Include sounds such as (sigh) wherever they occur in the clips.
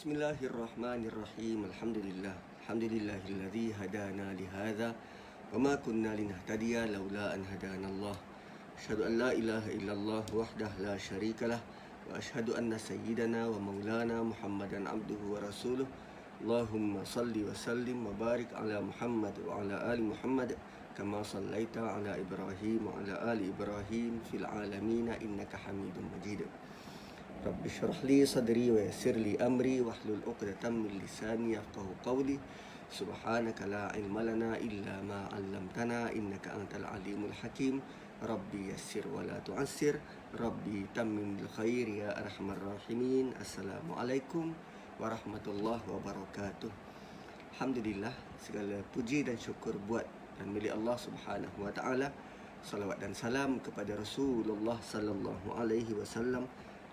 Bismillahirrahmanirrahim. Alhamdulillah. Alhamdulillahilladzi hadana li hadza wa ma kunna linahtadiya laula an hadana Allah. Asyhadu an la ilaha illallah wahdah la syarika lah wa asyhadu anna sayyidana wa maulana Muhammadan abduhu wa rasuluh. Allahumma salli wa sallim wa barik ala Muhammad wa ala ali Muhammad kama sallaita ala Ibrahim wa ala ali Ibrahim fil alamin innaka Hamidum Majid. رب اشرح لي صدري ويسر لي أمري واحلل عقدة من لساني يفقه قولي سبحانك لا علم لنا إلا ما علمتنا إنك أنت العليم الحكيم ربي يسر ولا تعسر ربي تمم الخير يا أرحم الراحمين السلام عليكم ورحمة الله وبركاته Alhamdulillah segala puji dan syukur buat dan milik Allah Subhanahu wa taala. Salawat dan salam kepada Rasulullah sallallahu alaihi wasallam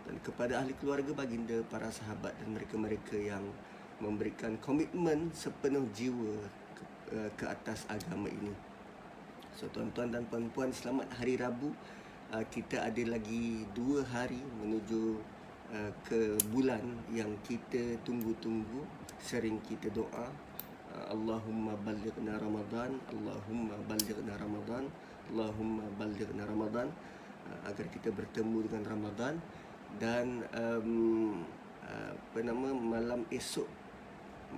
dan kepada ahli keluarga baginda, para sahabat dan mereka-mereka yang memberikan komitmen sepenuh jiwa ke, uh, ke atas agama ini. So tuan-tuan dan puan-puan selamat hari Rabu. Uh, kita ada lagi dua hari menuju uh, ke bulan yang kita tunggu-tunggu. Sering kita doa uh, Allahumma ballighna Ramadan, Allahumma ballighna Ramadan, Allahumma ballighna Ramadan uh, agar kita bertemu dengan Ramadan dan um, apa nama malam esok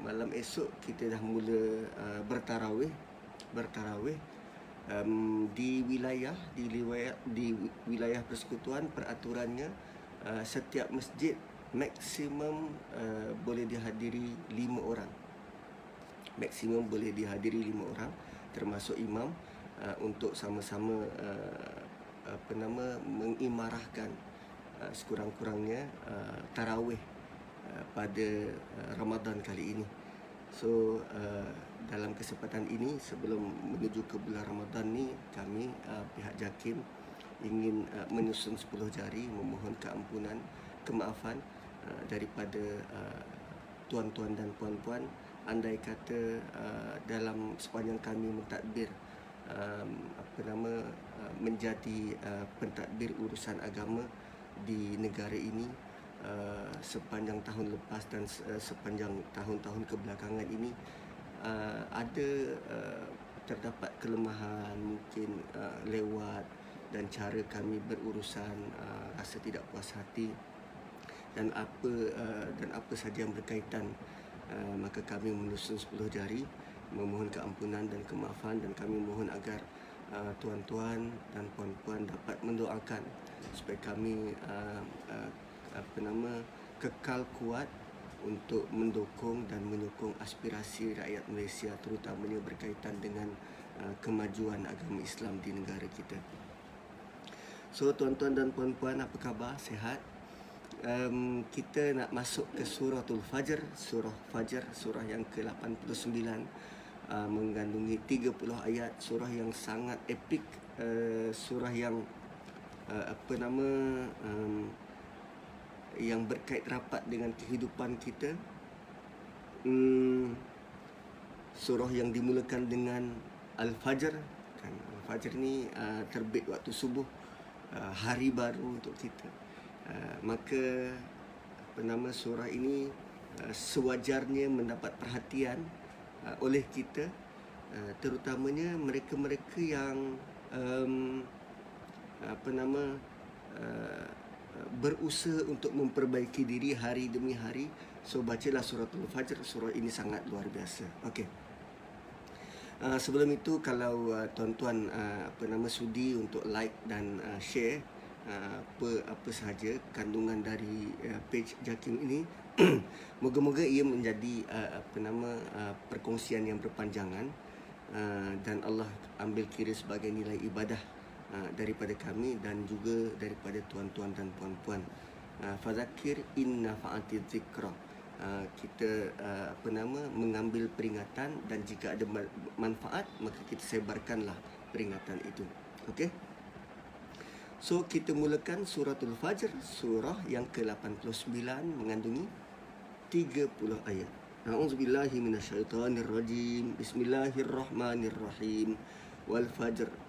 malam esok kita dah mula uh, bertarawih bertarawih um, di wilayah di wilayah di wilayah persekutuan peraturannya uh, setiap masjid maksimum uh, boleh dihadiri lima orang. Maksimum boleh dihadiri lima orang termasuk imam uh, untuk sama-sama uh, apa nama mengimarahkan uh, sekurang-kurangnya uh, tarawih uh, pada uh, Ramadan kali ini. So uh, dalam kesempatan ini sebelum menuju ke bulan Ramadan ni kami uh, pihak JAKIM ingin uh, menyusun 10 jari memohon keampunan kemaafan uh, daripada uh, tuan-tuan dan puan-puan andai kata uh, dalam sepanjang kami mentadbir um, apa nama uh, menjadi uh, pentadbir urusan agama di negara ini uh, sepanjang tahun lepas dan uh, sepanjang tahun-tahun kebelakangan ini uh, ada uh, terdapat kelemahan mungkin uh, lewat dan cara kami berurusan uh, rasa tidak puas hati dan apa uh, dan apa saja yang berkaitan uh, maka kami menyusun 10 jari memohon keampunan dan kemaafan dan kami mohon agar uh, tuan-tuan dan puan-puan dapat mendoakan supaya kami uh, uh, apa nama kekal kuat untuk mendukung dan menyokong aspirasi rakyat Malaysia terutamanya berkaitan dengan uh, kemajuan agama Islam di negara kita. So tuan-tuan dan puan-puan apa khabar? Sehat? Um, kita nak masuk ke suratul Fajr, surah Fajr, surah yang ke-89 uh, mengandungi 30 ayat, surah yang sangat epik, uh, surah yang uh, apa nama um, yang berkait rapat dengan kehidupan kita. Um, surah yang dimulakan dengan Al-Fajr kan Al-Fajr ni uh, terbit waktu subuh uh, hari baru untuk kita. Uh, maka apa nama surah ini uh, sewajarnya mendapat perhatian uh, oleh kita uh, terutamanya mereka-mereka yang um, apa nama uh, berusaha untuk memperbaiki diri hari demi hari. So bacalah suratul fajr. Surah ini sangat luar biasa. Okey. Uh, sebelum itu kalau uh, tuan-tuan uh, apa nama sudi untuk like dan uh, share uh, apa apa sahaja kandungan dari uh, page Jakim ini (clears throat) moga-moga ia menjadi uh, apa nama uh, perkongsian yang berpanjangan uh, dan Allah ambil kira sebagai nilai ibadah Ah, daripada kami dan juga daripada tuan-tuan dan puan-puan. Uh, fazakir inna fa'ati zikra. Uh, kita uh, apa nama mengambil peringatan dan jika ada manfaat maka kita sebarkanlah peringatan itu. Okey. So kita mulakan suratul Fajr, surah yang ke-89 mengandungi 30 ayat. A'udzubillahi minasyaitonirrajim. Bismillahirrahmanirrahim. Wal fajr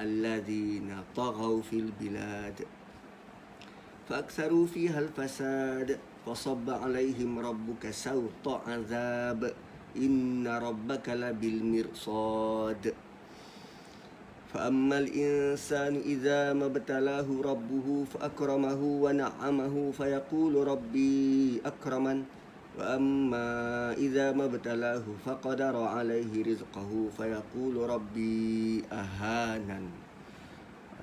الذين طغوا في البلاد فأكثروا فيها الفساد فصب عليهم ربك سوط عذاب إن ربك لبالمرصاد فأما الإنسان إذا ما ابتلاه ربه فأكرمه ونعمه فيقول ربي أكرمن وأما إذا ما ابتلاه فقدر عليه رزقه فيقول ربي أهانن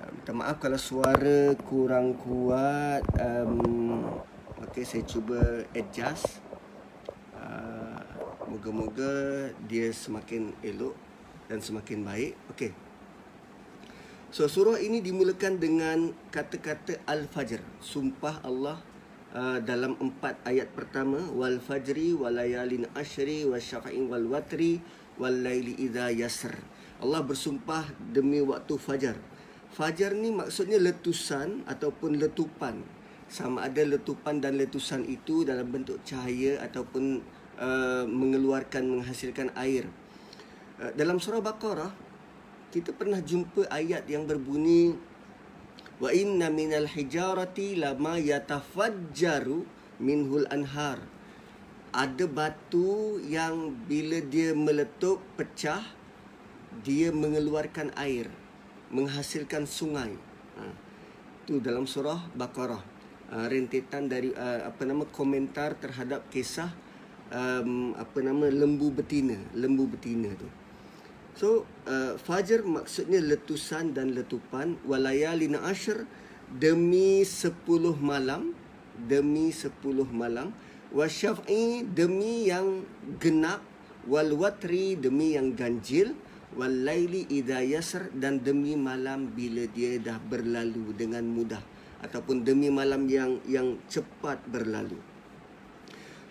Minta maaf kalau suara kurang kuat um, Okay, saya cuba adjust uh, Moga-moga dia semakin elok dan semakin baik Okay So surah ini dimulakan dengan kata-kata Al-Fajr Sumpah Allah uh, dalam empat ayat pertama Wal Fajri, wal layalin ashri, wal syafa'in wal watri, wal layli idha yasr Allah bersumpah demi waktu Fajar Fajar ni maksudnya letusan ataupun letupan. Sama ada letupan dan letusan itu dalam bentuk cahaya ataupun uh, mengeluarkan menghasilkan air. Uh, dalam surah Baqarah kita pernah jumpa ayat yang berbunyi wa inna minal hijarati lama yatafajjaru minhul anhar. Ada batu yang bila dia meletup pecah dia mengeluarkan air menghasilkan sungai. Ha. Itu dalam surah Baqarah. Ha, rentetan dari uh, apa nama komentar terhadap kisah um, apa nama lembu betina, lembu betina tu. So uh, fajar maksudnya letusan dan letupan. Walayalin ashr demi sepuluh malam demi sepuluh malam. Wasyaf'i demi yang genap. Wal watri demi yang ganjil. Walaili idza yasr dan demi malam bila dia dah berlalu dengan mudah. Ataupun demi malam yang yang cepat berlalu.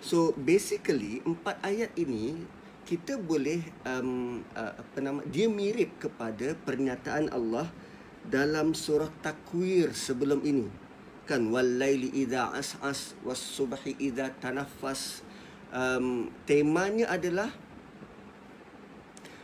So basically empat ayat ini kita boleh um, uh, apa nama dia mirip kepada pernyataan Allah dalam surah takwir sebelum ini. Kan walaili idza as'as was subhi idza tanaffas. Um, temanya adalah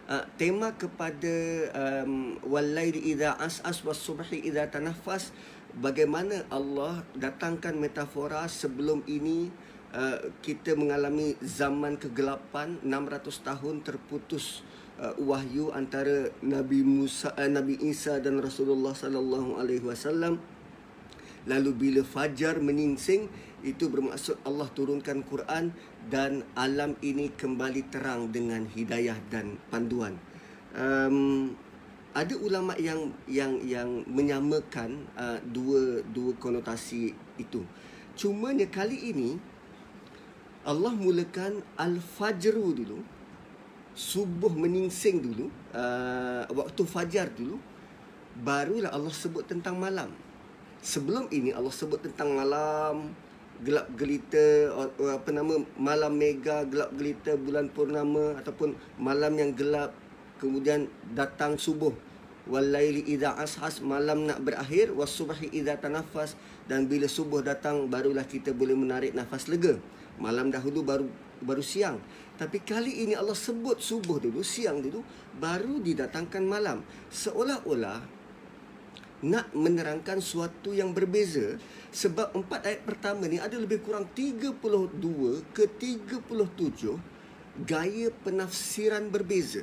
uh, tema kepada um, walaili idza as'as was subhi idza tanaffas. Bagaimana Allah datangkan metafora sebelum ini uh, kita mengalami zaman kegelapan 600 tahun terputus uh, wahyu antara Nabi Musa uh, Nabi Isa dan Rasulullah sallallahu alaihi wasallam lalu bila fajar menyingsing itu bermaksud Allah turunkan Quran dan alam ini kembali terang dengan hidayah dan panduan. Um, ada ulama yang yang yang menyamakan uh, dua dua konotasi itu. Cuma kali ini Allah mulakan al-fajr dulu. Subuh menyingsing dulu, uh, waktu fajar dulu barulah Allah sebut tentang malam. Sebelum ini Allah sebut tentang malam, gelap gelita apa nama malam mega gelap gelita bulan purnama ataupun malam yang gelap kemudian datang subuh walaili idza ashas malam nak berakhir wasubhi idza tanaffas dan bila subuh datang barulah kita boleh menarik nafas lega malam dahulu baru baru siang tapi kali ini Allah sebut subuh dulu siang dulu baru didatangkan malam seolah-olah nak menerangkan suatu yang berbeza sebab empat ayat pertama ni ada lebih kurang 32 ke 37 gaya penafsiran berbeza.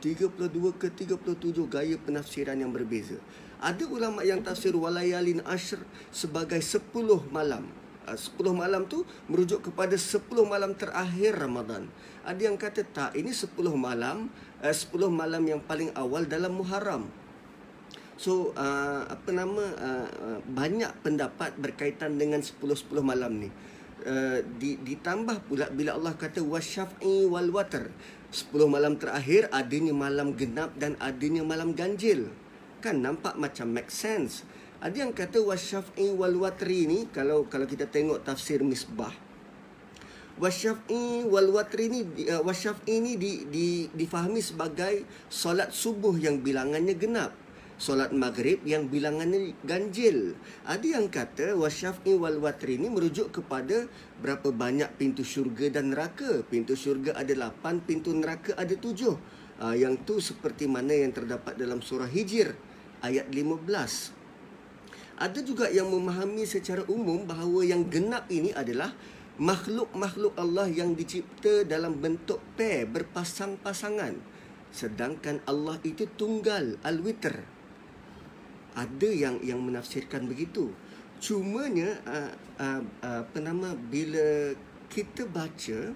32 ke 37 gaya penafsiran yang berbeza. Ada ulama yang tafsir walayalin ashr sebagai 10 malam. 10 ah, malam tu merujuk kepada 10 malam terakhir Ramadan. Ada yang kata tak, ini 10 malam, 10 ah, malam yang paling awal dalam Muharram. So uh, apa nama uh, banyak pendapat berkaitan dengan 10-10 malam ni. Uh, di, ditambah pula bila Allah kata wasyaf'i wal watar 10 malam terakhir adanya malam genap dan adanya malam ganjil. Kan nampak macam make sense. Ada yang kata wasyaf'i wal watri ni kalau kalau kita tengok tafsir misbah Wasyaf'i wal watri ni uh, wasyaf'i ni di, di, difahami sebagai solat subuh yang bilangannya genap. Solat maghrib yang bilangannya ganjil. Ada yang kata wasyaf'i wal watri ni merujuk kepada berapa banyak pintu syurga dan neraka. Pintu syurga ada lapan, pintu neraka ada tujuh. Uh, yang tu seperti mana yang terdapat dalam surah Hijr ayat 15. Ada juga yang memahami secara umum bahawa yang genap ini adalah makhluk-makhluk Allah yang dicipta dalam bentuk pair berpasang-pasangan. Sedangkan Allah itu tunggal al-witr. Ada yang yang menafsirkan begitu. Cumanya uh, uh, uh, apa nama bila kita baca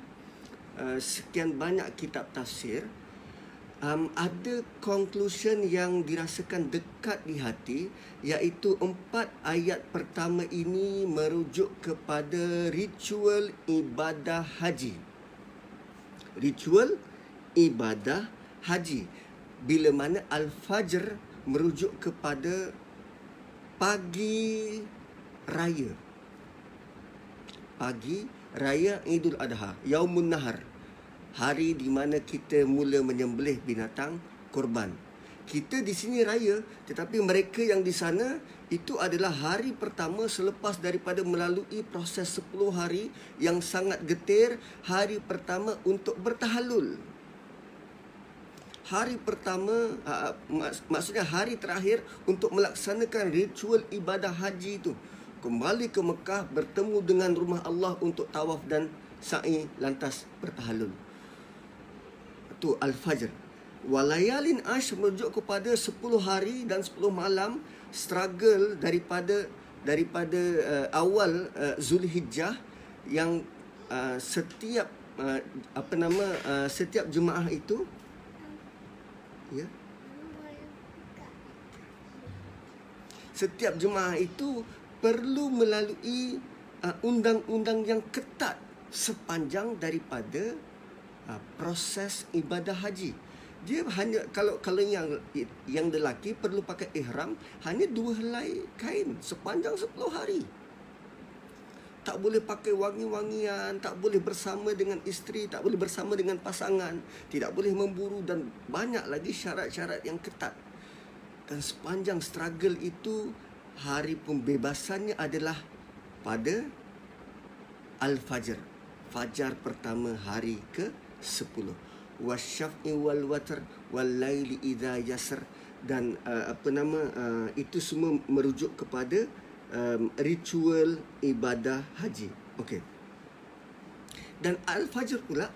uh, sekian banyak kitab tafsir um, ada conclusion yang dirasakan dekat di hati iaitu empat ayat pertama ini merujuk kepada ritual ibadah haji. Ritual ibadah haji. Bila mana Al-Fajr merujuk kepada pagi raya. Pagi raya Idul Adha, Yaumun Nahar hari di mana kita mula menyembelih binatang korban. Kita di sini raya tetapi mereka yang di sana itu adalah hari pertama selepas daripada melalui proses 10 hari yang sangat getir, hari pertama untuk bertahalul. Hari pertama mak- maksudnya hari terakhir untuk melaksanakan ritual ibadah haji itu. Kembali ke Mekah bertemu dengan rumah Allah untuk tawaf dan sa'i lantas bertahalul waktu Al-Fajr. Walayalin Ash merujuk kepada 10 hari dan 10 malam struggle daripada daripada uh, awal uh, Zulhijjah yang uh, setiap uh, apa nama uh, setiap jemaah itu ya setiap jemaah itu perlu melalui uh, undang-undang yang ketat sepanjang daripada uh, proses ibadah haji. Dia hanya kalau kalau yang yang lelaki perlu pakai ihram hanya dua helai kain sepanjang 10 hari. Tak boleh pakai wangi-wangian, tak boleh bersama dengan isteri, tak boleh bersama dengan pasangan, tidak boleh memburu dan banyak lagi syarat-syarat yang ketat. Dan sepanjang struggle itu hari pembebasannya adalah pada Al-Fajr. Fajar pertama hari ke 10 wasyaf'i wal watr wal laili idza yasr. Dan uh, apa nama uh, itu semua merujuk kepada um, ritual ibadah haji. Okey. Dan al fajr pula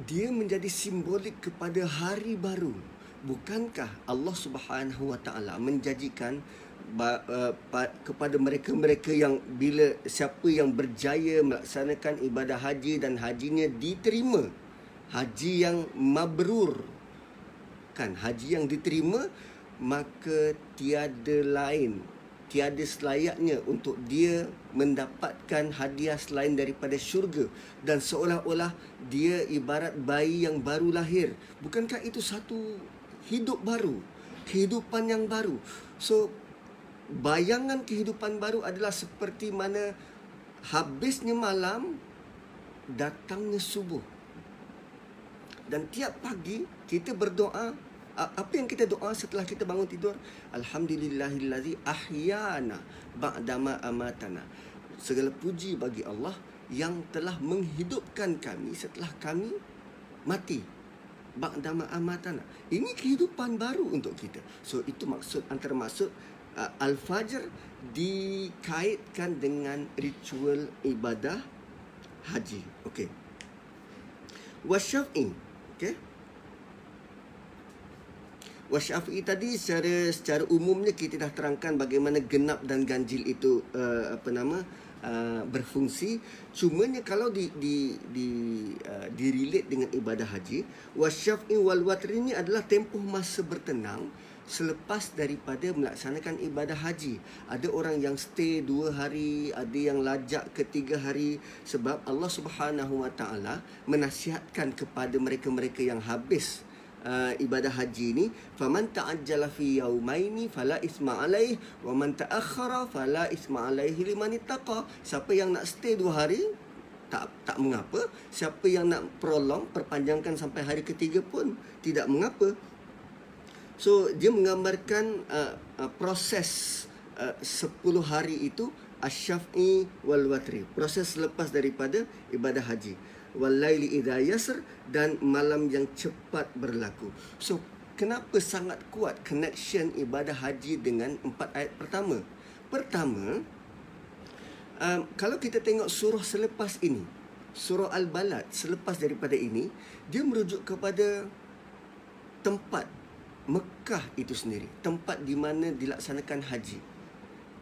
dia menjadi simbolik kepada hari baru. Bukankah Allah Subhanahu wa taala menjanjikan kepada mereka-mereka yang bila siapa yang berjaya melaksanakan ibadah haji dan hajinya diterima. Haji yang mabrur. Kan haji yang diterima maka tiada lain tiada selayaknya untuk dia mendapatkan hadiah selain daripada syurga. Dan seolah-olah dia ibarat bayi yang baru lahir. Bukankah itu satu hidup baru? Kehidupan yang baru. So bayangan kehidupan baru adalah seperti mana habisnya malam datangnya subuh. Dan tiap pagi kita berdoa apa yang kita doa setelah kita bangun tidur? Alhamdulillahillazi ahyana ba'dama amatana. Segala puji bagi Allah yang telah menghidupkan kami setelah kami mati. Ba'dama amatana. Ini kehidupan baru untuk kita. So itu maksud antara maksud uh, Al-Fajr dikaitkan dengan ritual ibadah haji. Okey. Wasyafi. Okey. Wasyafi tadi secara secara umumnya kita dah terangkan bagaimana genap dan ganjil itu uh, apa nama uh, berfungsi. Cumanya kalau di di di uh, direlate dengan ibadah haji, wasyafi wal watr ini adalah tempoh masa bertenang selepas daripada melaksanakan ibadah haji. Ada orang yang stay dua hari, ada yang lajak ketiga hari sebab Allah Subhanahu Wa Taala menasihatkan kepada mereka-mereka yang habis uh, ibadah haji ini, faman ta'ajjala fi yawmaini fala isma alaih wa man ta'akhkhara fala isma alaihi liman ittaqa. Siapa yang nak stay dua hari tak tak mengapa siapa yang nak prolong perpanjangkan sampai hari ketiga pun tidak mengapa so dia menggambarkan uh, uh, proses uh, 10 hari itu asyafi wal watri proses selepas daripada ibadah haji. Wal laili idza yasr dan malam yang cepat berlaku. So kenapa sangat kuat connection ibadah haji dengan empat ayat pertama? Pertama um, kalau kita tengok surah selepas ini, surah Al-Balad selepas daripada ini, dia merujuk kepada tempat Mekah itu sendiri, tempat di mana dilaksanakan haji.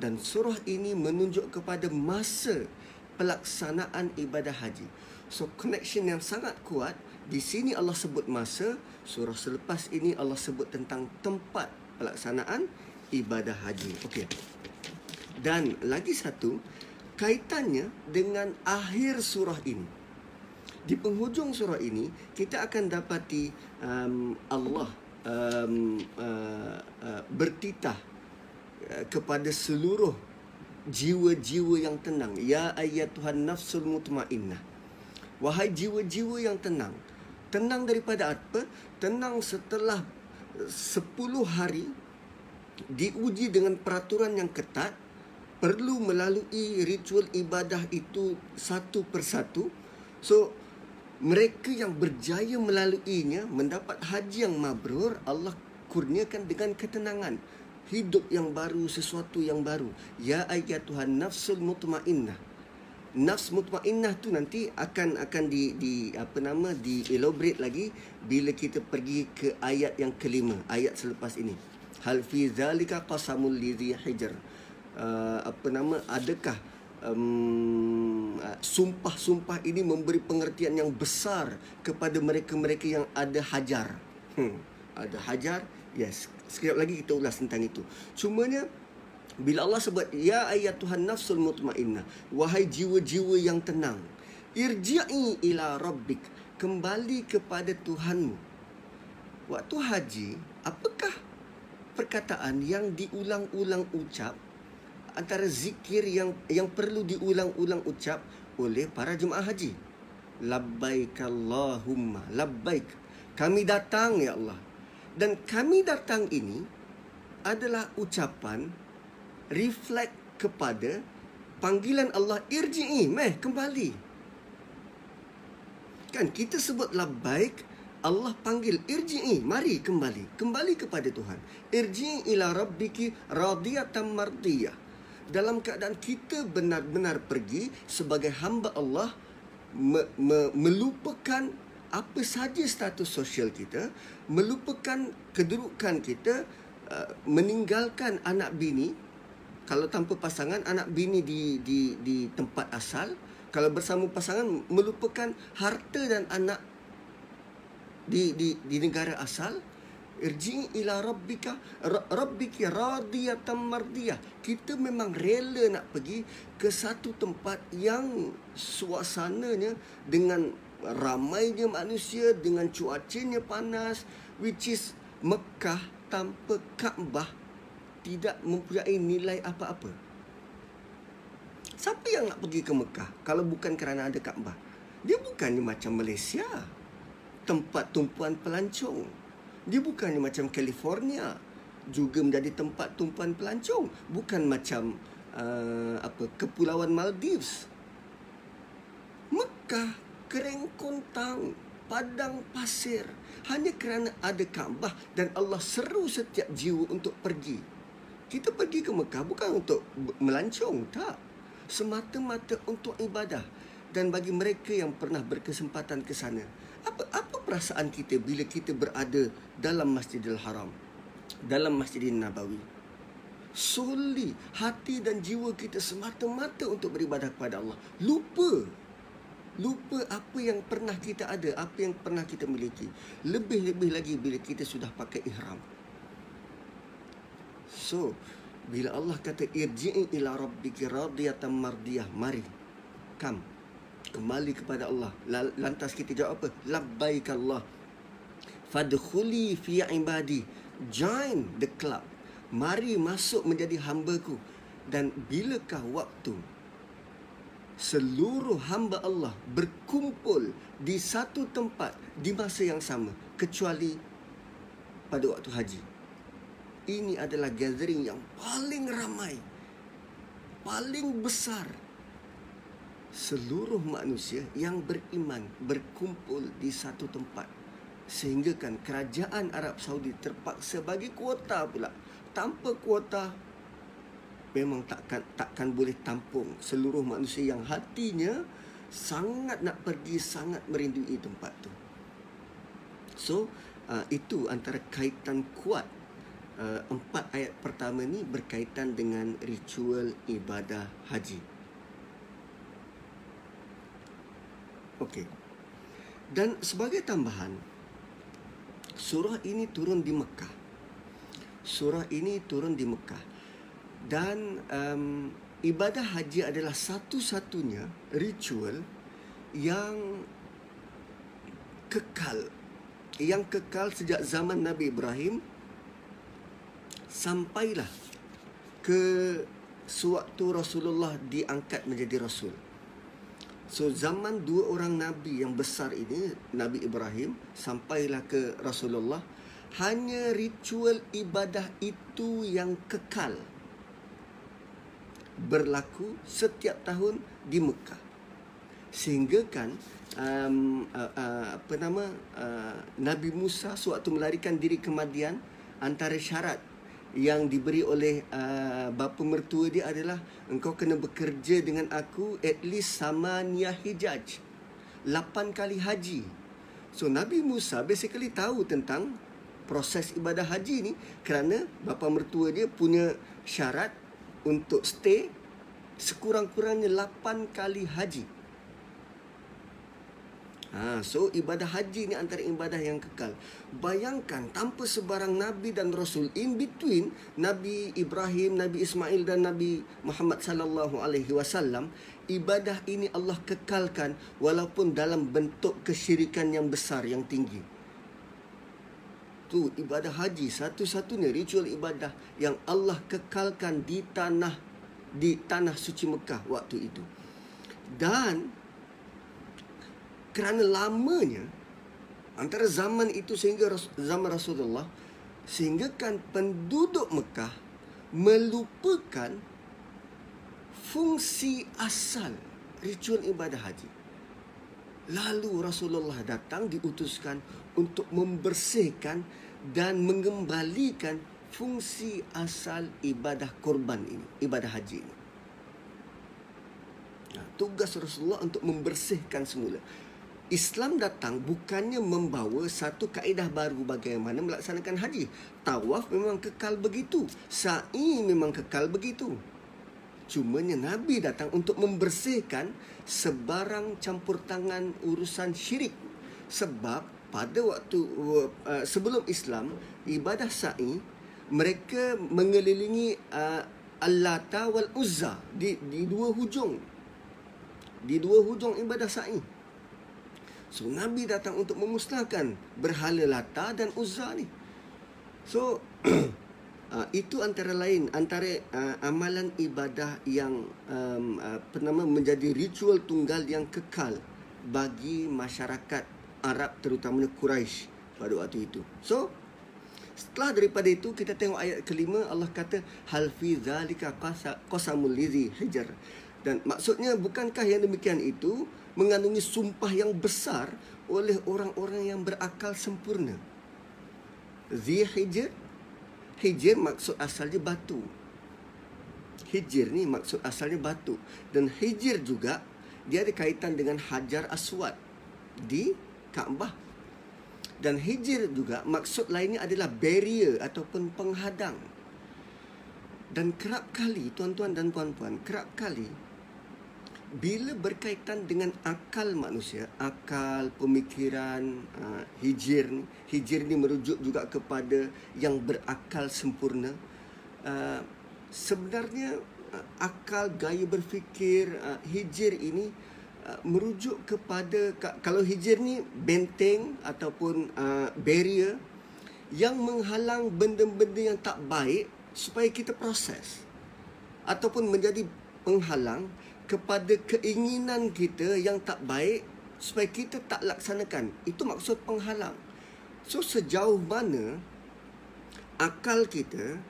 Dan surah ini menunjuk kepada masa pelaksanaan ibadah haji. So connection yang sangat kuat di sini Allah sebut masa, surah selepas ini Allah sebut tentang tempat pelaksanaan ibadah haji. Okey. Dan lagi satu, kaitannya dengan akhir surah ini. Di penghujung surah ini, kita akan dapati um, Allah um, uh, uh, bertitah uh, kepada seluruh jiwa-jiwa yang tenang. Ya ayat Tuhan nafsul mutmainnah. Wahai jiwa-jiwa yang tenang. Tenang daripada apa? Tenang setelah 10 hari diuji dengan peraturan yang ketat perlu melalui ritual ibadah itu satu persatu. So, mereka yang berjaya melaluinya mendapat haji yang mabrur, Allah kurniakan dengan ketenangan. Hidup yang baru, sesuatu yang baru. Ya ayat Tuhan nafsul mutmainnah. Nafs mutmainnah tu nanti akan akan di di apa nama di elaborate lagi bila kita pergi ke ayat yang kelima, ayat selepas ini. Hal fi zalika qasamul lidhi hijr uh, apa nama adakah um, sumpah-sumpah ini memberi pengertian yang besar kepada mereka-mereka yang ada hajar. Hmm, ada hajar yes. Sekejap lagi kita ulas tentang itu. Cumanya bila Allah sebut ya ayat Tuhan nafsul mutmainnah wahai jiwa-jiwa yang tenang irji'i ila rabbik kembali kepada Tuhanmu. Waktu haji apakah perkataan yang diulang-ulang ucap antara zikir yang yang perlu diulang-ulang ucap oleh para jemaah haji. Labbaik Allahumma labbaik. Kami datang ya Allah. Dan kami datang ini adalah ucapan reflect kepada panggilan Allah irji'i meh kembali. Kan kita sebut labbaik Allah panggil irji'i mari kembali kembali kepada Tuhan irji'i ila rabbiki radiyatan mardiyah dalam keadaan kita benar-benar pergi sebagai hamba Allah me- me- melupakan apa saja status sosial kita, melupakan kedudukan kita, uh, meninggalkan anak bini. Kalau tanpa pasangan anak bini di di di tempat asal, kalau bersama pasangan melupakan harta dan anak di di di negara asal irji ila rabbika rabbiki radiyatan mardiyah. Kita memang rela nak pergi ke satu tempat yang suasananya dengan ramainya manusia dengan cuacanya panas which is Mekah tanpa Kaabah tidak mempunyai nilai apa-apa. Siapa yang nak pergi ke Mekah kalau bukan kerana ada Kaabah? Dia bukannya macam Malaysia tempat tumpuan pelancong dia bukannya macam California juga menjadi tempat tumpuan pelancong, bukan macam uh, apa kepulauan Maldives. Mekah kering kontang, padang pasir hanya kerana ada Kaabah dan Allah seru setiap jiwa untuk pergi. Kita pergi ke Mekah bukan untuk melancong, tak. Semata-mata untuk ibadah dan bagi mereka yang pernah berkesempatan ke sana. Apa apa perasaan kita bila kita berada dalam Masjidil Haram, dalam Masjidil Nabawi? Solely hati dan jiwa kita semata-mata untuk beribadah kepada Allah. Lupa. Lupa apa yang pernah kita ada, apa yang pernah kita miliki. Lebih-lebih lagi bila kita sudah pakai ihram. So, bila Allah kata irji'i ila rabbiki radiyatan mardiyah, mari. Come kembali kepada Allah. Lantas kita jawab apa? Labbaik Allah. Fadkhuli fi ibadi. Join the club. Mari masuk menjadi hamba-Ku. Dan bilakah waktu seluruh hamba Allah berkumpul di satu tempat di masa yang sama kecuali pada waktu haji. Ini adalah gathering yang paling ramai, paling besar. Seluruh manusia yang beriman berkumpul di satu tempat. Sehingga kan kerajaan Arab Saudi terpaksa bagi kuota pula. Tanpa kuota memang takkan takkan boleh tampung seluruh manusia yang hatinya sangat nak pergi, sangat merindui tempat tu. So, uh, itu antara kaitan kuat uh, empat ayat pertama ni berkaitan dengan ritual ibadah haji. Okey. Dan sebagai tambahan, surah ini turun di Mekah. Surah ini turun di Mekah. Dan um, ibadah haji adalah satu-satunya ritual yang kekal yang kekal sejak zaman Nabi Ibrahim sampailah ke sewaktu Rasulullah diangkat menjadi rasul. So zaman dua orang nabi yang besar ini Nabi Ibrahim sampailah ke Rasulullah hanya ritual ibadah itu yang kekal berlaku setiap tahun di Mekah. Sehingga kan um, uh, uh, apa nama uh, Nabi Musa sewaktu melarikan diri ke Madian antara syarat yang diberi oleh uh, bapa mertua dia adalah engkau kena bekerja dengan aku at least sama niah hijaj 8 kali haji. So Nabi Musa basically tahu tentang proses ibadah haji ni kerana bapa mertua dia punya syarat untuk stay sekurang-kurangnya 8 kali haji. Ha, so ibadah haji ni antara ibadah yang kekal. Bayangkan tanpa sebarang nabi dan rasul in between Nabi Ibrahim, Nabi Ismail dan Nabi Muhammad sallallahu alaihi wasallam, ibadah ini Allah kekalkan walaupun dalam bentuk kesyirikan yang besar yang tinggi. Tu ibadah haji satu-satunya ritual ibadah yang Allah kekalkan di tanah di tanah suci Mekah waktu itu. Dan kerana lamanya antara zaman itu sehingga zaman Rasulullah sehingga kan penduduk Mekah melupakan fungsi asal ritual ibadah haji. Lalu Rasulullah datang diutuskan untuk membersihkan dan mengembalikan fungsi asal ibadah korban ini, ibadah haji ini. Nah, tugas Rasulullah untuk membersihkan semula. Islam datang bukannya membawa satu kaedah baru bagaimana melaksanakan haji. Tawaf memang kekal begitu. Sa'i memang kekal begitu. Cumanya Nabi datang untuk membersihkan sebarang campur tangan urusan syirik. Sebab pada waktu uh, sebelum Islam, ibadah sa'i, mereka mengelilingi uh, Al-Lata wal-Uzza di, di dua hujung. Di dua hujung ibadah sa'i. So Nabi datang untuk memusnahkan berhala Lata dan Uzza ni. So uh, (clears throat) itu antara lain antara uh, amalan ibadah yang um, uh, nama menjadi ritual tunggal yang kekal bagi masyarakat Arab terutamanya Quraisy pada waktu itu. So setelah daripada itu kita tengok ayat kelima Allah kata hal fi zalika qasamul lizi hijr dan maksudnya bukankah yang demikian itu mengandungi sumpah yang besar oleh orang-orang yang berakal sempurna. Zihijr Hijr maksud asalnya batu. Hijr ni maksud asalnya batu dan hijr juga dia ada kaitan dengan Hajar Aswad di Kaabah. Dan hijr juga maksud lainnya adalah barrier ataupun penghadang. Dan kerap kali tuan-tuan dan puan-puan, kerap kali bila berkaitan dengan akal manusia, akal pemikiran uh, hijir ni, hijir ni merujuk juga kepada yang berakal sempurna. Uh, sebenarnya uh, akal gaya berfikir uh, hijir ini uh, merujuk kepada kalau hijir ni benteng ataupun uh, barrier yang menghalang benda-benda yang tak baik supaya kita proses ataupun menjadi penghalang kepada keinginan kita yang tak baik supaya kita tak laksanakan. Itu maksud penghalang. So sejauh mana akal kita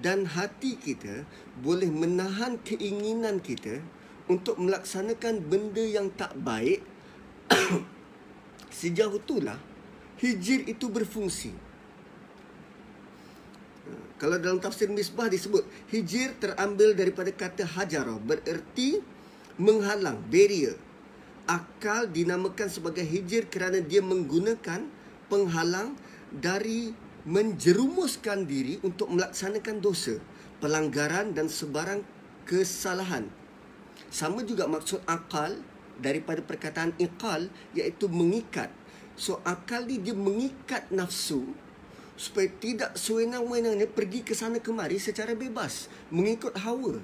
dan hati kita boleh menahan keinginan kita untuk melaksanakan benda yang tak baik (coughs) sejauh itulah hijir itu berfungsi. Kalau dalam tafsir misbah disebut hijir terambil daripada kata hajarah bererti menghalang, barrier akal dinamakan sebagai hijir kerana dia menggunakan penghalang dari menjerumuskan diri untuk melaksanakan dosa, pelanggaran dan sebarang kesalahan. Sama juga maksud akal daripada perkataan iqal iaitu mengikat. So akal ni dia mengikat nafsu supaya tidak sewenang-wenangnya pergi ke sana kemari secara bebas mengikut hawa.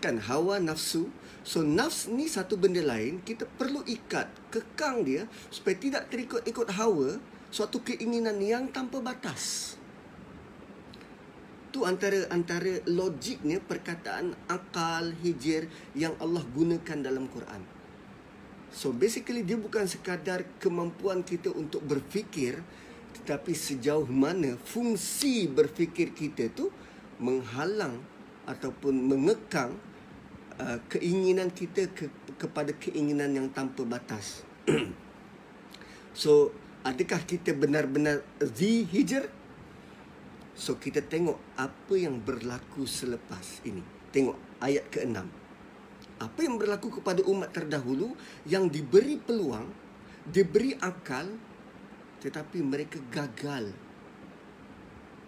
Kan hawa nafsu So nafs ni satu benda lain Kita perlu ikat Kekang dia Supaya tidak terikut-ikut hawa Suatu keinginan yang tanpa batas Tu antara antara logiknya perkataan akal hijir yang Allah gunakan dalam Quran. So basically dia bukan sekadar kemampuan kita untuk berfikir tetapi sejauh mana fungsi berfikir kita tu menghalang ataupun mengekang Uh, keinginan kita ke, kepada keinginan yang tanpa batas. (clears throat) so, adakah kita benar-benar zi hijr? So, kita tengok apa yang berlaku selepas ini. Tengok ayat ke-6. Apa yang berlaku kepada umat terdahulu yang diberi peluang, diberi akal tetapi mereka gagal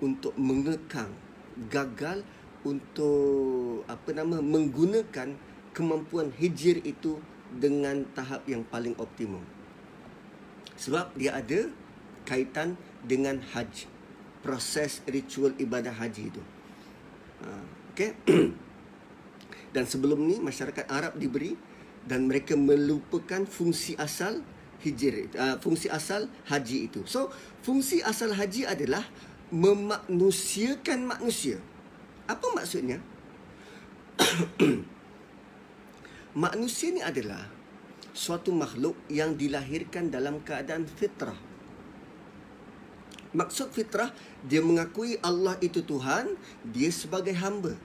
untuk mengekang, gagal untuk apa nama menggunakan kemampuan hijir itu dengan tahap yang paling optimum. Sebab dia ada kaitan dengan haji. Proses ritual ibadah haji itu. Ha, okay. (clears throat) dan sebelum ni masyarakat Arab diberi dan mereka melupakan fungsi asal hijir uh, fungsi asal haji itu. So, fungsi asal haji adalah memanusiakan manusia. Apa maksudnya? (coughs) Manusia ni adalah suatu makhluk yang dilahirkan dalam keadaan fitrah. Maksud fitrah, dia mengakui Allah itu Tuhan, dia sebagai hamba.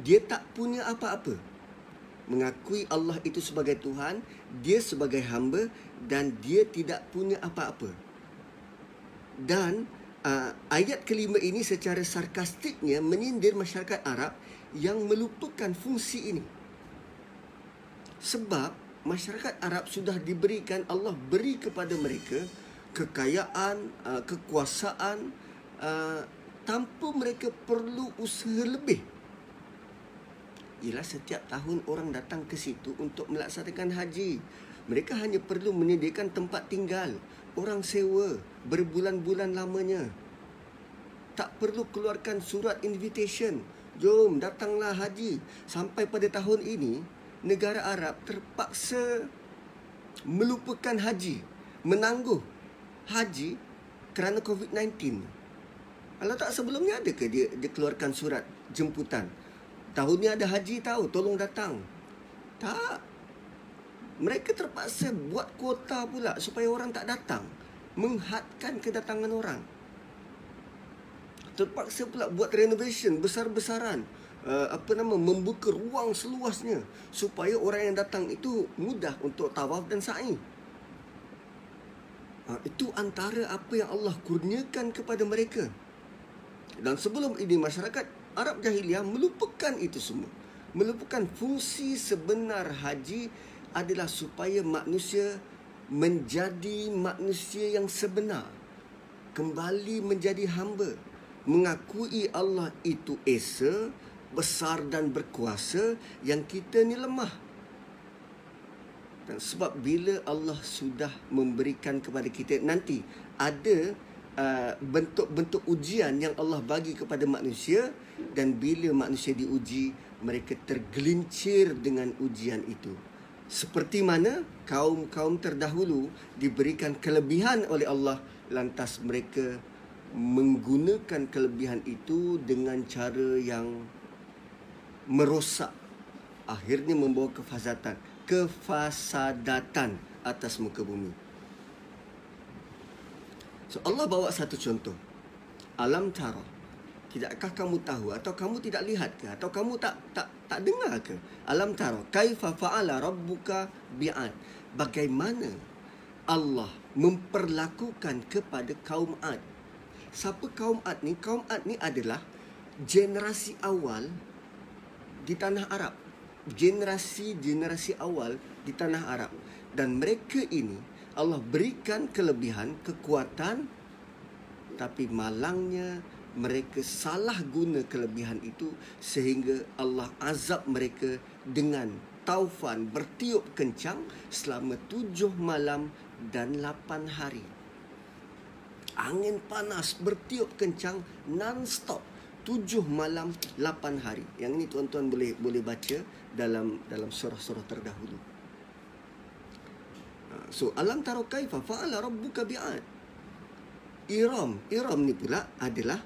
Dia tak punya apa-apa. Mengakui Allah itu sebagai Tuhan, dia sebagai hamba dan dia tidak punya apa-apa. Dan uh, ayat kelima ini secara sarkastiknya menyindir masyarakat Arab yang melupakan fungsi ini. Sebab masyarakat Arab sudah diberikan Allah beri kepada mereka kekayaan, uh, kekuasaan uh, tanpa mereka perlu usaha lebih. Ialah setiap tahun orang datang ke situ untuk melaksanakan haji. Mereka hanya perlu menyediakan tempat tinggal, orang sewa berbulan-bulan lamanya. Tak perlu keluarkan surat invitation. Jom datanglah haji. Sampai pada tahun ini, negara Arab terpaksa melupakan haji, menangguh haji kerana COVID-19. Kalau tak sebelumnya ada ke dia, dia keluarkan surat jemputan? Tahun ni ada haji tahu, tolong datang. Tak. Mereka terpaksa buat kuota pula supaya orang tak datang. Menghadkan kedatangan orang. Terpaksa pula buat renovation besar-besaran. Uh, apa nama membuka ruang seluasnya supaya orang yang datang itu mudah untuk tawaf dan sa'i. Uh, itu antara apa yang Allah kurniakan kepada mereka. Dan sebelum ini masyarakat Arab jahiliah melupakan itu semua. Melupakan fungsi sebenar haji adalah supaya manusia menjadi manusia yang sebenar kembali menjadi hamba mengakui Allah itu esa besar dan berkuasa yang kita ni lemah dan sebab bila Allah sudah memberikan kepada kita nanti ada uh, bentuk-bentuk ujian yang Allah bagi kepada manusia dan bila manusia diuji mereka tergelincir dengan ujian itu. Seperti mana kaum-kaum terdahulu diberikan kelebihan oleh Allah lantas mereka menggunakan kelebihan itu dengan cara yang merosak akhirnya membawa kefasatan kefasadatan atas muka bumi. So Allah bawa satu contoh. Alam tara tidakkah kamu tahu atau kamu tidak lihat ke? Atau kamu tak tak tak dengar ke? Alam tara kaifa fa'ala rabbuka bi'ad? Bagaimana Allah memperlakukan kepada kaum Ad? Siapa kaum Ad ni? Kaum Ad ni adalah generasi awal di tanah Arab. Generasi-generasi awal di tanah Arab. Dan mereka ini Allah berikan kelebihan, kekuatan tapi malangnya mereka salah guna kelebihan itu sehingga Allah azab mereka dengan taufan bertiup kencang selama tujuh malam dan lapan hari. Angin panas bertiup kencang non-stop tujuh malam lapan hari. Yang ini tuan-tuan boleh boleh baca dalam dalam surah-surah terdahulu. Ha, so alam taro kaifa fa'ala rabbuka bi'ad. Iram, Iram ni pula adalah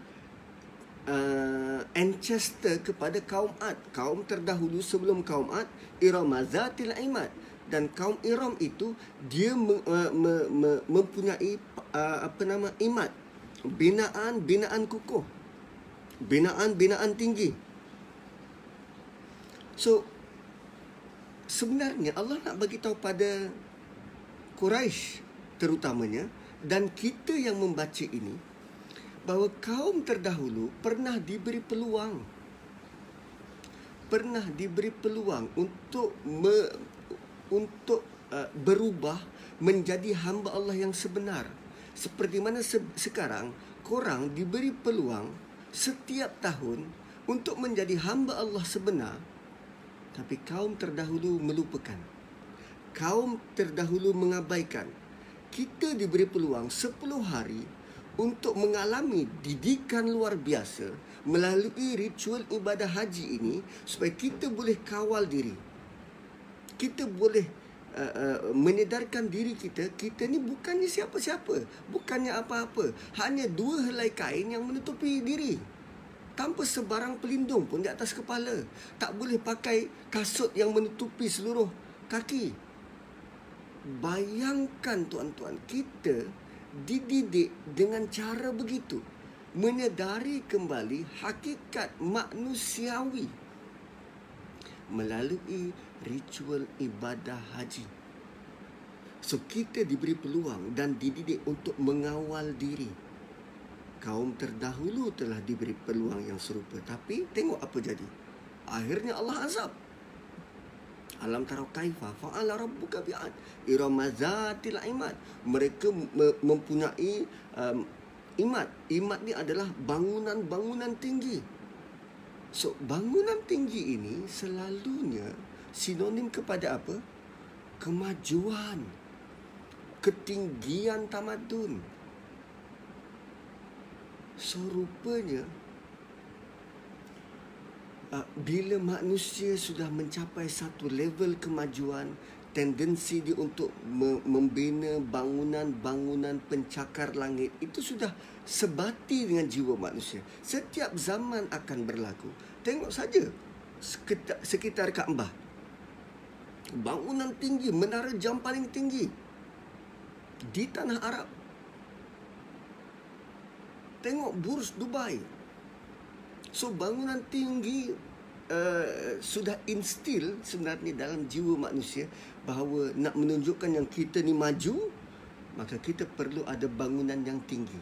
uh, ancestor kepada kaum Ad, kaum terdahulu sebelum kaum Ad, Iram Zatil Imad dan kaum Iram itu dia me, uh, me, me, mempunyai uh, apa nama imad binaan binaan kukuh. Binaan-binaan tinggi. So sebenarnya Allah nak bagi tahu pada Quraisy terutamanya dan kita yang membaca ini bahawa kaum terdahulu pernah diberi peluang. Pernah diberi peluang untuk me, untuk uh, berubah menjadi hamba Allah yang sebenar. Seperti mana se- sekarang korang diberi peluang setiap tahun untuk menjadi hamba Allah sebenar tapi kaum terdahulu melupakan. Kaum terdahulu mengabaikan. Kita diberi peluang 10 hari untuk mengalami didikan luar biasa melalui ritual ibadah haji ini supaya kita boleh kawal diri. Kita boleh uh, uh, menyedarkan diri kita kita ni bukannya siapa-siapa bukannya apa-apa. Hanya dua helai kain yang menutupi diri. Tanpa sebarang pelindung pun di atas kepala. Tak boleh pakai kasut yang menutupi seluruh kaki. Bayangkan tuan-tuan kita dididik dengan cara begitu menyedari kembali hakikat manusiawi melalui ritual ibadah haji. So kita diberi peluang dan dididik untuk mengawal diri. Kaum terdahulu telah diberi peluang yang serupa tapi tengok apa jadi. Akhirnya Allah azab. Alam tara kaifa fa'ala rabbuka bi'ad iramazatil imad. Mereka mempunyai um, imad. Imad ni adalah bangunan-bangunan tinggi. So bangunan tinggi ini selalunya sinonim kepada apa? Kemajuan. Ketinggian tamadun. So rupanya bila manusia sudah mencapai satu level kemajuan tendensi dia untuk membina bangunan-bangunan pencakar langit itu sudah sebati dengan jiwa manusia. Setiap zaman akan berlaku. Tengok saja sekitar, sekitar Kaabah bangunan tinggi, menara jam paling tinggi di tanah Arab. Tengok Burj Dubai. So bangunan tinggi uh, sudah instill sebenarnya dalam jiwa manusia bahawa nak menunjukkan yang kita ni maju, maka kita perlu ada bangunan yang tinggi.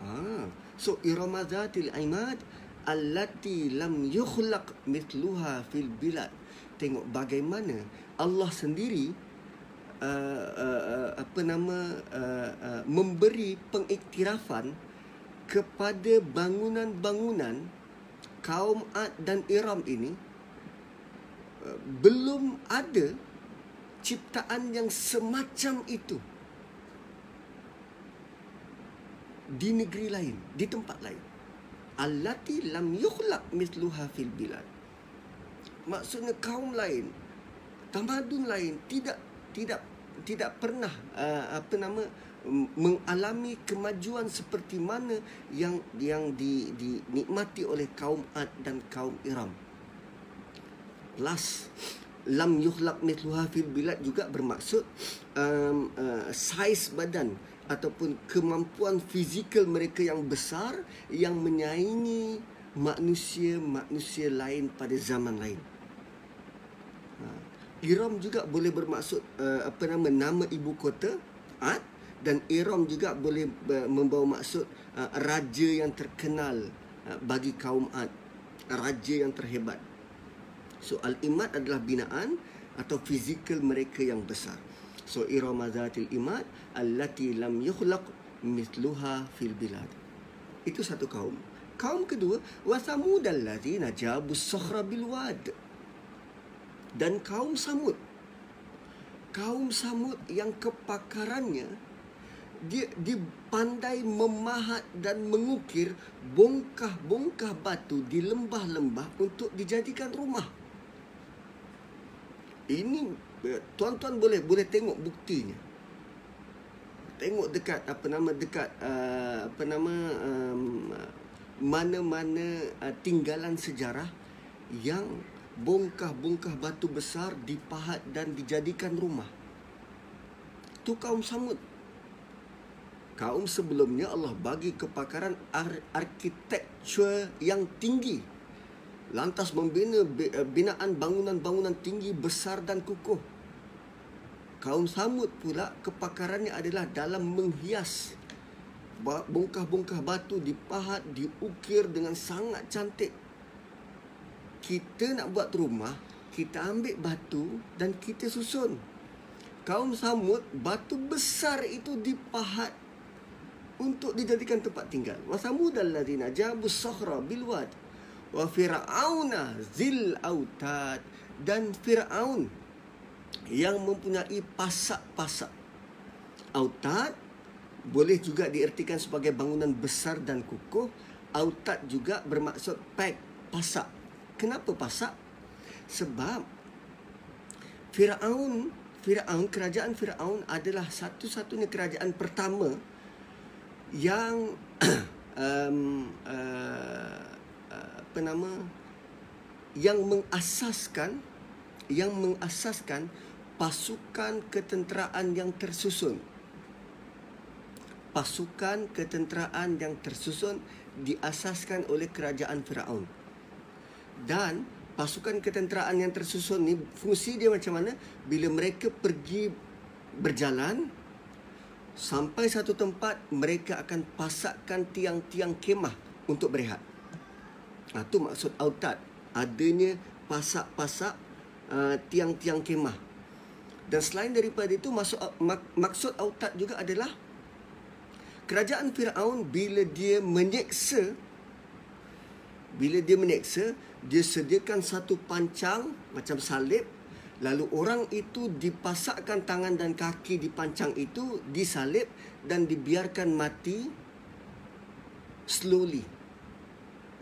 Ah, so iramazatil imad allati lam yukhlaq mithluha fil bilad tengok bagaimana Allah sendiri uh, uh, apa nama uh, uh, memberi pengiktirafan kepada bangunan-bangunan kaum Ad dan Iram ini uh, belum ada ciptaan yang semacam itu di negeri lain, di tempat lain. Allati lam yukhlaq mithluha fil bilad maksudnya kaum lain tamadun lain tidak tidak tidak pernah uh, apa nama mengalami kemajuan seperti mana yang yang di dinikmati oleh kaum Ad dan kaum Iram. plus lam yukhlaq mithluha fil bilad juga bermaksud um, uh, saiz badan ataupun kemampuan fizikal mereka yang besar yang menyaingi manusia-manusia lain pada zaman lain. Ha. Iram juga boleh bermaksud uh, apa nama nama ibu kota Ad dan Iram juga boleh membawa maksud uh, raja yang terkenal uh, bagi kaum Ad, raja yang terhebat. So al-imad adalah binaan atau fizikal mereka yang besar. So iramazatil imad allati lam yukhlaq mithluha fil bilad. Itu satu kaum. Kaum kedua wa samud allazina jabu sakhra bil wad. Dan kaum Samud. Kaum Samud yang kepakarannya dia dipandai memahat dan mengukir bongkah-bongkah batu di lembah-lembah untuk dijadikan rumah. Ini eh, tuan-tuan boleh boleh tengok buktinya. Tengok dekat apa nama dekat uh, apa nama um, mana-mana uh, tinggalan sejarah yang bongkah-bongkah batu besar dipahat dan dijadikan rumah. Tu kaum Samud. Kaum sebelumnya Allah bagi kepakaran ar- arkitektur yang tinggi lantas membina eh, binaan bangunan-bangunan tinggi besar dan kukuh. Kaum Samud pula kepakarannya adalah dalam menghias bongkah-bongkah batu dipahat, diukir dengan sangat cantik. Kita nak buat rumah, kita ambil batu dan kita susun. Kaum Samud, batu besar itu dipahat untuk dijadikan tempat tinggal. Wasamud alladzina jabu sahra bilwad. Wa fir'auna zil autad. Dan fir'aun yang mempunyai pasak-pasak autad boleh juga diertikan sebagai bangunan besar dan kukuh. Autad juga bermaksud pack pasak. Kenapa pasak? Sebab fir'aun fir'aun kerajaan fir'aun adalah satu-satunya kerajaan pertama yang (coughs) um, uh, apa nama yang mengasaskan yang mengasaskan pasukan ketenteraan yang tersusun. Pasukan ketenteraan yang tersusun diasaskan oleh kerajaan Firaun. Dan pasukan ketenteraan yang tersusun ni fungsi dia macam mana? Bila mereka pergi berjalan sampai satu tempat mereka akan pasakkan tiang-tiang kemah untuk berehat Ha, tu maksud autad. Adanya pasak-pasak uh, tiang-tiang kemah. Dan selain daripada itu, masuk, mak, maksud autad juga adalah kerajaan Fir'aun bila dia menyeksa, bila dia menyeksa, dia sediakan satu pancang macam salib, lalu orang itu dipasakkan tangan dan kaki di pancang itu, disalib dan dibiarkan mati slowly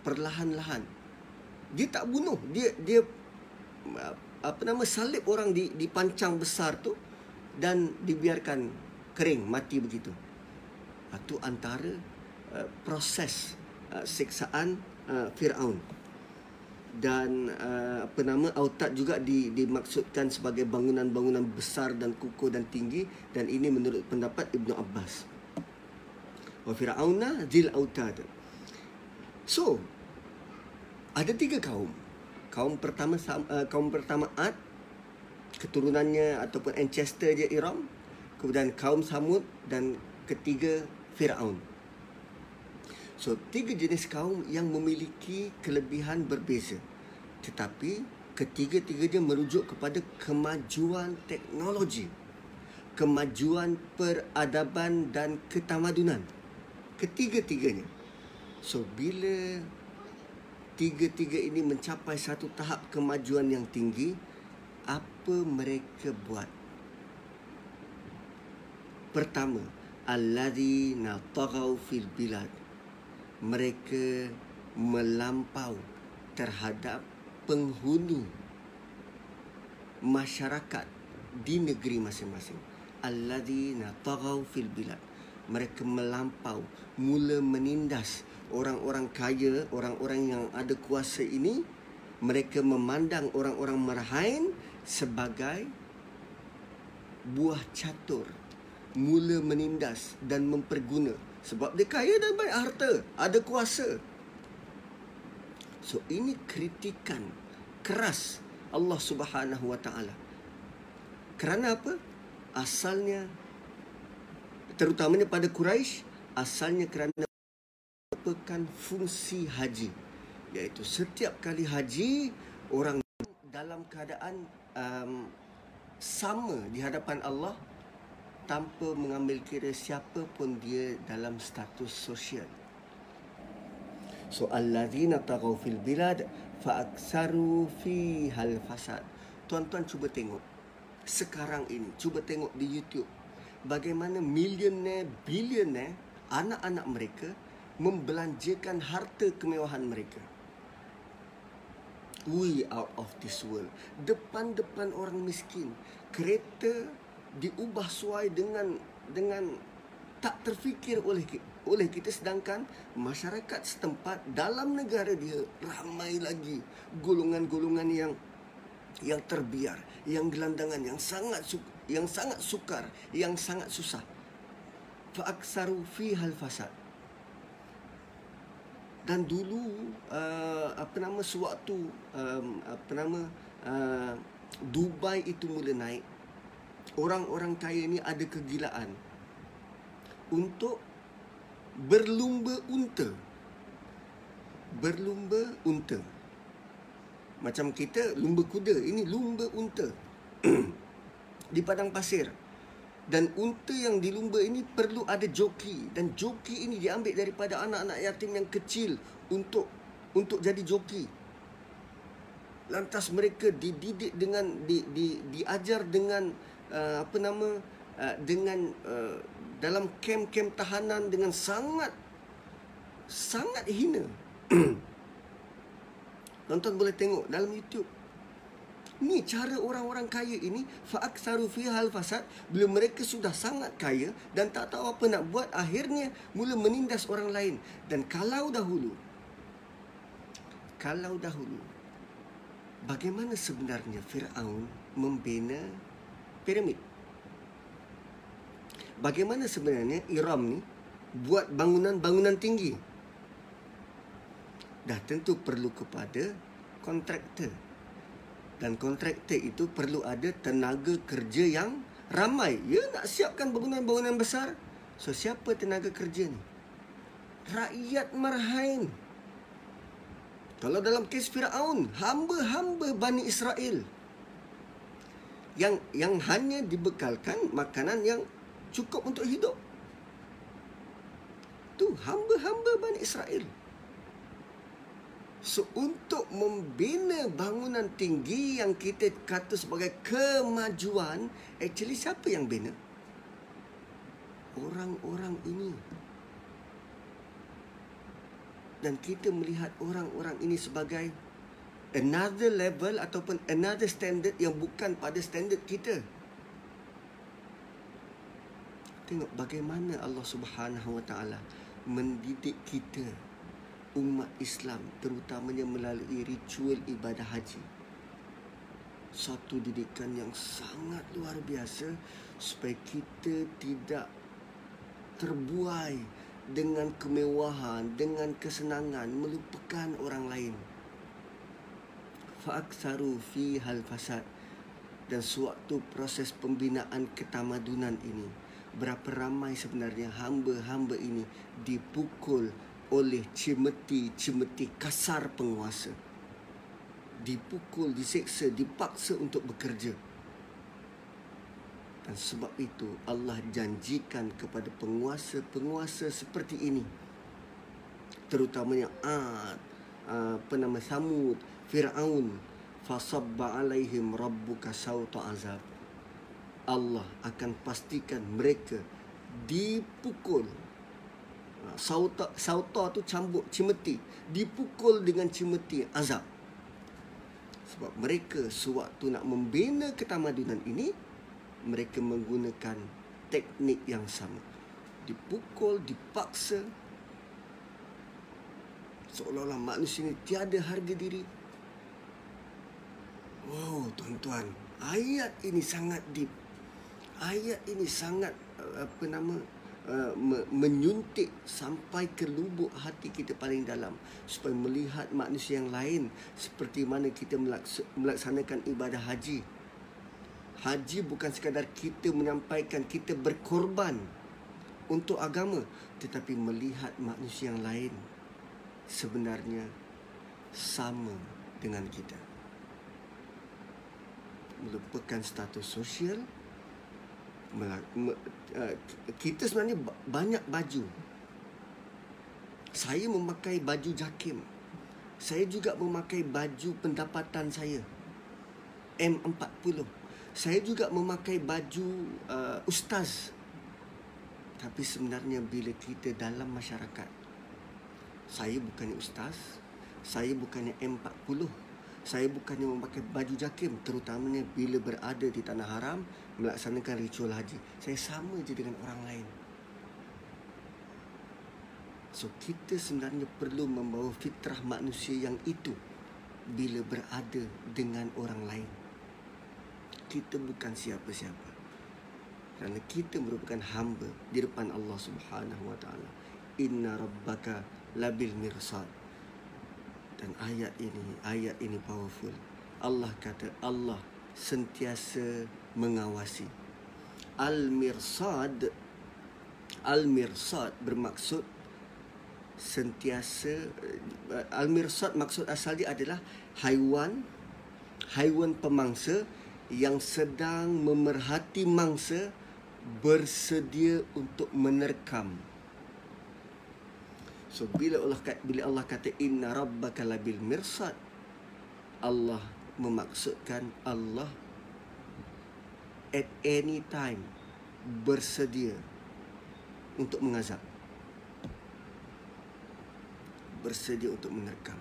perlahan-lahan. Dia tak bunuh, dia dia apa nama salib orang di di pancang besar tu dan dibiarkan kering mati begitu. Itu antara uh, proses uh, siksaan uh, Firaun. Dan uh, apa nama autad juga di, dimaksudkan sebagai bangunan-bangunan besar dan kukuh dan tinggi dan ini menurut pendapat Ibnu Abbas. Wa Firauna zil autad. So, ada tiga kaum. Kaum pertama uh, kaum pertama Ad keturunannya ataupun ancestor dia Iram, kemudian kaum Samud dan ketiga Firaun. So tiga jenis kaum yang memiliki kelebihan berbeza. Tetapi ketiga-tiganya merujuk kepada kemajuan teknologi, kemajuan peradaban dan ketamadunan. Ketiga-tiganya. So bila tiga-tiga ini mencapai satu tahap kemajuan yang tinggi, apa mereka buat? Pertama, alladzina taghaw fil bilad. Mereka melampau terhadap penghuni masyarakat di negeri masing-masing. Alladzina taghaw fil bilad. Mereka melampau, mula menindas orang-orang kaya, orang-orang yang ada kuasa ini mereka memandang orang-orang Marahain sebagai buah catur mula menindas dan memperguna sebab dia kaya dan baik harta. Ada kuasa. So ini kritikan keras Allah Subhanahu wa taala. Kerana apa? Asalnya terutamanya pada Quraisy asalnya kerana merupakan fungsi haji. Iaitu setiap kali haji orang dalam keadaan um, sama di hadapan Allah tanpa mengambil kira siapa pun dia dalam status sosial. So alladzina taghaw fil bilad fa aktsaru hal fasad. Tuan-tuan cuba tengok sekarang ini, cuba tengok di YouTube bagaimana millionaire, billionaire anak-anak mereka membelanjakan harta kemewahan mereka we out of this world. Depan-depan orang miskin, kereta diubah suai dengan dengan tak terfikir oleh oleh kita sedangkan masyarakat setempat dalam negara dia ramai lagi golongan-golongan yang yang terbiar, yang gelandangan, yang sangat yang sangat sukar, yang sangat susah. Fa aksaru fi hal fasad dan dulu uh, apa nama sewaktu um, apa nama uh, Dubai itu mula naik orang-orang kaya ni ada kegilaan untuk berlumba unta. Berlumba unta. Macam kita lumba kuda ini lumba unta. (clears throat) Di padang pasir. Dan unta yang dilumba ini perlu ada joki. Dan joki ini diambil daripada anak-anak yatim yang kecil untuk untuk jadi joki. Lantas mereka dididik dengan di, di diajar dengan uh, apa nama uh, dengan uh, dalam kem-kem tahanan dengan sangat sangat hina. (clears throat) Tonton boleh tengok dalam YouTube. Ni cara orang-orang kaya ini fa'aksaru fi hal fasad bila mereka sudah sangat kaya dan tak tahu apa nak buat akhirnya mula menindas orang lain. Dan kalau dahulu kalau dahulu bagaimana sebenarnya Firaun membina piramid bagaimana sebenarnya Iram ni buat bangunan-bangunan tinggi dah tentu perlu kepada kontraktor dan kontraktor itu perlu ada tenaga kerja yang ramai. Ya nak siapkan bangunan-bangunan besar. So siapa tenaga kerja ni? Rakyat Marhain. Kalau dalam kes Firaun, hamba-hamba Bani Israel yang yang hanya dibekalkan makanan yang cukup untuk hidup. Tu hamba-hamba Bani Israel. So untuk membina bangunan tinggi yang kita kata sebagai kemajuan, actually siapa yang bina? Orang-orang ini. Dan kita melihat orang-orang ini sebagai another level ataupun another standard yang bukan pada standard kita. Tengok bagaimana Allah Subhanahu Wa Taala mendidik kita umat Islam terutamanya melalui ritual ibadah haji. Satu didikan yang sangat luar biasa supaya kita tidak terbuai dengan kemewahan, dengan kesenangan melupakan orang lain. Fa'aksaru fi hal fasad dan sewaktu proses pembinaan ketamadunan ini berapa ramai sebenarnya hamba-hamba ini dipukul oleh cemeti-cemeti kasar penguasa. Dipukul, diseksa, dipaksa untuk bekerja. Dan sebab itu Allah janjikan kepada penguasa-penguasa seperti ini. Terutamanya Ad, apa nama Samud, Fir'aun. Fasabba alaihim rabbuka sawta azab. Allah akan pastikan mereka dipukul sauta sauta tu cambuk cimeti dipukul dengan cimeti azab sebab mereka sewaktu nak membina ketamadunan ini mereka menggunakan teknik yang sama dipukul dipaksa seolah-olah manusia ini tiada harga diri Wow, tuan-tuan, ayat ini sangat deep. Ayat ini sangat uh, apa nama uh, menyuntik sampai ke lubuk hati kita paling dalam supaya melihat manusia yang lain seperti mana kita melaksanakan ibadah haji. Haji bukan sekadar kita menyampaikan kita berkorban untuk agama tetapi melihat manusia yang lain sebenarnya sama dengan kita melupakan status sosial uh, kita sebenarnya banyak baju. Saya memakai baju jakim. Saya juga memakai baju pendapatan saya M40 saya juga memakai baju uh, ustaz. Tapi sebenarnya bila kita dalam masyarakat saya bukannya ustaz saya bukannya M40 saya bukannya memakai baju jakim terutamanya bila berada di tanah haram melaksanakan ritual haji. Saya sama je dengan orang lain. So kita sebenarnya perlu membawa fitrah manusia yang itu bila berada dengan orang lain. Kita bukan siapa-siapa. Kerana kita merupakan hamba di depan Allah Subhanahu Wa Taala. Inna rabbaka labil mirsad. Dan ayat ini, ayat ini powerful. Allah kata Allah sentiasa mengawasi. Al-mirsad Al-mirsad bermaksud sentiasa Al-mirsad maksud asal dia adalah haiwan haiwan pemangsa yang sedang memerhati mangsa bersedia untuk menerkam So bila Allah bila Allah kata inna rabbaka labil mirsad Allah memaksudkan Allah at any time bersedia untuk mengazab. Bersedia untuk menerkam.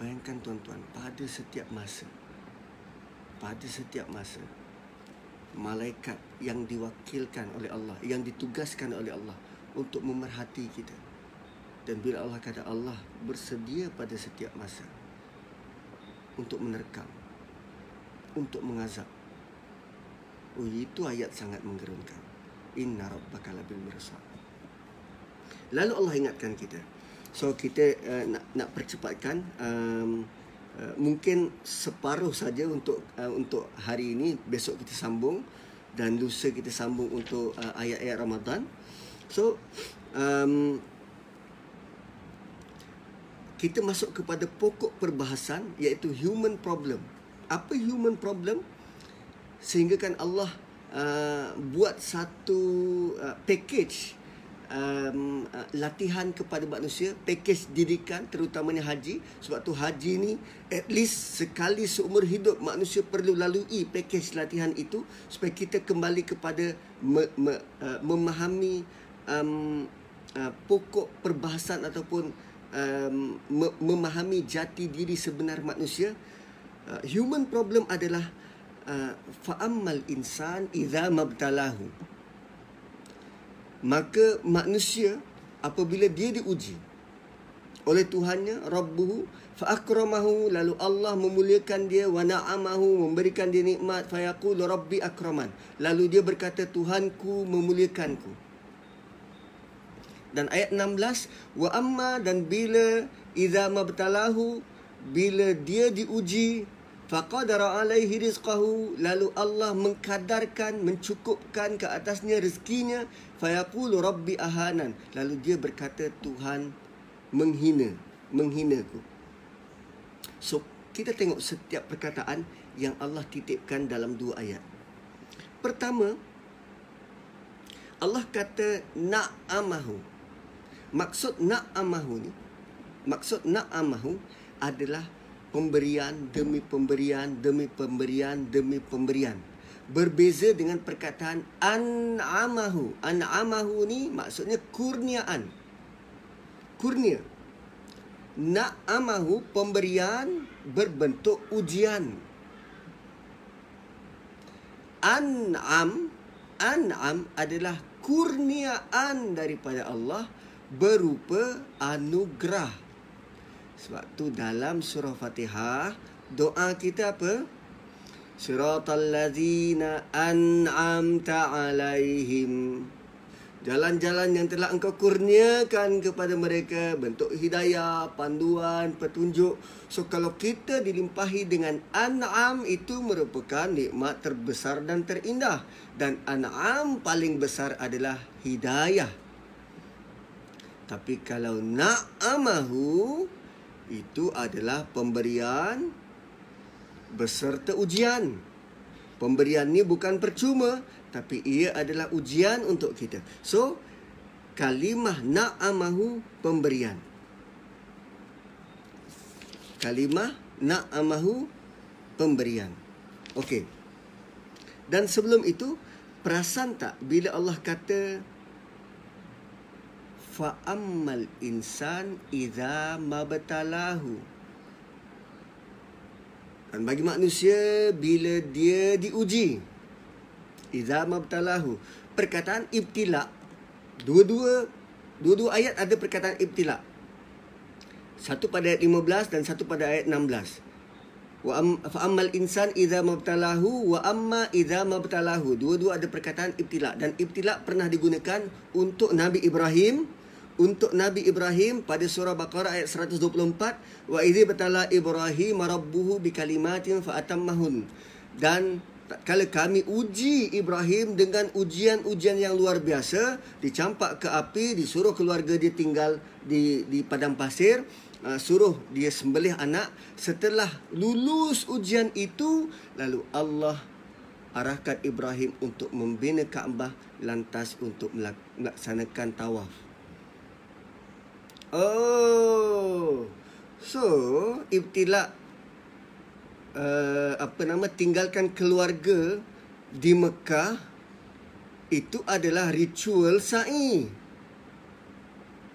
Bayangkan tuan-tuan pada setiap masa pada setiap masa malaikat yang diwakilkan oleh Allah yang ditugaskan oleh Allah untuk memerhati kita dan bila Allah kata Allah bersedia pada setiap masa untuk menerkam, untuk mengazab. Oh, itu ayat sangat menggerunkan. Inna rabbaka labil mirsad. Lalu Allah ingatkan kita. So kita uh, nak nak percepatkan um, uh, mungkin separuh saja untuk uh, untuk hari ini, besok kita sambung dan lusa kita sambung untuk uh, ayat-ayat Ramadan. So um, kita masuk kepada pokok perbahasan iaitu human problem. Apa human problem? Sehingga kan Allah uh, buat satu uh, package um, uh, latihan kepada manusia, package didikan terutamanya haji. Sebab tu haji ni at least sekali seumur hidup manusia perlu lalui package latihan itu supaya kita kembali kepada me, me, uh, memahami um, uh, pokok perbahasan ataupun um, memahami jati diri sebenar manusia uh, human problem adalah uh, fa'ammal insan idza mabtalahu. Maka manusia apabila dia diuji oleh Tuhannya Rabbuhu fa'akramahu lalu Allah memuliakan dia wa na'amahu memberikan dia nikmat fayaqulu rabbi akraman. Lalu dia berkata Tuhanku memuliakanku dan ayat 16 wa amma dan bila idza mabtalahu bila dia diuji faqadara alaihi rizqahu lalu Allah mengkadarkan mencukupkan ke atasnya rezekinya fayaqulu rabbi ahanan lalu dia berkata Tuhan menghina menghinaku. So kita tengok setiap perkataan yang Allah titipkan dalam dua ayat. Pertama Allah kata na'amahu Maksud nak amahu ni Maksud nak amahu adalah Pemberian demi pemberian Demi pemberian demi pemberian. Berbeza dengan perkataan An'amahu. An'amahu ni maksudnya kurniaan. Kurnia. Nak amahu pemberian Berbentuk ujian. An'am An'am adalah kurniaan daripada Allah berupa anugerah. Sebab tu dalam surah Fatihah doa kita apa? Siratal ladzina an'amta alaihim Jalan-jalan yang telah engkau kurniakan kepada mereka Bentuk hidayah, panduan, petunjuk So kalau kita dilimpahi dengan an'am Itu merupakan nikmat terbesar dan terindah Dan an'am paling besar adalah hidayah Tapi kalau na'amahu Itu adalah pemberian beserta ujian Pemberian ni bukan percuma tapi ia adalah ujian untuk kita. So, kalimah na'amahu pemberian. Kalimah na'amahu pemberian. Okey. Dan sebelum itu, perasan tak bila Allah kata fa'ammal insan idza mabtalahu dan bagi manusia bila dia diuji Iza mabtalahu. Perkataan ibtila. Dua-dua dua-dua ayat ada perkataan ibtila. Satu pada ayat 15 dan satu pada ayat 16. Wa am, fa ammal insan idza mabtalahu wa amma idza mabtalahu. Dua-dua ada perkataan ibtila dan ibtila pernah digunakan untuk Nabi Ibrahim untuk Nabi Ibrahim pada surah Baqarah ayat 124 wa idzi batala Ibrahim rabbuhu bikalimatin fa atammahun dan kalau kami uji Ibrahim dengan ujian-ujian yang luar biasa, dicampak ke api, disuruh keluarga dia tinggal di di padang pasir, uh, suruh dia sembelih anak, setelah lulus ujian itu, lalu Allah arahkan Ibrahim untuk membina Kaabah lantas untuk melaksanakan tawaf. Oh. So, ibtila uh, apa nama tinggalkan keluarga di Mekah itu adalah ritual sa'i.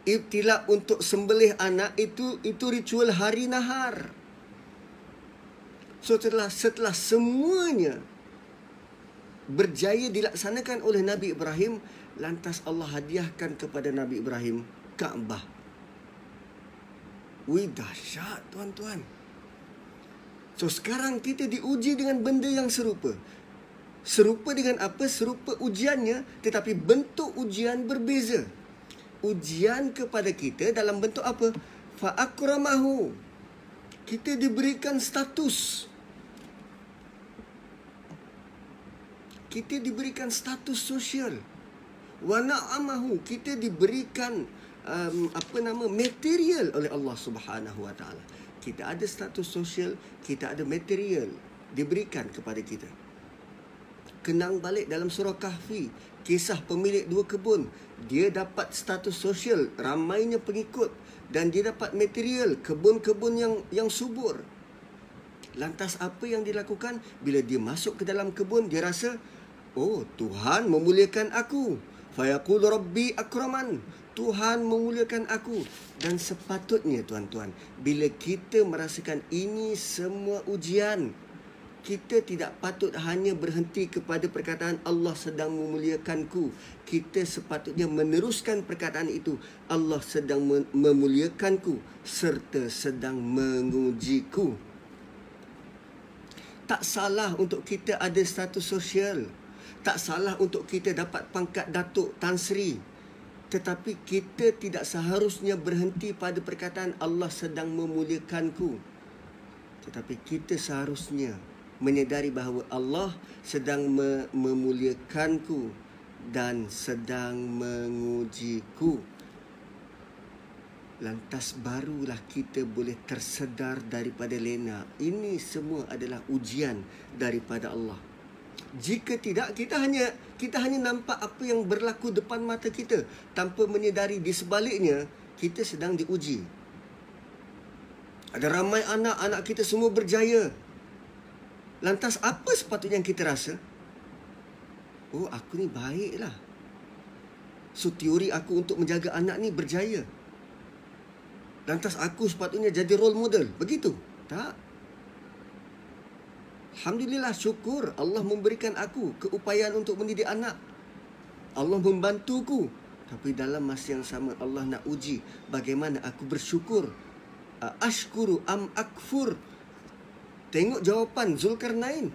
Ibtila untuk sembelih anak itu itu ritual hari nahar. So setelah setelah semuanya berjaya dilaksanakan oleh Nabi Ibrahim, lantas Allah hadiahkan kepada Nabi Ibrahim Kaabah. Wih dahsyat tuan-tuan. So sekarang kita diuji dengan benda yang serupa. Serupa dengan apa? Serupa ujiannya tetapi bentuk ujian berbeza. Ujian kepada kita dalam bentuk apa? Fa akramahu. Kita diberikan status. Kita diberikan status sosial. Wa na'amahu. Kita diberikan um, apa nama material oleh Allah Subhanahu wa taala kita ada status sosial, kita ada material diberikan kepada kita. Kenang balik dalam surah Kahfi, kisah pemilik dua kebun. Dia dapat status sosial, ramainya pengikut dan dia dapat material kebun-kebun yang yang subur. Lantas apa yang dilakukan bila dia masuk ke dalam kebun dia rasa oh Tuhan memuliakan aku. Fayaqul rabbi akraman. Tuhan memuliakan aku dan sepatutnya tuan-tuan bila kita merasakan ini semua ujian kita tidak patut hanya berhenti kepada perkataan Allah sedang memuliakanku. Kita sepatutnya meneruskan perkataan itu. Allah sedang memuliakanku serta sedang mengujiku. Tak salah untuk kita ada status sosial tak salah untuk kita dapat pangkat datuk tan sri tetapi kita tidak seharusnya berhenti pada perkataan Allah sedang memuliakanku. Tetapi kita seharusnya menyedari bahawa Allah sedang memuliakanku dan sedang mengujiku. Lantas barulah kita boleh tersedar daripada lena. Ini semua adalah ujian daripada Allah. Jika tidak kita hanya kita hanya nampak apa yang berlaku depan mata kita tanpa menyedari di sebaliknya kita sedang diuji. Ada ramai anak-anak kita semua berjaya. Lantas apa sepatutnya yang kita rasa? Oh, aku ni baiklah. So teori aku untuk menjaga anak ni berjaya. Lantas aku sepatutnya jadi role model. Begitu? Tak. Alhamdulillah syukur Allah memberikan aku keupayaan untuk mendidik anak. Allah membantuku. Tapi dalam masa yang sama Allah nak uji bagaimana aku bersyukur. Ashkuru am akfur. Tengok jawapan Zulkarnain.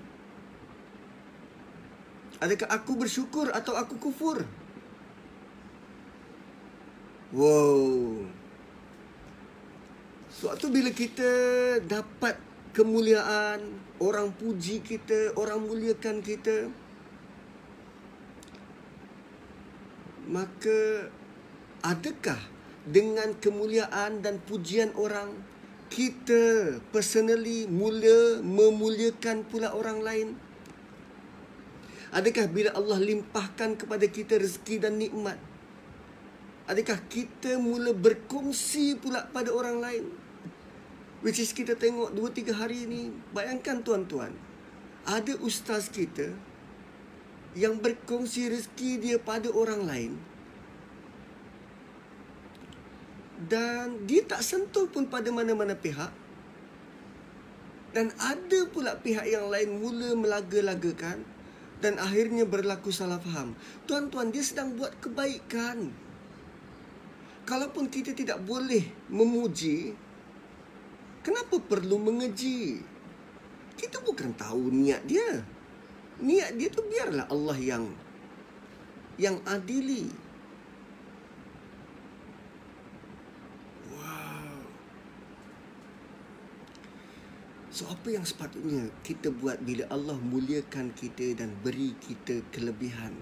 Adakah aku bersyukur atau aku kufur? Wow. Suatu bila kita dapat kemuliaan, orang puji kita, orang muliakan kita, maka adakah dengan kemuliaan dan pujian orang kita personally mula memuliakan pula orang lain? Adakah bila Allah limpahkan kepada kita rezeki dan nikmat, adakah kita mula berkongsi pula pada orang lain? Which is kita tengok 2 3 hari ni, bayangkan tuan-tuan, ada ustaz kita yang berkongsi rezeki dia pada orang lain dan dia tak sentuh pun pada mana-mana pihak dan ada pula pihak yang lain mula melaga-lagakan dan akhirnya berlaku salah faham. Tuan-tuan, dia sedang buat kebaikan. Kalaupun kita tidak boleh memuji, kenapa perlu mengeji? Kita bukan tahu niat dia. Niat dia tu biarlah Allah yang yang adili. So apa yang sepatutnya kita buat bila Allah muliakan kita dan beri kita kelebihan?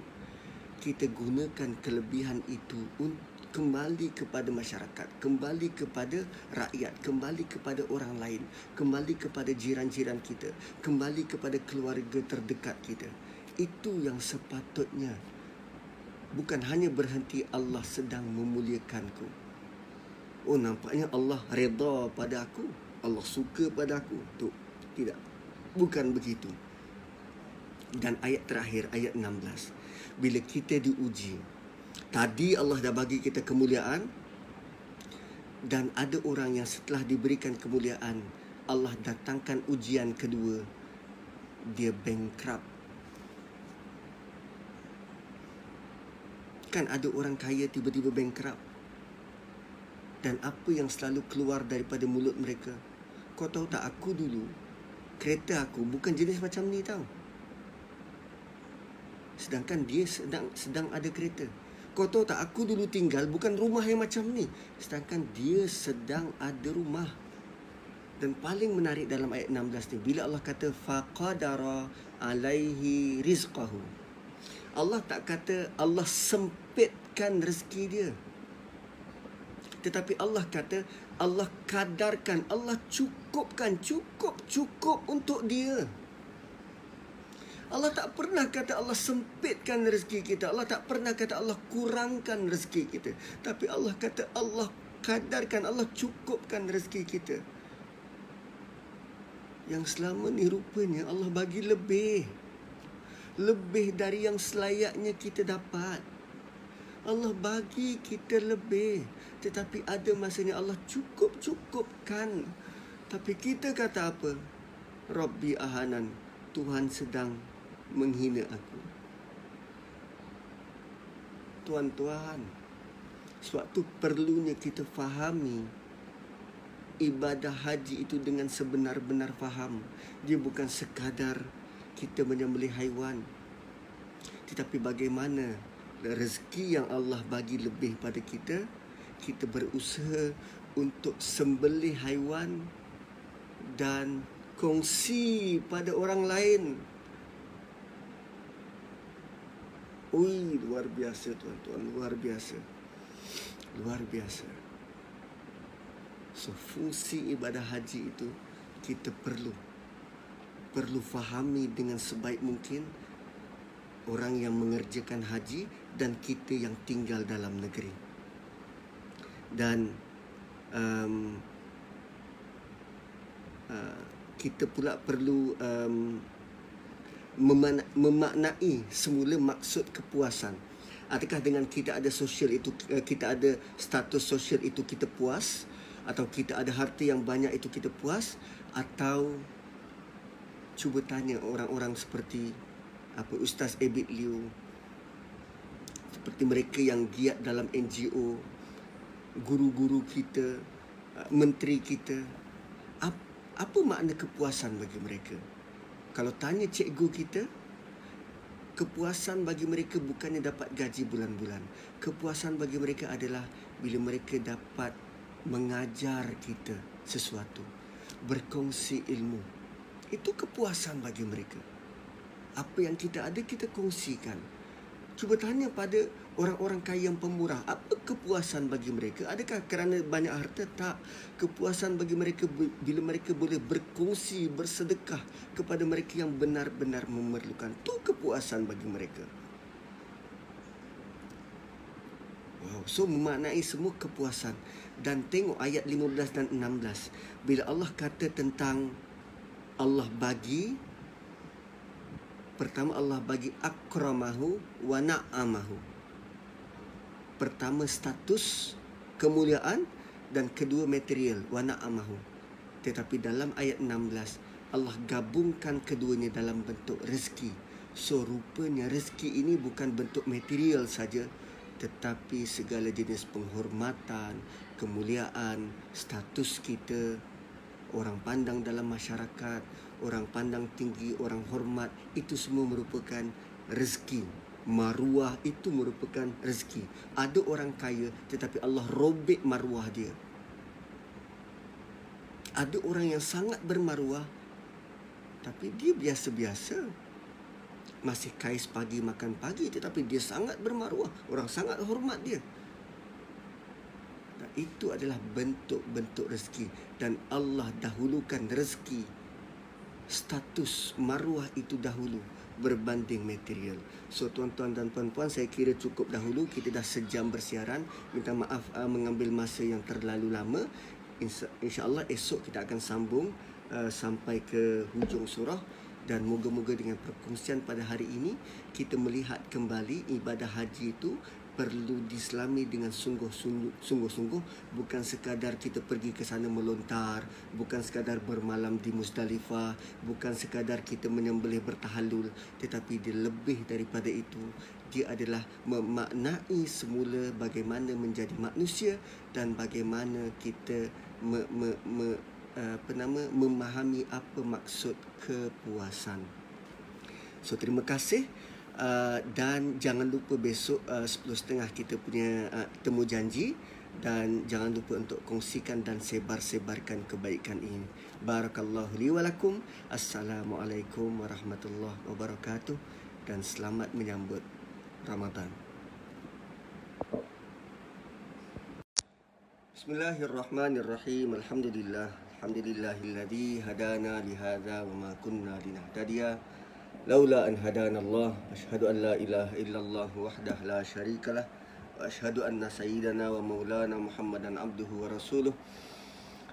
Kita gunakan kelebihan itu untuk kembali kepada masyarakat, kembali kepada rakyat, kembali kepada orang lain, kembali kepada jiran-jiran kita, kembali kepada keluarga terdekat kita. Itu yang sepatutnya bukan hanya berhenti Allah sedang memuliakanku. Oh nampaknya Allah redha pada aku. Allah suka pada aku tu tidak bukan begitu dan ayat terakhir ayat 16 bila kita diuji tadi Allah dah bagi kita kemuliaan dan ada orang yang setelah diberikan kemuliaan Allah datangkan ujian kedua dia bankrupt kan ada orang kaya tiba-tiba bankrupt dan apa yang selalu keluar daripada mulut mereka kau tahu tak aku dulu kereta aku bukan jenis macam ni tau. Sedangkan dia sedang sedang ada kereta. Kau tahu tak aku dulu tinggal bukan rumah yang macam ni. Sedangkan dia sedang ada rumah. Dan paling menarik dalam ayat 16 ni bila Allah kata faqadara alaihi rizqahu. Allah tak kata Allah sempitkan rezeki dia. Tetapi Allah kata Allah kadarkan, Allah cukupkan, cukup, cukup untuk dia. Allah tak pernah kata Allah sempitkan rezeki kita. Allah tak pernah kata Allah kurangkan rezeki kita. Tapi Allah kata Allah kadarkan, Allah cukupkan rezeki kita. Yang selama ni rupanya Allah bagi lebih. Lebih dari yang selayaknya kita dapat. Allah bagi kita lebih tetapi ada masanya Allah cukup-cukupkan tapi kita kata apa Rabbi ahanan Tuhan sedang menghina aku. Tuan-tuan Suatu perlunya kita fahami Ibadah haji itu dengan sebenar-benar faham. Dia bukan sekadar kita menyembelih haiwan Tetapi bagaimana rezeki yang Allah bagi lebih pada kita kita berusaha untuk sembelih haiwan dan kongsi pada orang lain Ui, luar biasa tuan-tuan, luar biasa. Luar biasa. So, fungsi ibadah haji itu kita perlu perlu fahami dengan sebaik mungkin orang yang mengerjakan haji dan kita yang tinggal dalam negeri. Dan um, uh, kita pula perlu um, memaknai semula maksud kepuasan. Adakah dengan kita ada sosial itu uh, kita ada status sosial itu kita puas? Atau kita ada harta yang banyak itu kita puas? Atau cuba tanya orang-orang seperti apa Ustaz Abid Liu seperti mereka yang giat dalam NGO guru-guru kita uh, menteri kita. Apa makna kepuasan bagi mereka kalau tanya cikgu kita Kepuasan bagi mereka bukannya dapat gaji bulan-bulan. Kepuasan bagi mereka adalah bila mereka dapat mengajar kita sesuatu, berkongsi ilmu. Itu kepuasan bagi mereka. Apa yang kita ada kita kongsikan. Cuba tanya pada orang-orang kaya yang pemurah, apa kepuasan bagi mereka? Adakah kerana banyak harta? Tak. Kepuasan bagi mereka bila mereka boleh berkongsi, bersedekah kepada mereka yang benar-benar memerlukan. Itu kepuasan bagi mereka. Wow, so memaknai semua kepuasan. Dan tengok ayat 15 dan 16. Bila Allah kata tentang Allah bagi Pertama Allah bagi akramahu wa na'amahu. Pertama status kemuliaan dan kedua material wa na'amahu. Tetapi dalam ayat 16 Allah gabungkan keduanya dalam bentuk rezeki. So rupanya rezeki ini bukan bentuk material saja tetapi segala jenis penghormatan, kemuliaan, status kita, orang pandang dalam masyarakat, orang pandang tinggi, orang hormat, itu semua merupakan rezeki. Maruah itu merupakan rezeki. Ada orang kaya tetapi Allah robek maruah dia. Ada orang yang sangat bermaruah tapi dia biasa-biasa. Masih kais pagi makan pagi tetapi dia sangat bermaruah. Orang sangat hormat dia. Dan itu adalah bentuk-bentuk rezeki dan Allah dahulukan rezeki status maruah itu dahulu berbanding material. So tuan-tuan dan puan-puan saya kira cukup dahulu kita dah sejam bersiaran. Minta maaf uh, mengambil masa yang terlalu lama. Insya-Allah esok kita akan sambung uh, sampai ke hujung surah dan moga-moga dengan perkongsian pada hari ini kita melihat kembali ibadah haji itu perlu diselami dengan sungguh-sungguh bukan sekadar kita pergi ke sana melontar bukan sekadar bermalam di Muzdalifah bukan sekadar kita menyembelih bertahalul tetapi dia lebih daripada itu. Dia adalah memaknai semula bagaimana menjadi manusia dan bagaimana kita me, me, me, apa nama memahami apa maksud kepuasan. So terima kasih Uh, dan jangan lupa besok uh, 10.30 kita punya uh, temu janji dan jangan lupa untuk kongsikan dan sebar-sebarkan kebaikan ini. Barakallahu li wa lakum. Assalamualaikum warahmatullahi wabarakatuh dan selamat menyambut Ramadan. Bismillahirrahmanirrahim. Alhamdulillah. Alhamdulillahilladzi hadana li hadza wa ma kunna linahtadiya laula an hadana Allah ashhadu an la ilaha illallah wahdahu la syarikalah wa ashhadu anna sayyidana wa maulana Muhammadan abduhu wa rasuluh.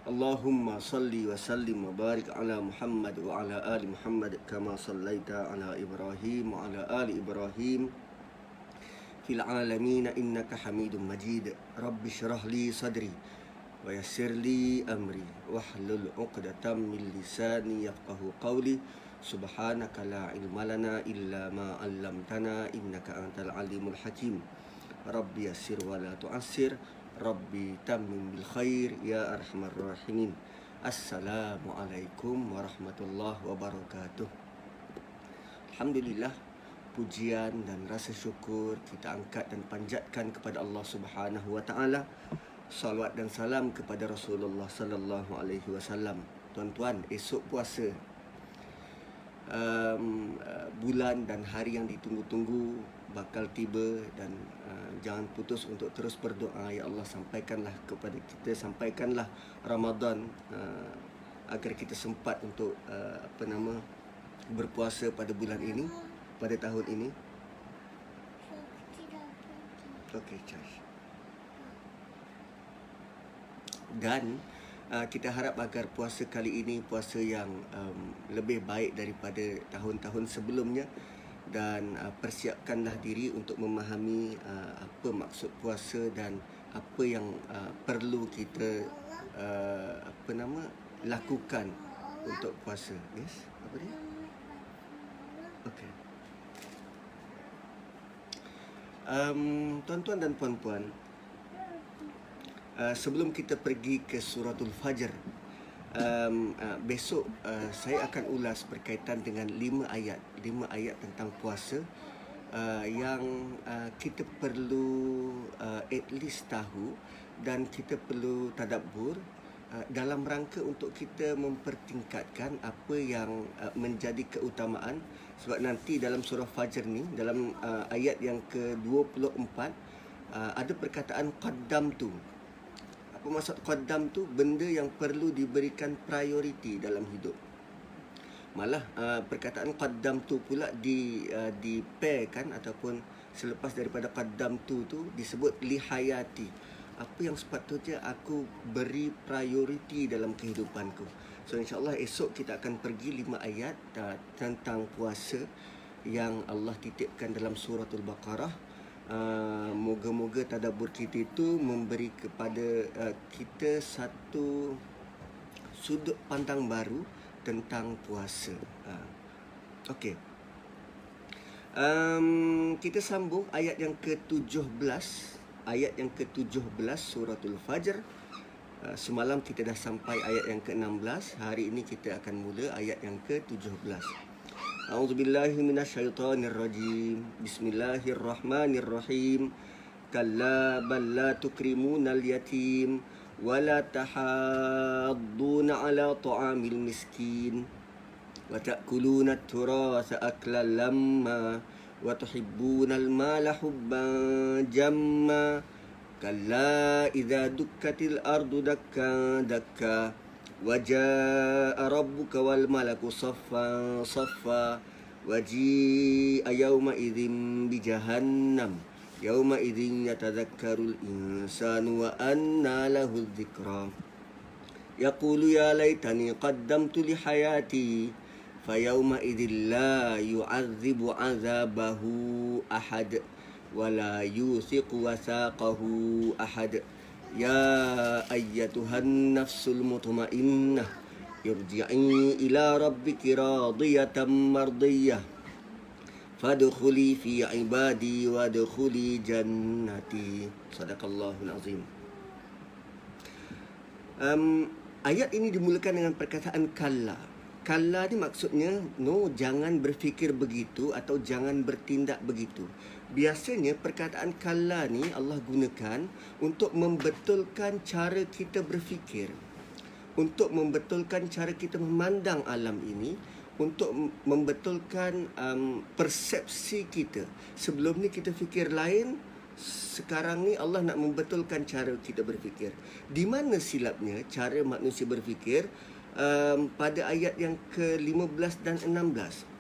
Allahumma salli wa sallim wa barik ala Muhammad wa ala ali Muhammad kama sallaita ala Ibrahim wa ala ali Ibrahim. Fil alamin innaka Hamidum Majid. Rabbi shrah li sadri wa yassir li amri wahlul 'uqdatam min lisani yafqahu qawli. Subhanaka la ilma lana illa ma 'allamtana innaka antal alimul hakim. Rabbi yassir wa la tu'assir. Rabbi tammim bil khair ya arhamar rahimin. Assalamualaikum warahmatullahi wabarakatuh. Alhamdulillah pujian dan rasa syukur kita angkat dan panjatkan kepada Allah Subhanahu wa taala. Salawat dan salam kepada Rasulullah sallallahu alaihi wasallam. Tuan-tuan, esok puasa um, uh, bulan dan hari yang ditunggu-tunggu bakal tiba dan uh, jangan putus untuk terus berdoa. Ya Allah sampaikanlah kepada kita sampaikanlah Ramadan uh, agar kita sempat untuk uh, apa nama berpuasa pada bulan ini pada tahun ini. Okey charge dan uh, kita harap agar puasa kali ini puasa yang um, lebih baik daripada tahun-tahun sebelumnya dan uh, persiapkanlah diri untuk memahami uh, apa maksud puasa dan apa yang uh, perlu kita uh, apa nama lakukan untuk puasa. Yes? Apa dia? Okey um, tuan-tuan dan puan-puan Uh, sebelum kita pergi ke suratul fajr um, uh, besok uh, saya akan ulas berkaitan dengan lima ayat. Lima ayat tentang puasa uh, yang uh, kita perlu uh, at least tahu dan kita perlu tadabbur dalam rangka untuk kita mempertingkatkan apa yang menjadi keutamaan. Sebab nanti dalam surah Fajr ni dalam ayat yang ke-24 uh, ada perkataan qaddam tu apa maksud qaddam tu benda yang perlu diberikan prioriti dalam hidup. Malah uh, perkataan qaddam tu pula di uh, di kan ataupun selepas daripada qaddam tu tu disebut lihayati. Apa yang sepatutnya aku beri prioriti dalam kehidupanku. So insyaallah esok kita akan pergi lima ayat uh, tentang puasa yang Allah titipkan dalam suratul baqarah uh, moga-moga tadabbur kita itu memberi kepada uh, kita satu sudut pandang baru tentang puasa. Ha. Okey. Um, kita sambung ayat yang ke-17. Ayat yang ke-17 suratul Fajr. Uh, semalam kita dah sampai ayat yang ke-16. Hari ini kita akan mula ayat yang ke-17. أعوذ بالله من الشيطان الرجيم بسم الله الرحمن الرحيم كلا بل لا تكرمون اليتيم ولا تحاضون على طعام المسكين وتأكلون التراث أكلا لما وتحبون المال حبا جما كلا إذا دكت الأرض دكا دكا وجاء ربك والملك صفا صفا وجيء يومئذ بجهنم. يومئذ يتذكر الإنسان وأنى له الذكرى. يقول يا ليتني قدمت لحياتي فيومئذ لا يعذب عذابه أحد ولا يوثق وثاقه أحد. يا أيتها النفس المطمئنة ارجعي إلى ربك راضية مرضية Fadkhuli fi ibadi wa dkhuli jannati. Sadaqallahul azim. Um, ayat ini dimulakan dengan perkataan kalla. Kalla ni maksudnya no jangan berfikir begitu atau jangan bertindak begitu. Biasanya perkataan kalla ni Allah gunakan untuk membetulkan cara kita berfikir. Untuk membetulkan cara kita memandang alam ini untuk membetulkan um, persepsi kita. Sebelum ni kita fikir lain, sekarang ni Allah nak membetulkan cara kita berfikir. Di mana silapnya cara manusia berfikir um, pada ayat yang ke-15 dan 16.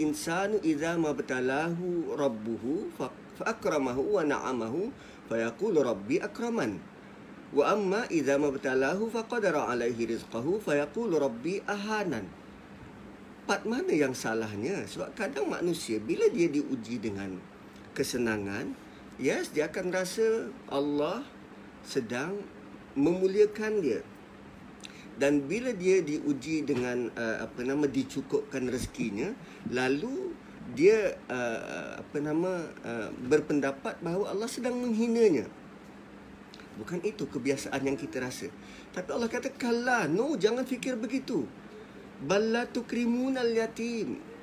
Insanu idza ma batalahu rabbuhu fa akramahu wa na'amahu yaqulu rabbi akraman. Wa amma idza ma batalahu fa qadara alaihi rizqahu yaqulu rabbi ahanan part mana yang salahnya? Sebab kadang manusia bila dia diuji dengan kesenangan yes dia akan rasa Allah sedang memuliakan dia dan bila dia diuji dengan uh, apa nama dicukupkan rezekinya lalu dia uh, apa nama uh, berpendapat bahawa Allah sedang menghinanya. Bukan itu kebiasaan yang kita rasa. Tapi Allah kata kala no jangan fikir begitu. Balla tukrimunal yatim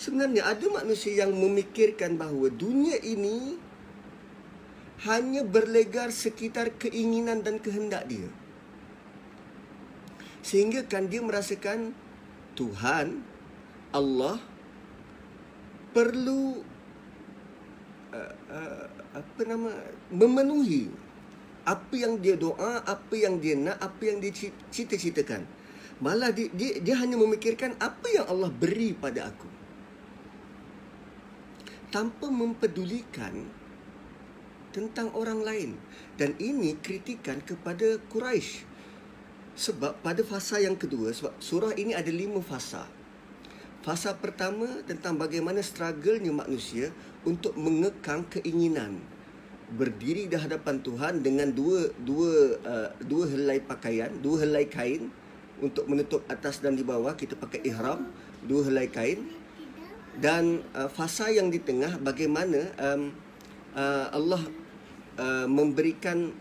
sebenarnya ada manusia yang memikirkan bahawa dunia ini hanya berlegar sekitar keinginan dan kehendak dia sehingga kan dia merasakan Tuhan Allah perlu uh, uh, apa nama memenuhi apa yang dia doa apa yang dia nak apa yang dia cita-citakan Malah dia, dia, dia hanya memikirkan apa yang Allah beri pada aku. Tanpa mempedulikan tentang orang lain. Dan ini kritikan kepada Quraisy. Sebab pada fasa yang kedua, sebab surah ini ada lima fasa. Fasa pertama tentang bagaimana struggle-nya manusia untuk mengekang keinginan berdiri di hadapan Tuhan dengan dua dua uh, dua helai pakaian, dua helai kain untuk menutup atas dan di bawah kita pakai ihram dua helai kain dan uh, fasa yang di tengah bagaimana um, uh, Allah uh, memberikan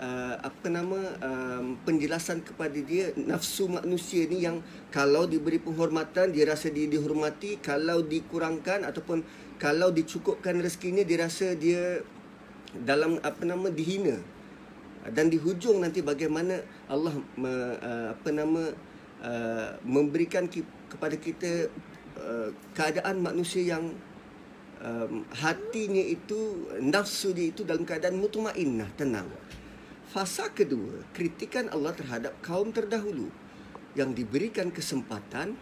uh, apa nama um, penjelasan kepada dia nafsu manusia ni yang kalau diberi penghormatan dia rasa dia dihormati kalau dikurangkan ataupun kalau dicukupkan rezekinya dia rasa dia dalam apa nama dihina. Dan di hujung nanti bagaimana Allah me, uh, apa nama uh, memberikan ki, kepada kita uh, keadaan manusia yang um, hatinya itu nafsu dia itu dalam keadaan mutmainnah tenang Fasa kedua, kritikan Allah terhadap kaum terdahulu yang diberikan kesempatan,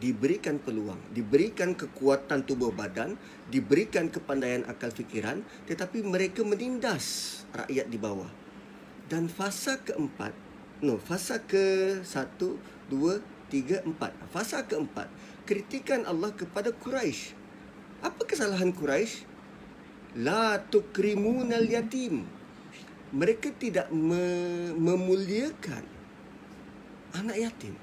diberikan peluang, diberikan kekuatan tubuh badan, diberikan kepandaian akal fikiran, tetapi mereka menindas rakyat di bawah. Dan fasa keempat, no, fasa ke satu, dua, tiga, empat. Fasa keempat, kritikan Allah kepada Quraisy. Apa kesalahan Quraisy? La tukrimunal yatim mereka tidak me- memuliakan anak yatim.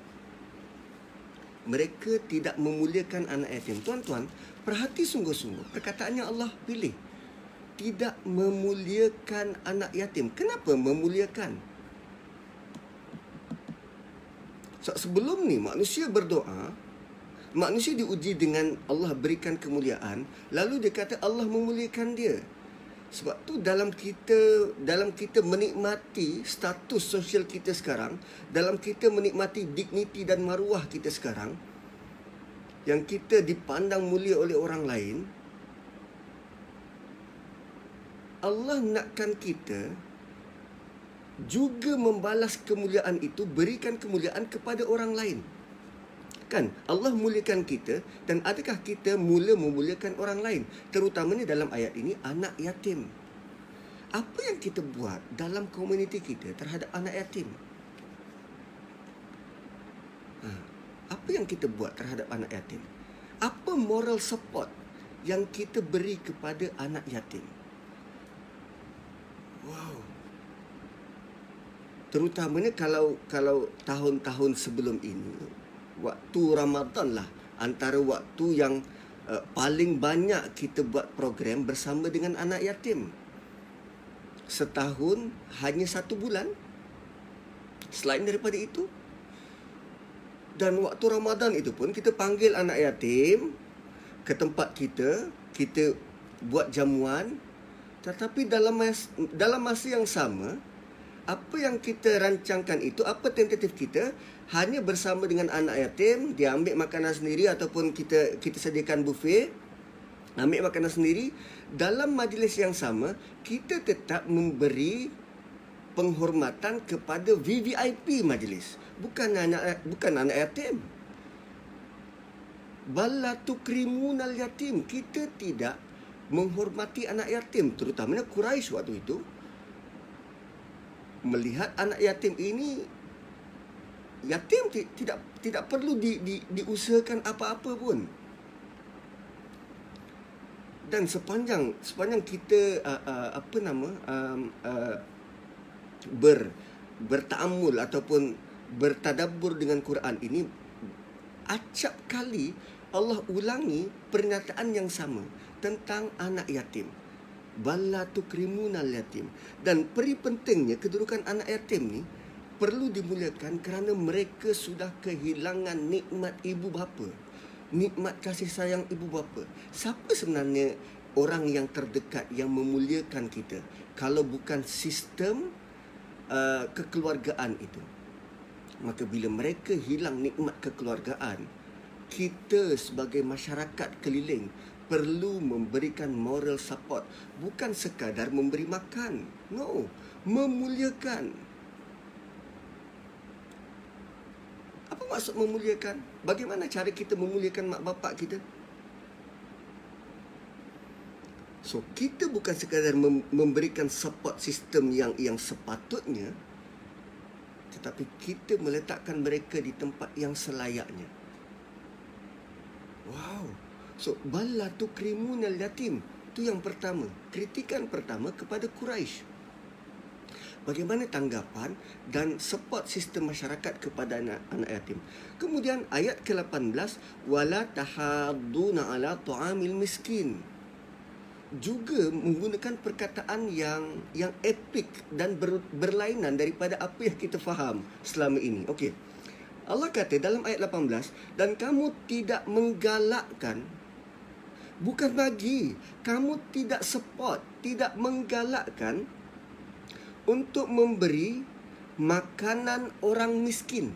Mereka tidak memuliakan anak yatim. Tuan-tuan, perhati sungguh-sungguh. Perkataannya Allah pilih. Tidak memuliakan anak yatim. Kenapa memuliakan? Sebelum ni manusia berdoa, manusia diuji dengan Allah berikan kemuliaan, lalu dia kata Allah memuliakan dia. Sebab tu dalam kita dalam kita menikmati status sosial kita sekarang, dalam kita menikmati dignity dan maruah kita sekarang yang kita dipandang mulia oleh orang lain, Allah nakkan kita juga membalas kemuliaan itu berikan kemuliaan kepada orang lain. Kan Allah muliakan kita dan adakah kita mula memuliakan orang lain terutamanya dalam ayat ini anak yatim. Apa yang kita buat dalam komuniti kita terhadap anak yatim? Ha, apa yang kita buat terhadap anak yatim? Apa moral support yang kita beri kepada anak yatim? Wow. Terutamanya kalau kalau tahun-tahun sebelum ini waktu Ramadan lah antara waktu yang uh, paling banyak kita buat program bersama dengan anak yatim. Setahun hanya satu bulan. Selain daripada itu. Dan waktu Ramadan itu pun kita panggil anak yatim ke tempat kita. Kita buat jamuan. Tetapi dalam masa, dalam masa yang sama, apa yang kita rancangkan itu, apa tentatif kita, hanya bersama dengan anak yatim dia ambil makanan sendiri ataupun kita kita sediakan buffet ambil makanan sendiri dalam majlis yang sama kita tetap memberi penghormatan kepada VVIP majlis. Bukan anak bukan anak yatim. Bala tukrimunal yatim. Kita tidak menghormati anak yatim terutamanya Quraisy waktu itu. Melihat anak yatim ini yatim tidak tidak perlu di, di, diusahakan apa-apa pun. Dan sepanjang sepanjang kita uh, uh, apa nama um, uh, ber bertaamul ataupun bertadabbur dengan Quran ini acap kali Allah ulangi pernyataan yang sama tentang anak yatim. Balla tukrimunal yatim. Dan peri pentingnya kedudukan anak yatim ni perlu dimuliakan kerana mereka sudah kehilangan nikmat ibu bapa. Nikmat kasih sayang ibu bapa. Siapa sebenarnya orang yang terdekat yang memuliakan kita kalau bukan sistem uh, kekeluargaan itu? Maka bila mereka hilang nikmat kekeluargaan, kita sebagai masyarakat keliling perlu memberikan moral support bukan sekadar memberi makan no memuliakan maksud memuliakan? Bagaimana cara kita memuliakan mak bapak kita? So, kita bukan sekadar memberikan support sistem yang yang sepatutnya tetapi kita meletakkan mereka di tempat yang selayaknya. Wow. So, bala tu krimunal yatim. Itu yang pertama. Kritikan pertama kepada Quraisy bagaimana tanggapan dan support sistem masyarakat kepada anak, anak yatim. Kemudian ayat ke-18 wala tahadduna ala ta'amil miskin juga menggunakan perkataan yang yang epik dan ber, berlainan daripada apa yang kita faham selama ini. Okey. Allah kata dalam ayat 18 dan kamu tidak menggalakkan bukan bagi kamu tidak support, tidak menggalakkan untuk memberi makanan orang miskin.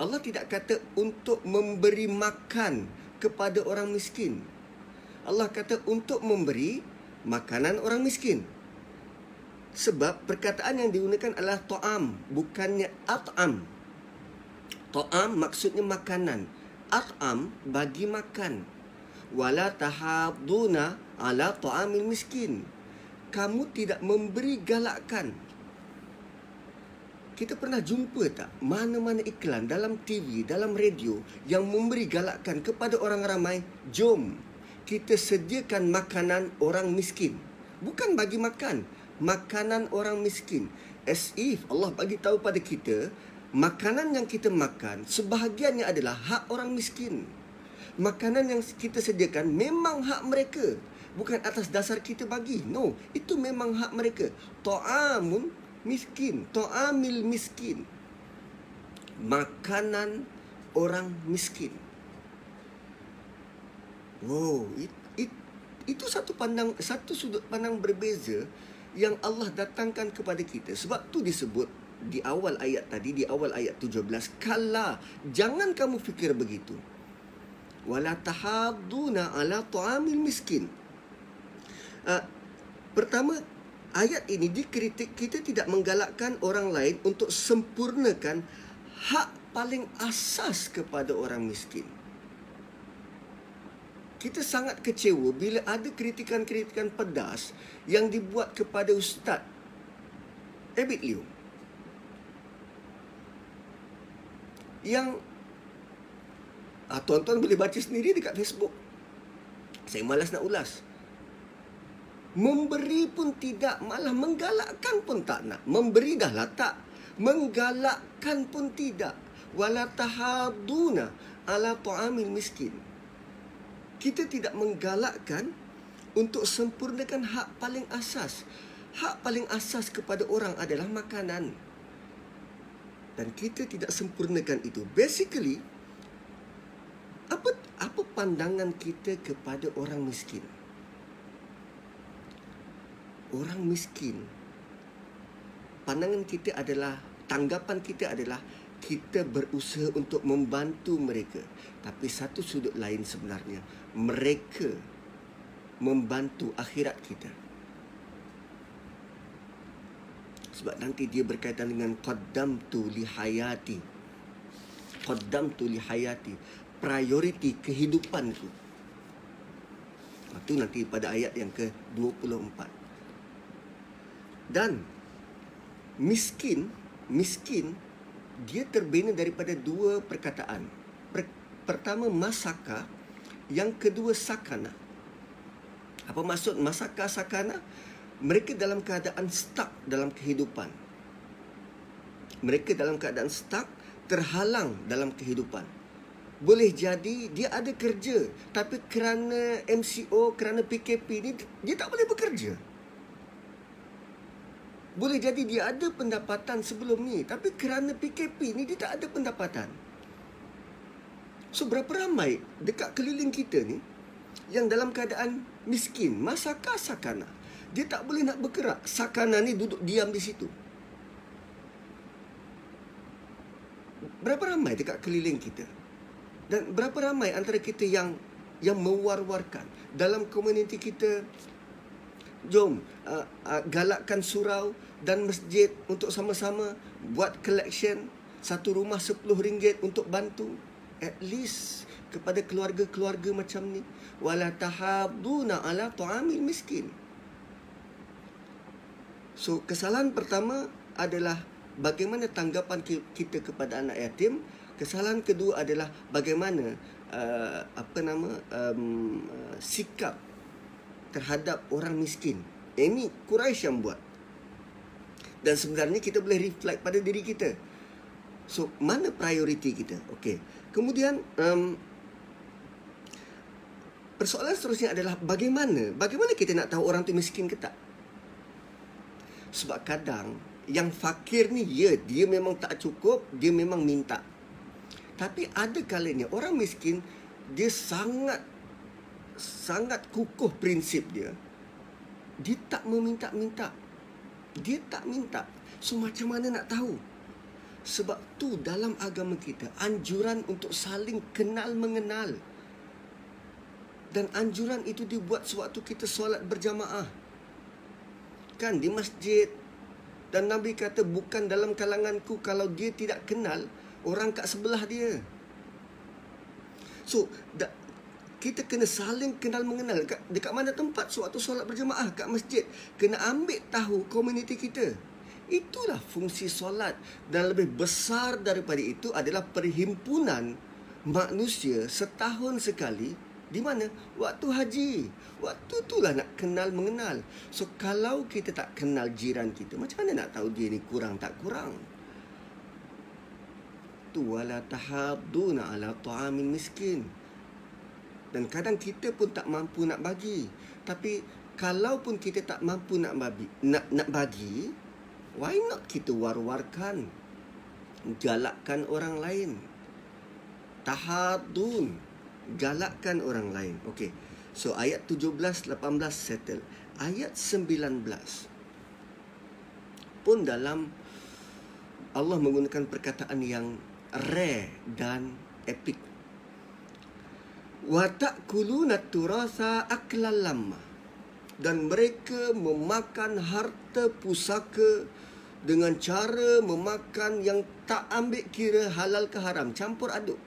Allah tidak kata untuk memberi makan kepada orang miskin. Allah kata untuk memberi makanan orang miskin. Sebab perkataan yang digunakan adalah to'am, bukannya at'am. To'am maksudnya makanan. At'am bagi makan. Wala tahabduna ala to'amil miskin. Kamu tidak memberi galakan. Kita pernah jumpa tak mana-mana iklan dalam TV, dalam radio yang memberi galakan kepada orang ramai, jom kita sediakan makanan orang miskin. Bukan bagi makan, makanan orang miskin. As if Allah bagi tahu pada kita, makanan yang kita makan sebahagiannya adalah hak orang miskin. Makanan yang kita sediakan memang hak mereka. Bukan atas dasar kita bagi. No, itu memang hak mereka. To'amun miskin. To'amil miskin. Makanan orang miskin. Wow, it, it, itu satu pandang satu sudut pandang berbeza yang Allah datangkan kepada kita. Sebab tu disebut di awal ayat tadi di awal ayat 17 kala jangan kamu fikir begitu. Wala tahaduna ala ta'amil miskin. Uh, pertama ayat ini dikritik kita tidak menggalakkan orang lain untuk sempurnakan hak paling asas kepada orang miskin kita sangat kecewa bila ada kritikan-kritikan pedas yang dibuat kepada Ustaz David Liu. Yang ah, tuan-tuan boleh baca sendiri dekat Facebook. Saya malas nak ulas. Memberi pun tidak, malah menggalakkan pun tak nak. Memberi dah lah tak. Menggalakkan pun tidak. Wala tahaduna ala tu'amil miskin kita tidak menggalakkan untuk sempurnakan hak paling asas. Hak paling asas kepada orang adalah makanan. Dan kita tidak sempurnakan itu. Basically, apa apa pandangan kita kepada orang miskin? Orang miskin pandangan kita adalah tanggapan kita adalah kita berusaha untuk membantu mereka tapi satu sudut lain sebenarnya mereka membantu akhirat kita. Sebab nanti dia berkaitan dengan qaddam tu li hayati. Qaddam tu li hayati. Prioriti kehidupanku. Itu nanti pada ayat yang ke-24. Dan miskin, miskin dia terbina daripada dua perkataan. pertama masaka yang kedua sakana. Apa maksud masaka sakana? Mereka dalam keadaan stuck dalam kehidupan. Mereka dalam keadaan stuck terhalang dalam kehidupan. Boleh jadi dia ada kerja tapi kerana MCO, kerana PKP ni dia tak boleh bekerja. Boleh jadi dia ada pendapatan sebelum ni tapi kerana PKP ni dia tak ada pendapatan. So berapa ramai dekat keliling kita ni yang dalam keadaan miskin, masakah sakana. Dia tak boleh nak bergerak. Sakana ni duduk diam di situ. Berapa ramai dekat keliling kita? Dan berapa ramai antara kita yang yang mewar-warkan dalam komuniti kita jom uh, uh, galakkan surau dan masjid untuk sama-sama buat collection. Satu rumah RM10 untuk bantu. At least kepada keluarga-keluarga macam ni. Wala tahabuna ala tu'amil miskin. So kesalahan pertama adalah bagaimana tanggapan kita kepada anak yatim. Kesalahan kedua adalah bagaimana uh, apa nama um, uh, sikap terhadap orang miskin ini Quraisy yang buat dan sebenarnya kita boleh reflect pada diri kita so mana prioriti kita okey Kemudian um, persoalan seterusnya adalah bagaimana? Bagaimana kita nak tahu orang tu miskin ke tak? Sebab kadang yang fakir ni ya dia memang tak cukup, dia memang minta. Tapi ada kalanya orang miskin dia sangat sangat kukuh prinsip dia. Dia tak meminta-minta. Dia tak minta. So macam mana nak tahu? Sebab tu dalam agama kita anjuran untuk saling kenal mengenal. Dan anjuran itu dibuat sewaktu kita solat berjamaah. Kan di masjid. Dan Nabi kata bukan dalam kalanganku kalau dia tidak kenal orang kat sebelah dia. So, kita kena saling kenal mengenal. Dekat, dekat mana tempat suatu solat berjemaah? Kat masjid. Kena ambil tahu komuniti kita. Itulah fungsi solat. Dan lebih besar daripada itu adalah perhimpunan manusia setahun sekali. Di mana? Waktu haji. Waktu itulah nak kenal mengenal. So kalau kita tak kenal jiran kita macam mana nak tahu dia ni kurang tak kurang? Tu wala tahaduna ala ta'amin miskin dan kadang kita pun tak mampu nak bagi. Tapi kalaupun kita tak mampu nak bagi nak nak bagi why not kita war-warkan? Galakkan orang lain. Tahadun. Galakkan orang lain. Okey. So ayat 17 18 settle. Ayat 19 pun dalam Allah menggunakan perkataan yang rare dan epic wa ta'kuluna turasa aklan lamma dan mereka memakan harta pusaka dengan cara memakan yang tak ambil kira halal ke haram. Campur aduk.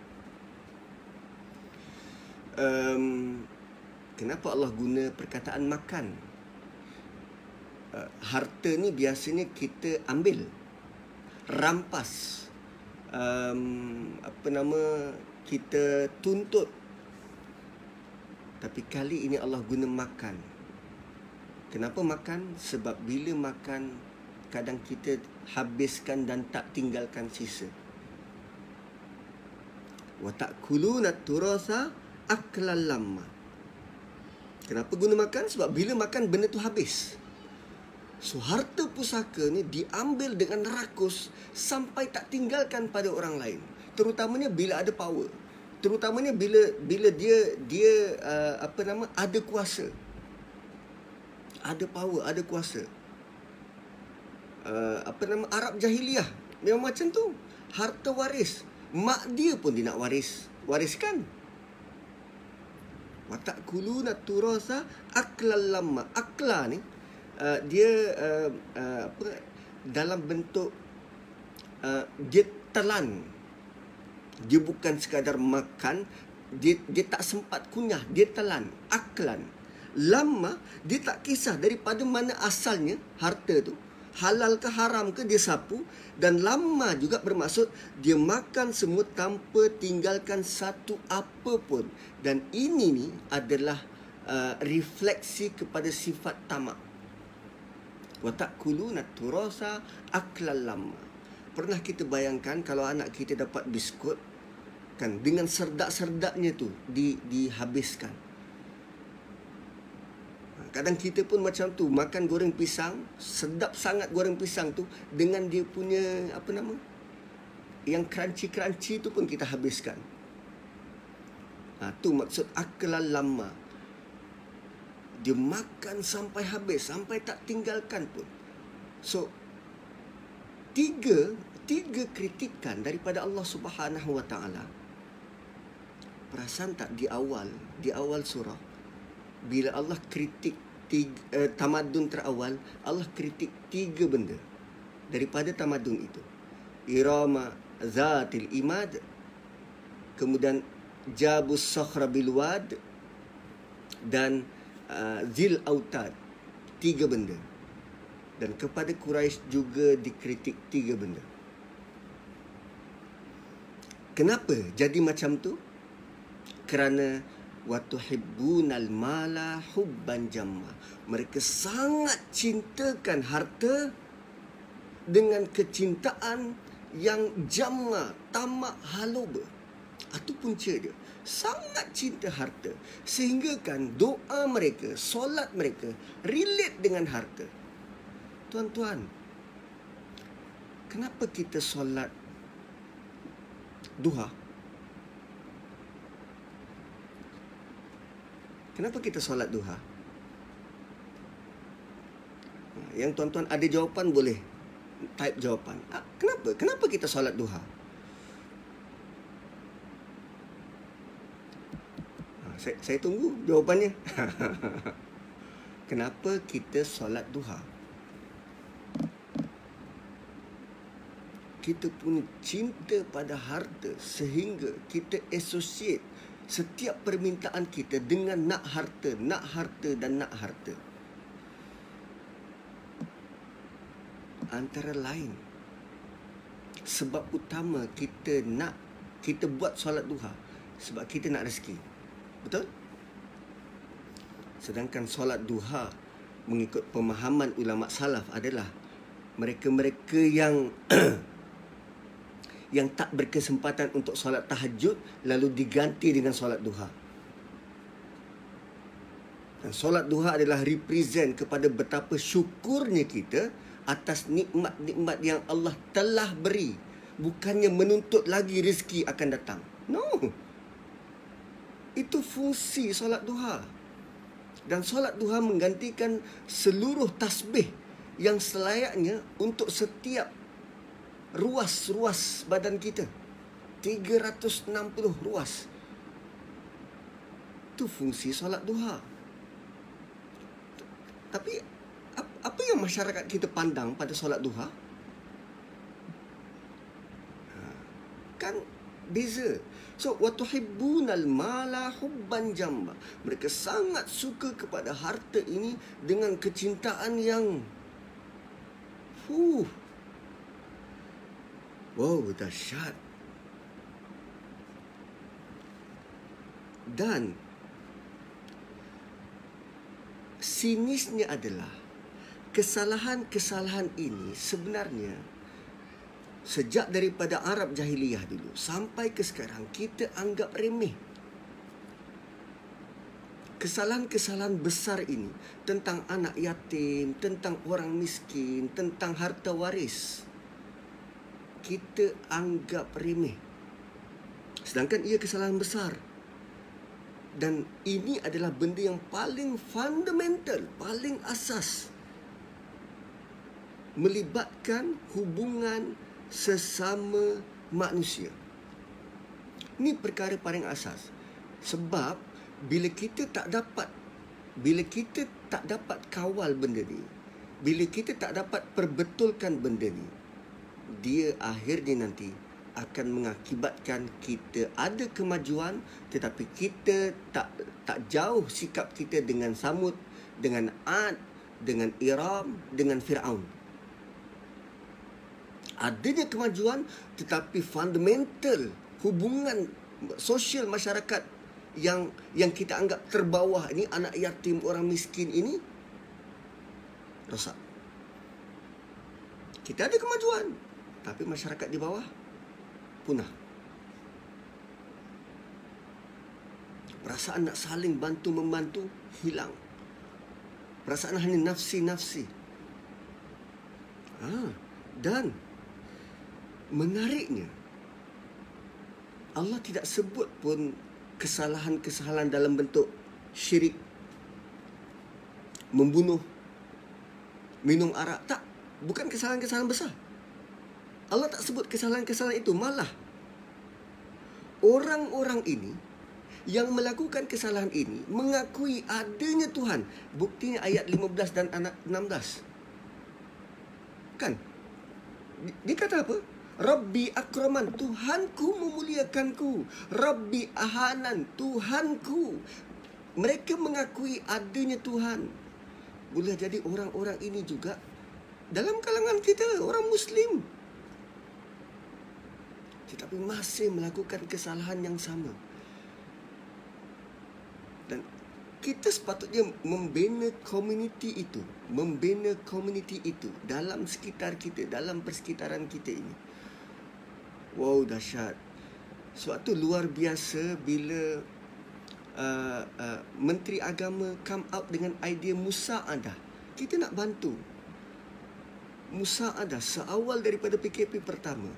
Um, kenapa Allah guna perkataan makan? Uh, harta ni biasanya kita ambil rampas. Um, apa nama kita tuntut tapi kali ini Allah guna makan. Kenapa makan? Sebab bila makan kadang kita habiskan dan tak tinggalkan sisa. Wa ta'kuluna turasa aklan lamma. Kenapa guna makan? Sebab bila makan benda tu habis. So harta pusaka ni diambil dengan rakus sampai tak tinggalkan pada orang lain. Terutamanya bila ada power terutamanya bila bila dia dia uh, apa nama ada kuasa. Ada power ada kuasa. Uh, apa nama Arab jahiliah. Memang macam tu. Harta waris. Mak dia pun dia nak waris. Wariskan. Watak kulu naturasa aklal lama akla ni uh, dia uh, uh, apa dalam bentuk uh, dia telan dia bukan sekadar makan dia dia tak sempat kunyah dia telan aklan. Lama dia tak kisah daripada mana asalnya harta tu. Halal ke haram ke dia sapu. Dan lama juga bermaksud dia makan semua tanpa tinggalkan satu apa pun. Dan ini ni adalah uh, refleksi kepada sifat tamak. Wa takuluna turasa aklal lama. Pernah kita bayangkan kalau anak kita dapat biskut kan dengan serdak-serdaknya tu di dihabiskan. Ha, kadang kita pun macam tu makan goreng pisang sedap sangat goreng pisang tu dengan dia punya apa nama yang crunchy-crunchy tu pun kita habiskan. Ha, tu maksud akal lama. Dia makan sampai habis sampai tak tinggalkan pun. So tiga tiga kritikan daripada Allah Subhanahu wa taala Perasan tak di awal, di awal surah bila Allah kritik tiga, uh, tamadun terawal, Allah kritik tiga benda daripada tamadun itu. Irama zatil imad, kemudian jabus sakhra bil wad dan uh, zil autad. Tiga benda. Dan kepada Quraisy juga dikritik tiga benda. Kenapa jadi macam tu? Kerana waktu hibbunal mala hubban jamma mereka sangat cintakan harta dengan kecintaan yang jamma tamak haluba itu punca dia sangat cinta harta sehingga kan doa mereka, solat mereka relate dengan harta. Tuan-tuan, kenapa kita solat duha? Kenapa kita solat duha? Yang tuan-tuan ada jawapan boleh type jawapan. Ah, kenapa? Kenapa kita solat duha? Ah, saya, saya tunggu jawapannya. (laughs) Kenapa kita solat duha? Kita punya cinta pada harta sehingga kita associate setiap permintaan kita dengan nak harta, nak harta dan nak harta. antara lain sebab utama kita nak kita buat solat duha sebab kita nak rezeki. Betul? Sedangkan solat duha mengikut pemahaman ulama salaf adalah mereka-mereka yang (clears throat) yang tak berkesempatan untuk solat tahajud lalu diganti dengan solat duha. Dan solat duha adalah represent kepada betapa syukurnya kita atas nikmat-nikmat yang Allah telah beri. Bukannya menuntut lagi rezeki akan datang. No. Itu fungsi solat duha. Dan solat duha menggantikan seluruh tasbih yang selayaknya untuk setiap ruas-ruas badan kita 360 ruas itu fungsi solat duha tapi apa yang masyarakat kita pandang pada solat duha? Ha, kan beza. So, watuhibbunal mala hubban jamba. Mereka sangat suka kepada harta ini dengan kecintaan yang Fuh. Wow, dahsyat. Dan sinisnya adalah kesalahan-kesalahan ini sebenarnya sejak daripada Arab jahiliyah dulu sampai ke sekarang kita anggap remeh. Kesalahan-kesalahan besar ini tentang anak yatim, tentang orang miskin, tentang harta waris. Kita anggap remeh. Sedangkan ia kesalahan besar. Dan ini adalah benda yang paling fundamental, paling asas melibatkan hubungan sesama manusia. Ini perkara paling asas. Sebab bila kita tak dapat bila kita tak dapat kawal benda ni, bila kita tak dapat perbetulkan benda ni, dia akhirnya nanti akan mengakibatkan kita ada kemajuan tetapi kita tak tak jauh sikap kita dengan Samud, dengan Ad, dengan Iram, dengan Firaun adanya kemajuan tetapi fundamental hubungan sosial masyarakat yang yang kita anggap terbawah ini anak yatim orang miskin ini rosak. Kita ada kemajuan tapi masyarakat di bawah punah. Perasaan nak saling bantu membantu hilang. Perasaan hanya nafsi-nafsi. Ah, dan menariknya Allah tidak sebut pun kesalahan-kesalahan dalam bentuk syirik membunuh minum arak tak bukan kesalahan-kesalahan besar Allah tak sebut kesalahan-kesalahan itu malah. Orang-orang ini yang melakukan kesalahan ini mengakui adanya Tuhan. Buktinya ayat 15 dan 16 kan? Dia kata apa? Rabbi akraman Tuhanku memuliakanku. Rabbi ahanan Tuhanku. Mereka mengakui adanya Tuhan. Boleh jadi orang-orang ini juga Dalam kalangan kita Orang Muslim Tetapi masih melakukan kesalahan yang sama Dan kita sepatutnya membina komuniti itu Membina komuniti itu Dalam sekitar kita Dalam persekitaran kita ini Wow dahsyat Sebab tu luar biasa bila uh, uh, Menteri Agama come out dengan idea Musa ada. Kita nak bantu. Musa ada seawal daripada PKP pertama.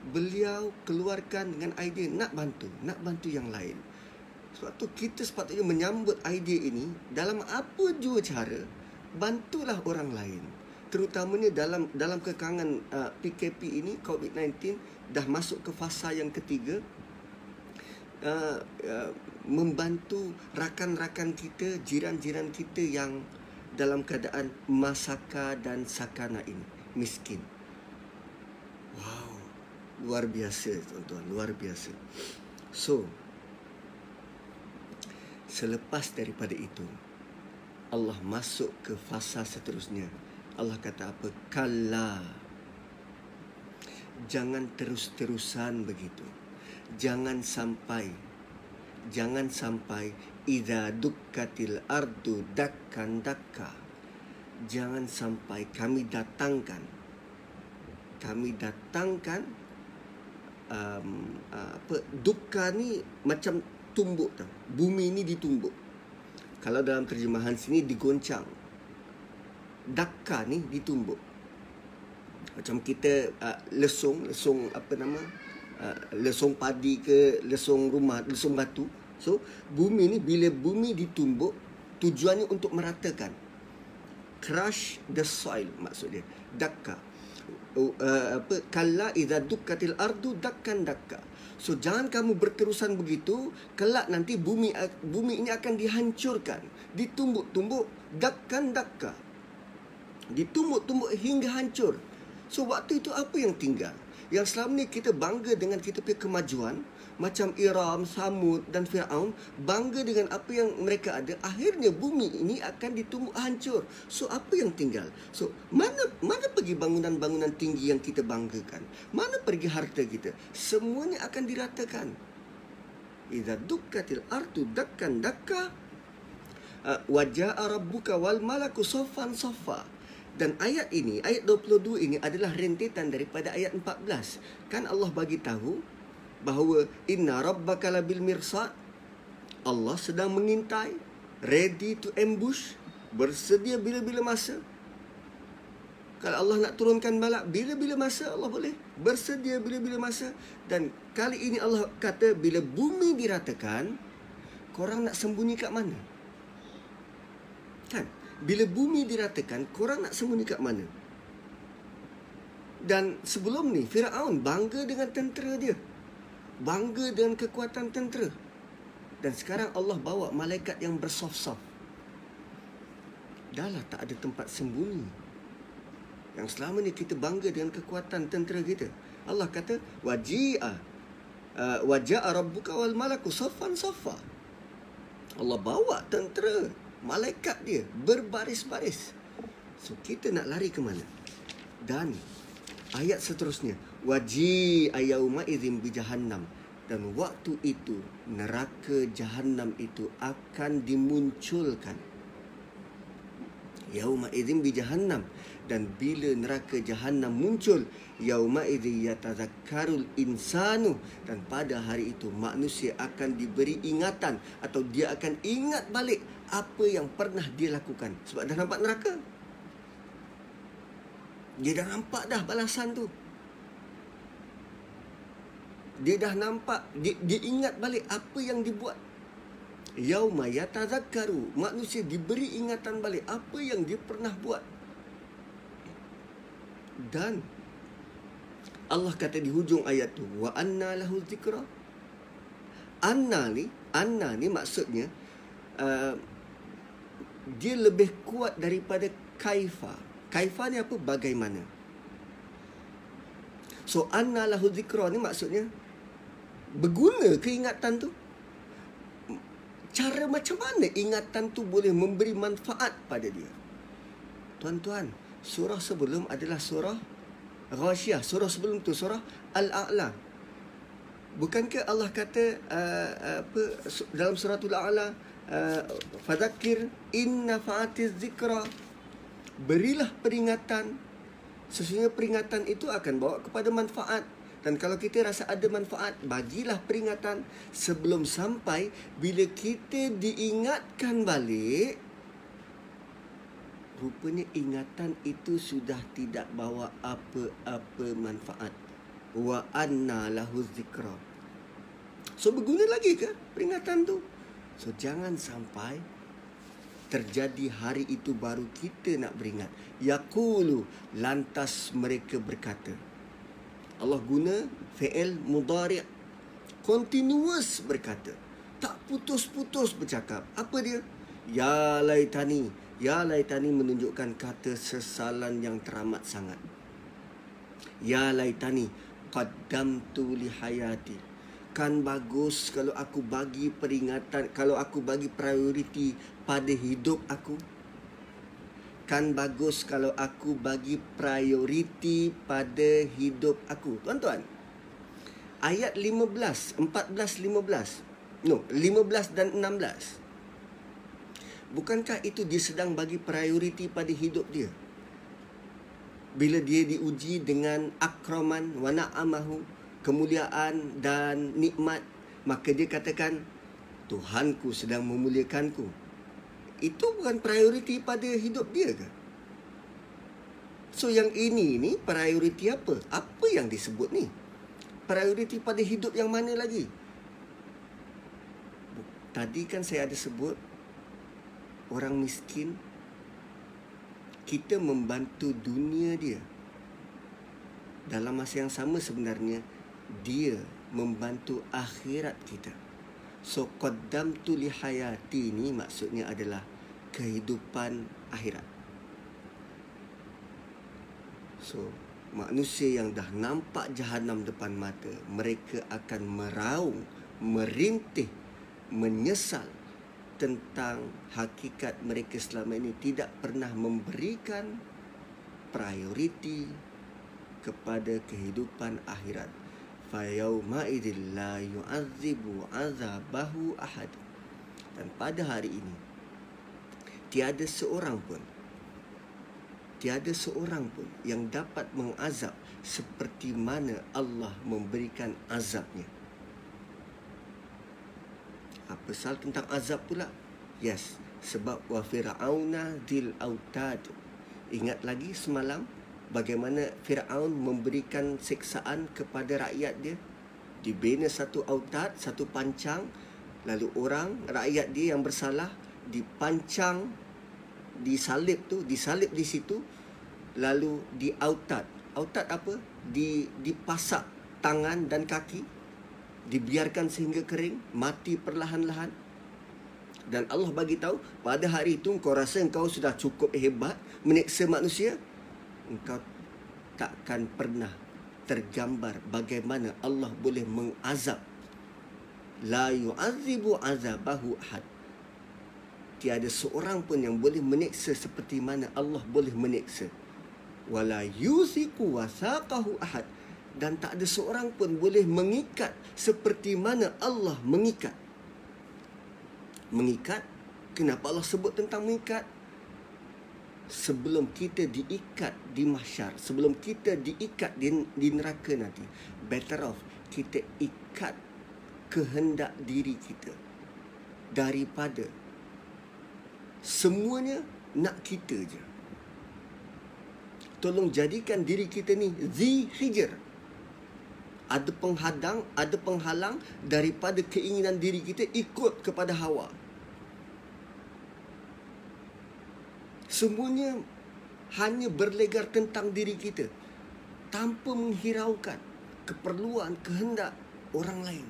Beliau keluarkan dengan idea nak bantu, nak bantu yang lain. Sebab tu kita sepatutnya menyambut idea ini dalam apa jua cara bantulah orang lain. Terutamanya dalam dalam kekangan uh, PKP ini COVID-19 dah masuk ke fasa yang ketiga uh, uh, membantu rakan-rakan kita, jiran-jiran kita yang dalam keadaan masaka dan sakana ini miskin. Luar biasa tuan-tuan, luar biasa. So, selepas daripada itu, Allah masuk ke fasa seterusnya. Allah kata apa? Kalla. Jangan terus-terusan begitu. Jangan sampai jangan sampai idza dukkatil ardu dakkan dakka. Jangan sampai kami datangkan kami datangkan um, apa dukka ni macam tumbuk tau. Bumi ni ditumbuk. Kalau dalam terjemahan sini digoncang. Dakka ni ditumbuk. Macam kita uh, lesung, lesung apa nama? Uh, lesung padi ke lesung rumah, lesung batu. So, bumi ni bila bumi ditumbuk, tujuannya untuk meratakan. Crush the soil maksud dia. Dakka. Uh, apa kalla idza dukkatil ardu dakkan dakka. So jangan kamu berterusan begitu, kelak nanti bumi bumi ini akan dihancurkan, ditumbuk-tumbuk dakkan dakka. Ditumbuk-tumbuk hingga hancur. So waktu itu apa yang tinggal? Yang selama ni kita bangga dengan kita punya kemajuan, macam Iram, Samud dan Firaun bangga dengan apa yang mereka ada. Akhirnya bumi ini akan ditumbuk hancur. So apa yang tinggal? So mana mana pergi bangunan-bangunan tinggi yang kita banggakan? Mana pergi harta kita? Semuanya akan diratakan. Idza dukkatil ardu dakkan dakka uh, wajaa rabbuka wal malaku saffan saffa. Dan ayat ini ayat 22 ini adalah rentetan daripada ayat 14 kan Allah bagi tahu bahawa inna rabbaka labil mirsad. Allah sedang mengintai ready to ambush bersedia bila-bila masa. Kalau Allah nak turunkan balak bila-bila masa Allah boleh bersedia bila-bila masa. Dan kali ini Allah kata bila bumi diratakan korang nak sembunyi kat mana? Kan? Bila bumi diratakan korang nak sembunyi kat mana? Dan sebelum ni Firaun bangga dengan tentera dia bangga dengan kekuatan tentera. Dan sekarang Allah bawa malaikat yang bersoft-soft. Dahlah tak ada tempat sembunyi. Yang selama ni kita bangga dengan kekuatan tentera kita. Allah kata, Waji'a uh, Waja'a Rabbuka wal malaku safan safa. Allah bawa tentera, malaikat dia berbaris-baris. So kita nak lari ke mana? Dan ayat seterusnya, waji ayauma idzim bi jahannam dan waktu itu neraka jahannam itu akan dimunculkan. Yauma idzim bi jahannam dan bila neraka jahannam muncul yauma idzi yatazakkarul insanu. Dan pada hari itu manusia akan diberi ingatan atau dia akan ingat balik apa yang pernah dia lakukan. Sebab dah nampak neraka? Dia dah nampak dah balasan tu dia dah nampak dia, dia ingat balik apa yang dibuat. Yauma yatazakkaru. Manusia diberi ingatan balik apa yang dia pernah buat. Dan Allah kata di hujung ayat tu wa anna lahu zikra. Anna ni anna ni maksudnya uh, dia lebih kuat daripada kaifa. Kaifa ni apa? Bagaimana? So anna lahu zikra ni maksudnya berguna keingatan tu? Cara macam mana ingatan tu boleh memberi manfaat pada dia? Tuan-tuan surah sebelum adalah surah Ghashiyah surah sebelum tu surah Al-A'la. Bukankah Allah kata uh, apa dalam suratul A'la uh, fadzakir inna fa'atiz zikra. Berilah peringatan. Sesungguhnya peringatan itu akan bawa kepada manfaat Dan kalau kita rasa ada manfaat, bagilah peringatan sebelum sampai bila kita diingatkan balik, rupanya ingatan itu sudah tidak bawa apa-apa manfaat. Wa anna lahu zikra. So berguna lagi ke peringatan tu? So jangan sampai terjadi hari itu baru kita nak beringat. Yaqulu lantas mereka berkata, Allah guna fi'il mudhari' continuous berkata. Tak putus-putus bercakap. Apa dia? Ya laitani. Ya laitani menunjukkan kata sesalan yang teramat sangat. Ya laitani qaddamtu li hayati. Kan bagus kalau aku bagi peringatan, kalau aku bagi prioriti pada hidup aku kan bagus kalau aku bagi prioriti pada hidup aku. Tuan-tuan, ayat 15, 14, 15. No, 15 dan 16. Bukankah itu dia sedang bagi prioriti pada hidup dia? Bila dia diuji dengan akraman wa na'amahu, kemuliaan dan nikmat, maka dia katakan, Tuhanku sedang memuliakanku itu bukan prioriti pada hidup dia ke? So yang ini ni prioriti apa? Apa yang disebut ni? Prioriti pada hidup yang mana lagi? Tadi kan saya ada sebut orang miskin kita membantu dunia dia. Dalam masa yang sama sebenarnya dia membantu akhirat kita. So qaddam tu li hayati ni maksudnya adalah kehidupan akhirat. So manusia yang dah nampak jahanam depan mata, mereka akan meraung, merintih, menyesal tentang hakikat mereka selama ini. Tidak pernah memberikan prioriti kepada kehidupan akhirat. Fayauma idzil la yu'adzibu 'adzabahu ahad. Dan pada hari ini tiada seorang pun tiada seorang pun yang dapat mengazab seperti mana Allah memberikan azabnya. Apa sal tentang azab pula? Yes sebab wa fir'auna dil autad. Ingat lagi semalam bagaimana Firaun memberikan siksaan kepada rakyat dia? Dibina satu autad satu pancang lalu orang rakyat dia yang bersalah dipancang disalib tu disalib di situ lalu di autad autad apa? Di dipasak tangan dan kaki dibiarkan sehingga kering mati perlahan-lahan. Dan Allah bagi tahu pada hari itu kau rasa kau sudah cukup hebat menyiksa manusia engkau takkan pernah tergambar bagaimana Allah boleh mengazab. La yu'adzibu azabahu ahad tiada seorang pun yang boleh menyiksa seperti mana Allah boleh menyiksa. Wala yusiku wasaqahu ahad. Dan tak ada seorang pun boleh mengikat seperti mana Allah mengikat. Mengikat? Kenapa Allah sebut tentang mengikat? Sebelum kita diikat di mahsyar sebelum kita diikat di, di neraka nanti better off kita ikat kehendak diri kita daripada semuanya nak kita je tolong jadikan diri kita ni zi hijr ada penghadang ada penghalang daripada keinginan diri kita ikut kepada hawa Semuanya hanya berlegar tentang diri kita tanpa menghiraukan keperluan kehendak orang lain.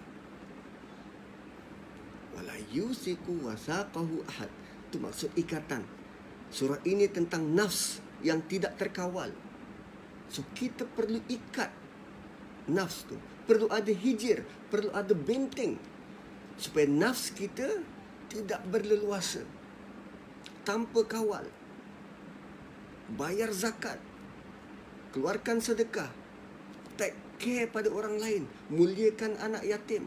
Wala yusiku wasaqahu ahad. Itu maksud ikatan. Surah ini tentang nafs yang tidak terkawal. So kita perlu ikat nafs tu. Perlu ada hijir, perlu ada benteng supaya nafs kita tidak berleluasa tanpa kawal bayar zakat, keluarkan sedekah, take care pada orang lain, muliakan anak yatim.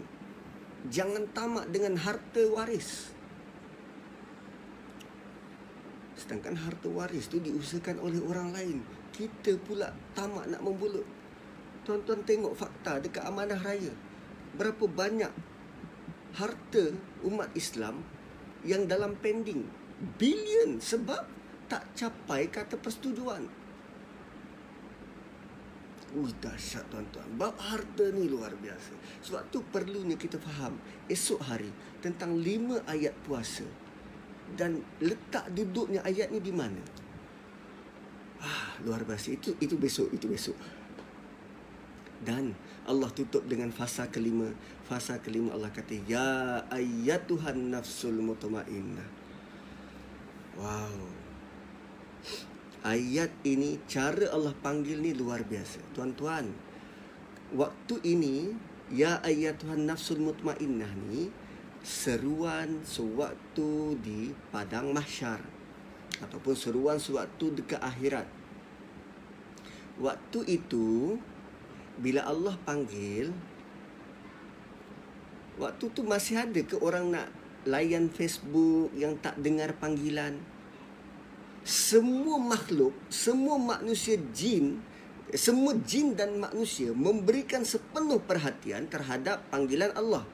Jangan tamak dengan harta waris. Sedangkan harta waris tu diusahakan oleh orang lain. Kita pula tamak nak membulut. Tuan-tuan tengok fakta dekat amanah raya. Berapa banyak harta umat Islam yang dalam pending. Bilion sebab tak capai kata persetujuan. Ui, dahsyat tuan-tuan. Bab harta ni luar biasa. Sebab tu perlunya kita faham esok hari tentang lima ayat puasa. Dan letak duduknya ayat ni di mana? Ah, luar biasa. Itu itu besok, itu besok. Dan Allah tutup dengan fasa kelima. Fasa kelima Allah kata, Ya ayyatuhan nafsul mutmainnah. Wow. Ayat ini, cara Allah panggil ni luar biasa. Tuan-tuan, waktu ini, Ya ayyatuhan nafsul mutmainnah ni, seruan sewaktu di padang mahsyar. Ataupun seruan sewaktu dekat akhirat. Waktu itu, bila Allah panggil waktu tu masih ada ke orang nak layan Facebook yang tak dengar panggilan semua makhluk semua manusia jin semua jin dan manusia memberikan sepenuh perhatian terhadap panggilan Allah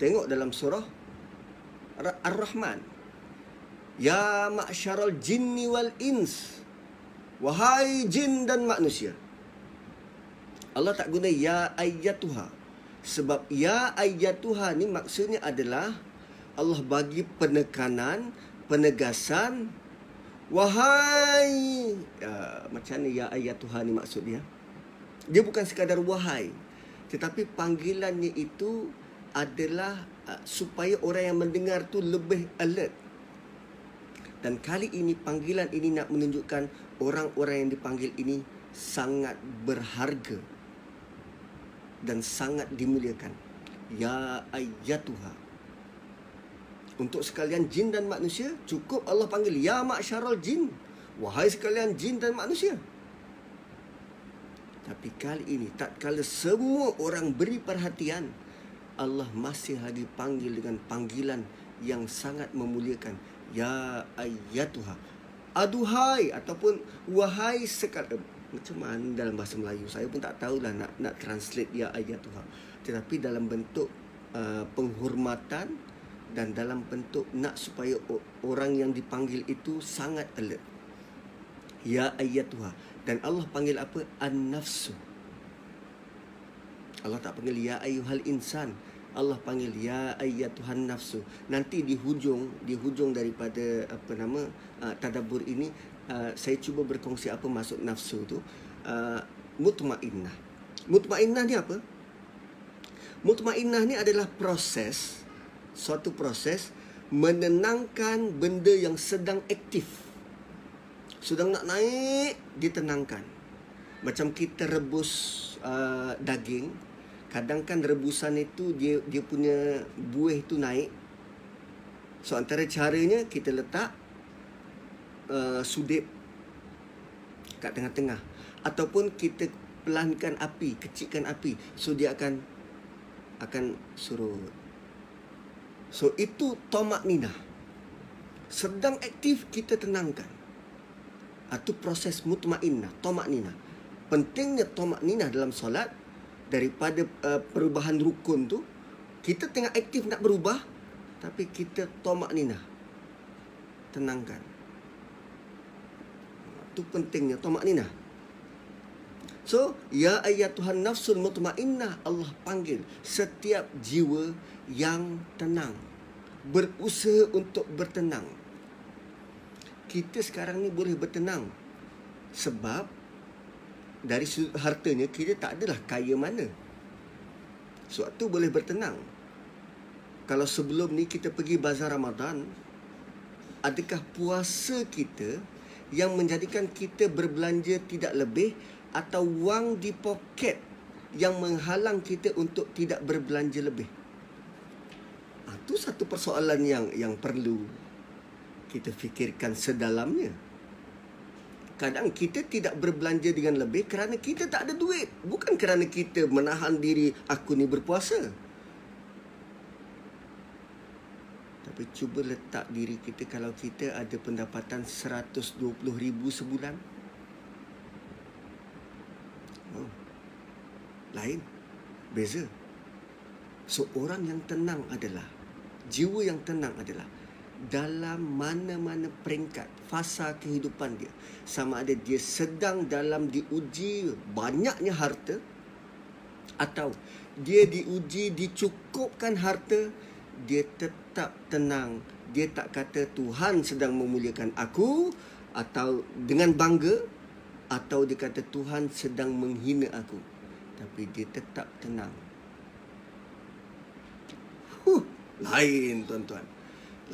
tengok dalam surah Ar-Rahman ya ma'syaral jinni wal ins wahai jin dan manusia Allah tak guna ya ayyatuha. Sebab ya ayyatuha ni maksudnya adalah Allah bagi penekanan, penegasan wahai uh, macam mana ya ayyatuha ni maksud dia? Dia bukan sekadar wahai. Tetapi panggilannya itu adalah uh, supaya orang yang mendengar tu lebih alert. Dan kali ini panggilan ini nak menunjukkan orang-orang yang dipanggil ini sangat berharga dan sangat dimuliakan. Ya ayyatuha. Untuk sekalian jin dan manusia, cukup Allah panggil ya ma'syarul jin. Wahai sekalian jin dan manusia. Tapi kali ini tak kala semua orang beri perhatian, Allah masih lagi panggil dengan panggilan yang sangat memuliakan. Ya ayyatuha. Aduhai ataupun wahai sekalian macam mana dalam bahasa Melayu? Saya pun tak tahulah nak nak translate ya ayat Tuhan tetapi dalam bentuk uh, penghormatan dan dalam bentuk nak supaya orang yang dipanggil itu sangat alert. Ya ayat Tuhan dan Allah panggil apa? An-nafsu Allah tak panggil ya ayyuhal insan. Allah panggil ya ayat Tuhan nafsu. Nanti di hujung di hujung daripada apa nama uh, tadabbur ini uh, saya cuba berkongsi apa maksud nafsu tu. Uh, mutmainnah. Mutmainnah ni apa? Mutmainnah ni adalah proses suatu proses menenangkan benda yang sedang aktif. Sedang nak naik ditenangkan. Macam kita rebus uh, daging kadang kan rebusan itu dia dia punya buih tu naik so antara caranya kita letak uh, sudip kat tengah-tengah ataupun kita pelankan api, kecilkan api so dia akan akan surut. So itu tomak nina. Sedang aktif kita tenangkan. Itu proses mutmainnah, tomak nina. Pentingnya tomak nina dalam solat daripada uh, perubahan rukun tu kita tengah aktif nak berubah tapi kita tomak nina. Tenangkan tu pentingnya tomak nina. So, ya ayat Tuhan nafsul mutmainnah Allah panggil setiap jiwa yang tenang. Berusaha untuk bertenang. Kita sekarang ni boleh bertenang. Sebab dari hartanya kita tak adalah kaya mana. Sebab tu boleh bertenang. Kalau sebelum ni kita pergi bazar Ramadan, adakah puasa kita yang menjadikan kita berbelanja tidak lebih atau wang di poket yang menghalang kita untuk tidak berbelanja lebih. Itu ah, satu persoalan yang yang perlu kita fikirkan sedalamnya. Kadang kita tidak berbelanja dengan lebih kerana kita tak ada duit. Bukan kerana kita menahan diri aku ni berpuasa. Tapi cuba letak diri kita kalau kita ada pendapatan 120 ribu sebulan. Oh. lain. Beza. So orang yang tenang adalah jiwa yang tenang adalah dalam mana-mana peringkat fasa kehidupan dia. Sama ada dia sedang dalam diuji banyaknya harta atau dia diuji dicukupkan harta dia tetap tenang. Dia tak kata Tuhan sedang memuliakan aku atau dengan bangga atau dia kata Tuhan sedang menghina aku. Tapi dia tetap tenang. Huh lain tuan-tuan.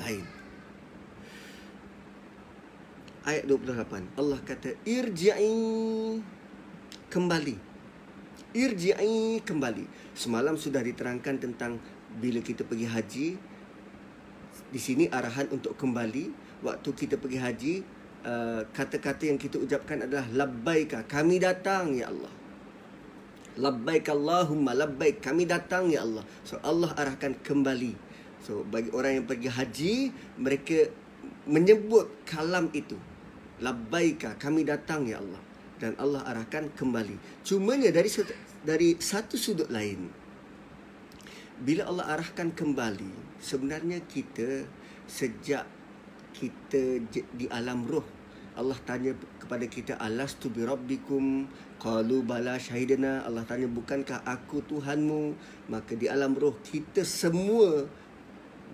Lain ayat 28 Allah kata irji'i kembali. Irji'i kembali. Semalam sudah diterangkan tentang bila kita pergi haji di sini arahan untuk kembali. Waktu kita pergi haji uh, kata-kata yang kita ucapkan adalah labbaika kami datang ya Allah. Labbaik Allahumma labbaik kami datang ya Allah. So Allah arahkan kembali. So bagi orang yang pergi haji mereka menyebut kalam itu labbaika kami datang ya Allah. Dan Allah arahkan kembali. Cumanya dari dari satu sudut lain bila Allah arahkan kembali sebenarnya kita sejak kita di alam roh Allah tanya kepada kita alastu bi rabbikum? Qalu bala syahidana Allah tanya bukankah aku Tuhanmu? Maka di alam roh kita semua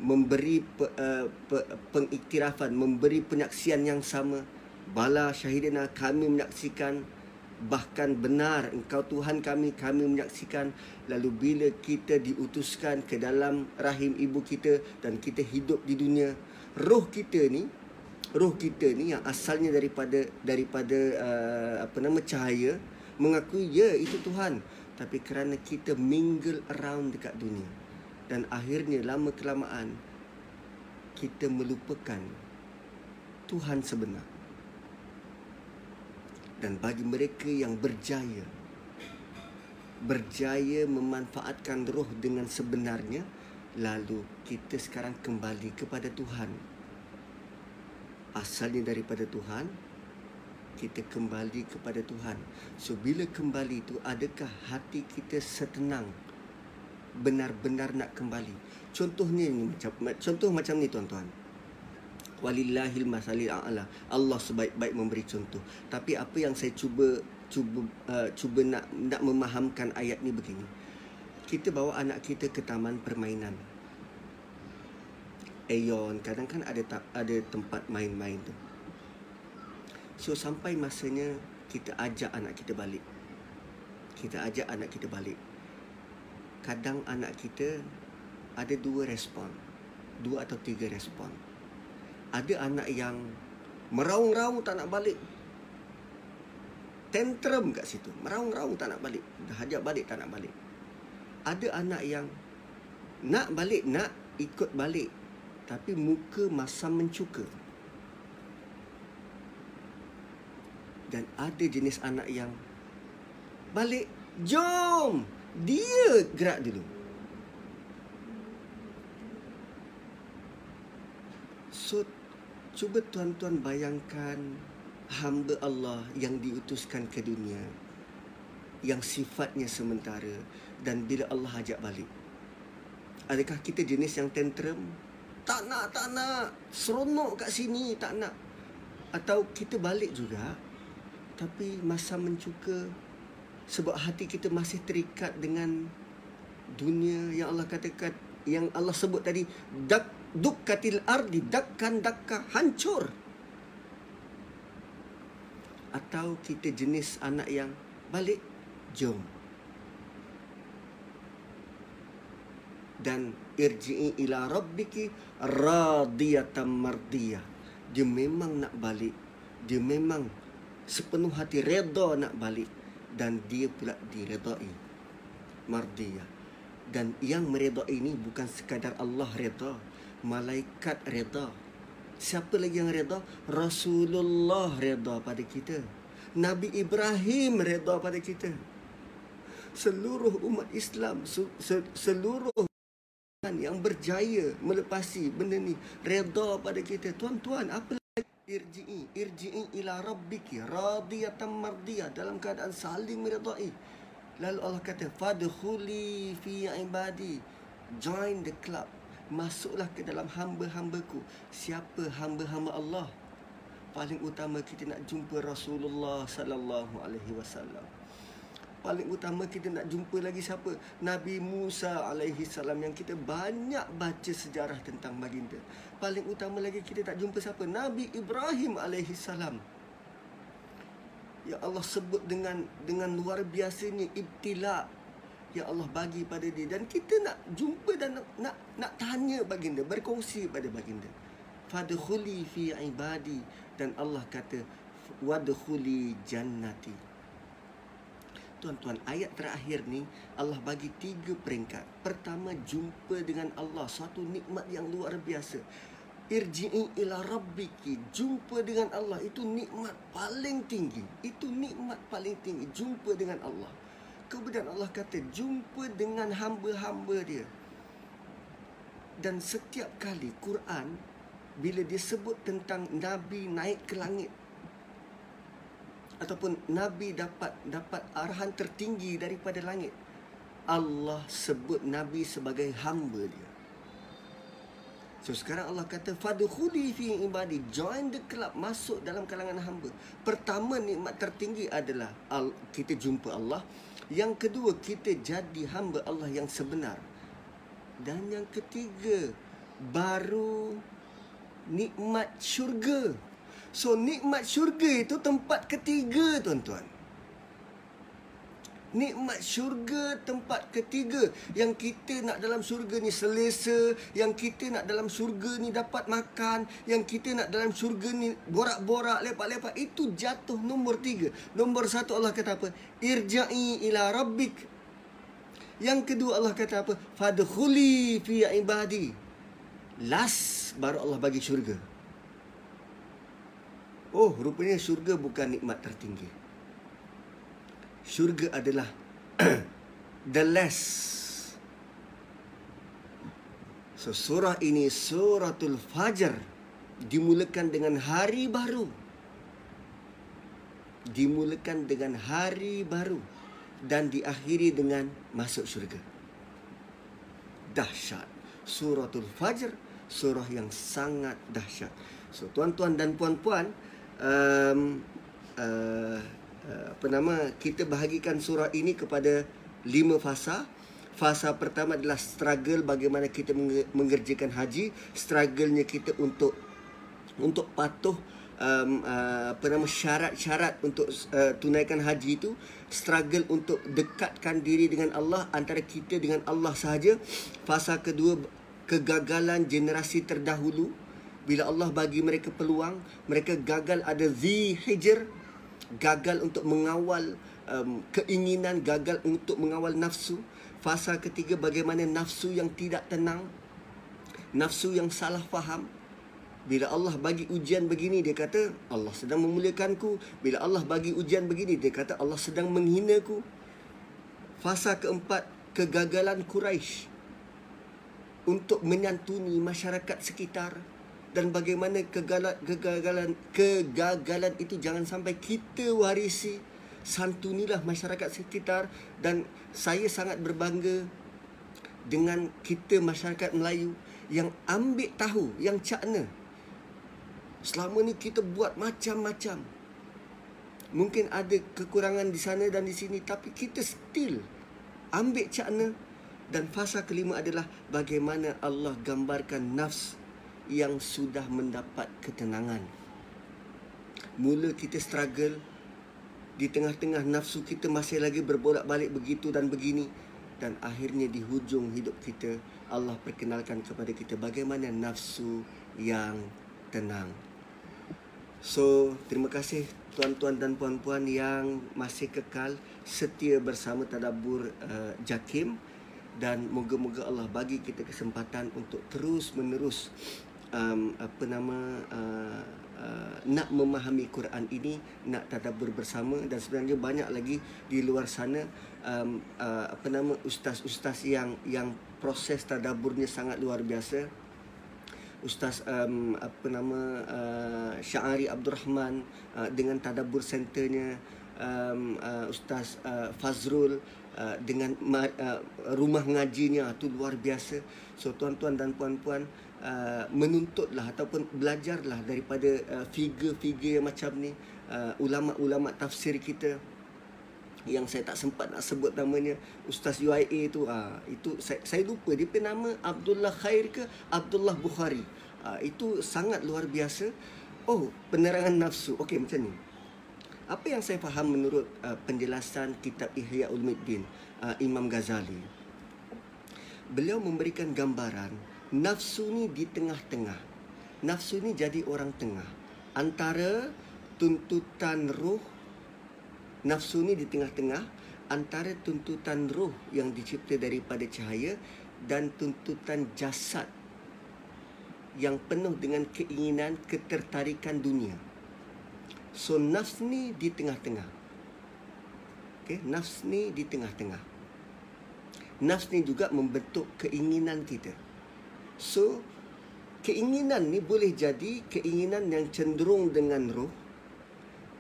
memberi pe, uh, pe, pengiktirafan memberi penyaksian yang sama Bala syahidina kami menyaksikan bahkan benar engkau Tuhan kami kami menyaksikan. Lalu bila kita diutuskan ke dalam rahim ibu kita dan kita hidup di dunia roh kita ni roh kita ni yang asalnya daripada daripada uh, apa nama cahaya mengakui ya itu Tuhan. Tapi kerana kita mingle around dekat dunia dan akhirnya lama kelamaan kita melupakan Tuhan sebenar dan bagi mereka yang berjaya. Berjaya memanfaatkan roh dengan sebenarnya lalu kita sekarang kembali kepada Tuhan. Asalnya daripada Tuhan kita kembali kepada Tuhan. So bila kembali itu adakah hati kita setenang benar-benar nak kembali? Contohnya ni macam contoh macam ni tuan-tuan walillahil masalil a'la. Allah sebaik-baik memberi contoh. Tapi apa yang saya cuba cuba uh, cuba nak nak memahamkan ayat ni begini. Kita bawa anak kita ke taman permainan. Aeon kadang kan ada tak ada tempat main-main tu. So sampai masanya kita ajak anak kita balik. Kita ajak anak kita balik. Kadang anak kita ada dua respon. Dua atau tiga respon ada anak yang meraung-raung tak nak balik. Tantrum kat situ. Meraung-raung tak nak balik. Dah hajak balik tak nak balik. Ada anak yang nak balik nak ikut balik. Tapi muka masam mencuka. Dan ada jenis anak yang balik jom! Dia gerak dulu. So Cuba tuan-tuan bayangkan hamba Allah yang diutuskan ke dunia yang sifatnya sementara dan bila Allah ajak balik. Adakah kita jenis yang tantrum? Tak nak, tak nak. Seronok kat sini, tak nak. Atau kita balik juga tapi masa mencuka sebab hati kita masih terikat dengan dunia yang Allah katakan yang Allah sebut tadi dak dukkatil ardi dakkan dakka hancur. Atau kita jenis anak yang balik jom. Dan irji'i ila rabbiki radiyatan mardiyah. Dia memang nak balik. Dia memang sepenuh hati redha nak balik. Dan dia pula diredai mardiyah. Dan yang meredai ini bukan sekadar Allah redha malaikat reda. Siapa lagi yang reda? Rasulullah reda pada kita. Nabi Ibrahim reda pada kita. Seluruh umat Islam, seluruh yang berjaya melepasi benda ni reda pada kita. Tuan-tuan, apa? Irji'i, irji'i ila rabbiki radiyatan mardiyah dalam keadaan saling meredai. Lalu Allah kata, Fadkhuli fi ibadi. Join the club. Masuklah ke dalam hamba-hambaku. Siapa hamba-hamba Allah? Paling utama kita nak jumpa Rasulullah sallallahu alaihi wasallam. Paling utama kita nak jumpa lagi siapa? Nabi Musa alaihi salam yang kita banyak baca sejarah tentang baginda. Paling utama lagi kita tak jumpa siapa? Nabi Ibrahim alaihi salam Ya Allah sebut dengan dengan luar biasanya ibtila Ya Allah bagi pada dia. Dan kita nak jumpa dan nak nak, nak tanya baginda berkongsi pada baginda. Fadkhuli fi ibadi. Dan Allah kata wadkhuli jannati. Tuan-tuan, ayat terakhir ni Allah bagi tiga peringkat. Pertama, jumpa dengan Allah. Satu nikmat yang luar biasa. Irji'i ila rabbiki. Jumpa dengan Allah. Itu nikmat paling tinggi. Itu nikmat paling tinggi. Jumpa dengan Allah kemudian Allah kata jumpa dengan hamba-hamba dia dan setiap kali Quran bila disebut tentang nabi naik ke langit ataupun nabi dapat dapat arahan tertinggi daripada langit Allah sebut nabi sebagai hamba dia So sekarang Allah kata fadkhuli fi ibadi join the club masuk dalam kalangan hamba. Pertama nikmat tertinggi adalah kita jumpa Allah. Yang kedua kita jadi hamba Allah yang sebenar. Dan yang ketiga baru nikmat syurga. So nikmat syurga itu tempat ketiga tuan-tuan nikmat syurga tempat ketiga. Yang kita nak dalam syurga ni selesa yang kita nak dalam syurga ni dapat makan yang kita nak dalam syurga ni borak-borak lepak-lepak itu jatuh nombor tiga. Nombor satu Allah kata apa? Irja'i ila rabbik. Yang kedua Allah kata apa? Fadkhuli fi ibadi. Last baru Allah bagi syurga. Oh rupanya syurga bukan nikmat tertinggi syurga adalah (clears throat) the less. So surah ini suratul fajar dimulakan dengan hari baru. Dimulakan dengan hari baru dan diakhiri dengan masuk syurga. Dahsyat. Suratul Fajr surah yang sangat dahsyat. So tuan-tuan dan puan-puan um, uh, apa nama kita bahagikan surah ini kepada lima fasa. Fasa pertama adalah struggle bagaimana kita mengerjakan haji, strugglenya kita untuk untuk patuh um, uh, apa nama syarat-syarat untuk uh, tunaikan haji itu, struggle untuk dekatkan diri dengan Allah antara kita dengan Allah sahaja. Fasa kedua kegagalan generasi terdahulu bila Allah bagi mereka peluang, mereka gagal ada zi hijr gagal untuk mengawal um, keinginan, gagal untuk mengawal nafsu. Fasa ketiga bagaimana nafsu yang tidak tenang, nafsu yang salah faham. Bila Allah bagi ujian begini, dia kata Allah sedang memuliakanku. Bila Allah bagi ujian begini, dia kata Allah sedang menghinaku. Fasa keempat, kegagalan Quraisy untuk menyantuni masyarakat sekitar dan bagaimana kegagalan kegagalan kegagalan itu jangan sampai kita warisi santunilah masyarakat sekitar. Dan saya sangat berbangga dengan kita masyarakat Melayu yang ambil tahu yang cakna. Selama ni kita buat macam-macam. Mungkin ada kekurangan di sana dan di sini tapi kita still ambil cakna. Dan fasa kelima adalah bagaimana Allah gambarkan nafs yang sudah mendapat ketenangan. Mula kita struggle di tengah-tengah nafsu kita masih lagi berbolak-balik begitu dan begini dan akhirnya di hujung hidup kita Allah perkenalkan kepada kita bagaimana nafsu yang tenang. So, terima kasih tuan-tuan dan puan-puan yang masih kekal setia bersama tadabbur uh, Jakim dan moga-moga Allah bagi kita kesempatan untuk terus menerus um, apa nama uh, uh, nak memahami Quran ini nak tadabbur bersama dan sebenarnya banyak lagi di luar sana um, uh, apa nama ustaz-ustaz yang yang proses tadabburnya sangat luar biasa ustaz um, apa nama uh, Syahari Abdul Rahman uh, dengan tadabbur centernya um, uh, ustaz uh, Fazrul uh, dengan uh, rumah ngajinya tu luar biasa. So tuan-tuan dan puan-puan uh, menuntutlah ataupun belajarlah daripada uh, figure-figure yang macam ni uh, ulama-ulama tafsir kita yang saya tak sempat nak sebut namanya Ustaz UIA tu uh, itu saya, saya lupa dia punya nama Abdullah Khair ke Abdullah Bukhari. Uh, itu sangat luar biasa. Oh penerangan nafsu. Okey macam ni. Apa yang saya faham menurut uh, penjelasan kitab Ihya Ulumuddin uh, Imam Ghazali? Beliau memberikan gambaran nafsu ni di tengah-tengah nafsu ni jadi orang tengah antara tuntutan roh nafsu ni di tengah-tengah antara tuntutan roh yang dicipta daripada cahaya dan tuntutan jasad yang penuh dengan keinginan ketertarikan dunia. So nafs ni di tengah-tengah. Okay, nafs ni di tengah-tengah. Nafs ni juga membentuk keinginan kita. So keinginan ni boleh jadi keinginan yang cenderung dengan roh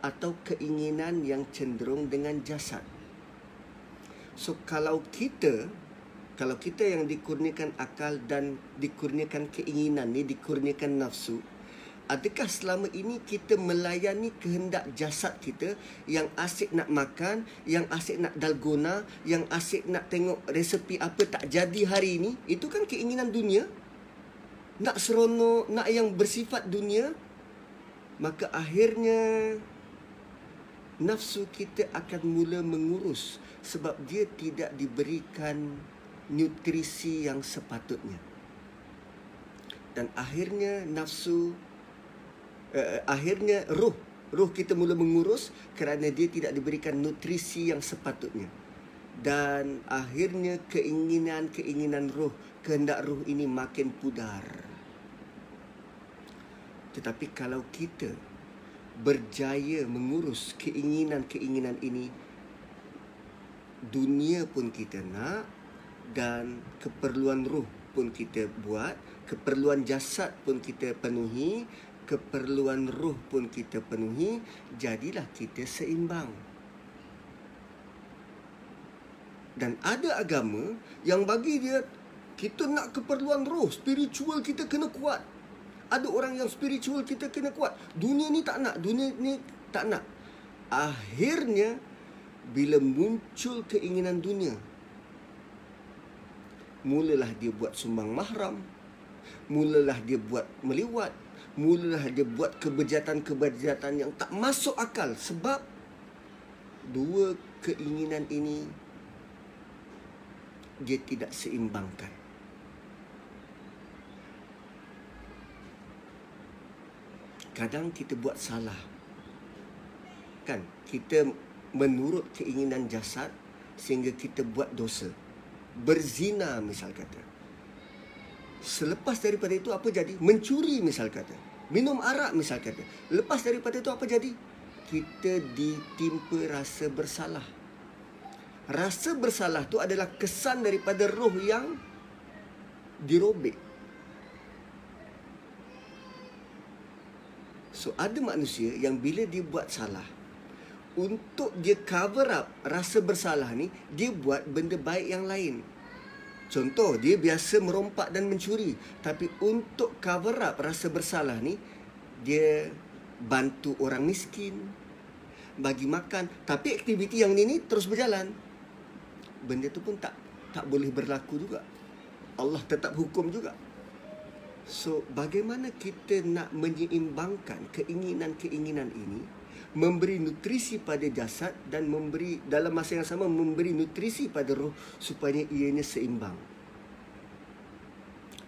atau keinginan yang cenderung dengan jasad. So kalau kita kalau kita yang dikurniakan akal dan dikurniakan keinginan ni dikurniakan nafsu adakah selama ini kita melayani kehendak jasad kita yang asyik nak makan yang asyik nak dalgona yang asyik nak tengok resepi apa tak jadi hari ini itu kan keinginan dunia nak seronok nak yang bersifat dunia maka akhirnya nafsu kita akan mula mengurus sebab dia tidak diberikan nutrisi yang sepatutnya. Dan akhirnya nafsu uh, akhirnya roh roh kita mula mengurus kerana dia tidak diberikan nutrisi yang sepatutnya. Dan akhirnya keinginan-keinginan roh, kehendak roh ini makin pudar. Tetapi kalau kita berjaya mengurus keinginan-keinginan ini, dunia pun kita nak, dan keperluan ruh pun kita buat, keperluan jasad pun kita penuhi, keperluan ruh pun kita penuhi, jadilah kita seimbang. Dan ada agama yang bagi dia kita nak keperluan roh, spiritual kita kena kuat. Ada orang yang spiritual kita kena kuat. Dunia ni tak nak, dunia ni tak nak. Akhirnya bila muncul keinginan dunia, mulalah dia buat sumbang mahram mulalah dia buat meliwat mulalah dia buat kebejatan-kebejatan yang tak masuk akal sebab dua keinginan ini dia tidak seimbangkan kadang kita buat salah kan kita menurut keinginan jasad sehingga kita buat dosa berzina misal kata. Selepas daripada itu apa jadi? Mencuri misal kata. Minum arak misal kata. Lepas daripada itu apa jadi? Kita ditimpa rasa bersalah. Rasa bersalah tu adalah kesan daripada roh yang dirobek. So ada manusia yang bila dia buat salah untuk dia cover up rasa bersalah ni dia buat benda baik yang lain. Contoh dia biasa merompak dan mencuri. Tapi untuk cover up rasa bersalah ni dia bantu orang miskin bagi makan. Tapi aktiviti yang ni ni terus berjalan. Benda tu pun tak tak boleh berlaku juga. Allah tetap hukum juga so bagaimana kita nak menyeimbangkan keinginan-keinginan ini memberi nutrisi pada jasad dan memberi dalam masa yang sama memberi nutrisi pada roh supaya ianya seimbang.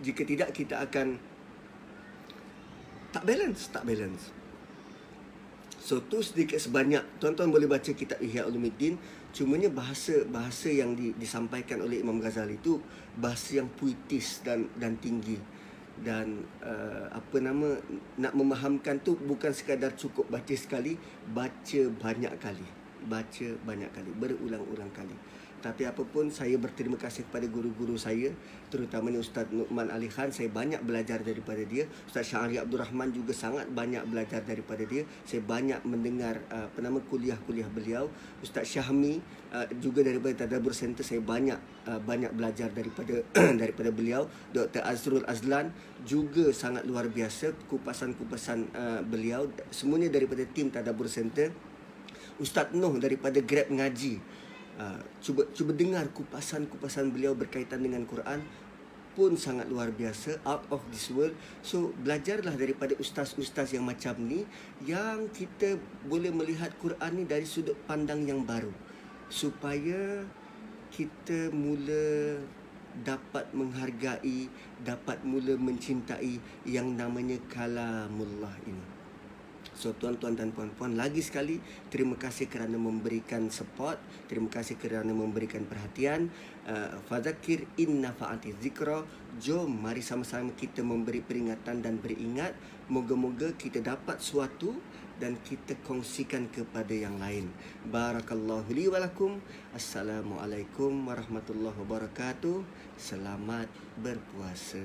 Jika tidak kita akan tak balance, tak balance. So tu sedikit sebanyak tuan-tuan boleh baca kitab Ihya Ulumuddin cumanya bahasa bahasa yang di, disampaikan oleh Imam Ghazali itu bahasa yang puitis dan dan tinggi dan uh, apa nama nak memahamkan tu bukan sekadar cukup baca sekali baca banyak kali. Baca banyak kali berulang-ulang kali. Tapi apapun saya berterima kasih kepada guru-guru saya terutamanya Ustaz Nu'man Ali Khan. Saya banyak belajar daripada dia. Ustaz Syahri Abdul Rahman juga sangat banyak belajar daripada dia. Saya banyak mendengar uh, apa nama kuliah-kuliah beliau. Ustaz Syahmi uh, juga daripada Tadabbur Center saya banyak uh, banyak belajar daripada (clears throat) daripada beliau. Dr Azrul Azlan juga sangat luar biasa kupasan-kupasan uh, beliau. Semuanya daripada tim Tadabbur Center. Ustaz Noh daripada Grab Ngaji. Uh, cuba cuba dengar kupasan-kupasan beliau berkaitan dengan Quran pun sangat luar biasa out of this world. So belajarlah daripada ustaz-ustaz yang macam ni yang kita boleh melihat Quran ni dari sudut pandang yang baru. Supaya kita mula dapat menghargai dapat mula mencintai yang namanya kalamullah ini So tuan-tuan dan puan-puan lagi sekali terima kasih kerana memberikan support, terima kasih kerana memberikan perhatian. Uh, fadzakir inna fa'ati zikra. Jom mari sama-sama kita memberi peringatan dan beringat. Moga-moga kita dapat suatu dan kita kongsikan kepada yang lain. Barakallahu li wa lakum. Assalamualaikum warahmatullahi wabarakatuh. Selamat berpuasa.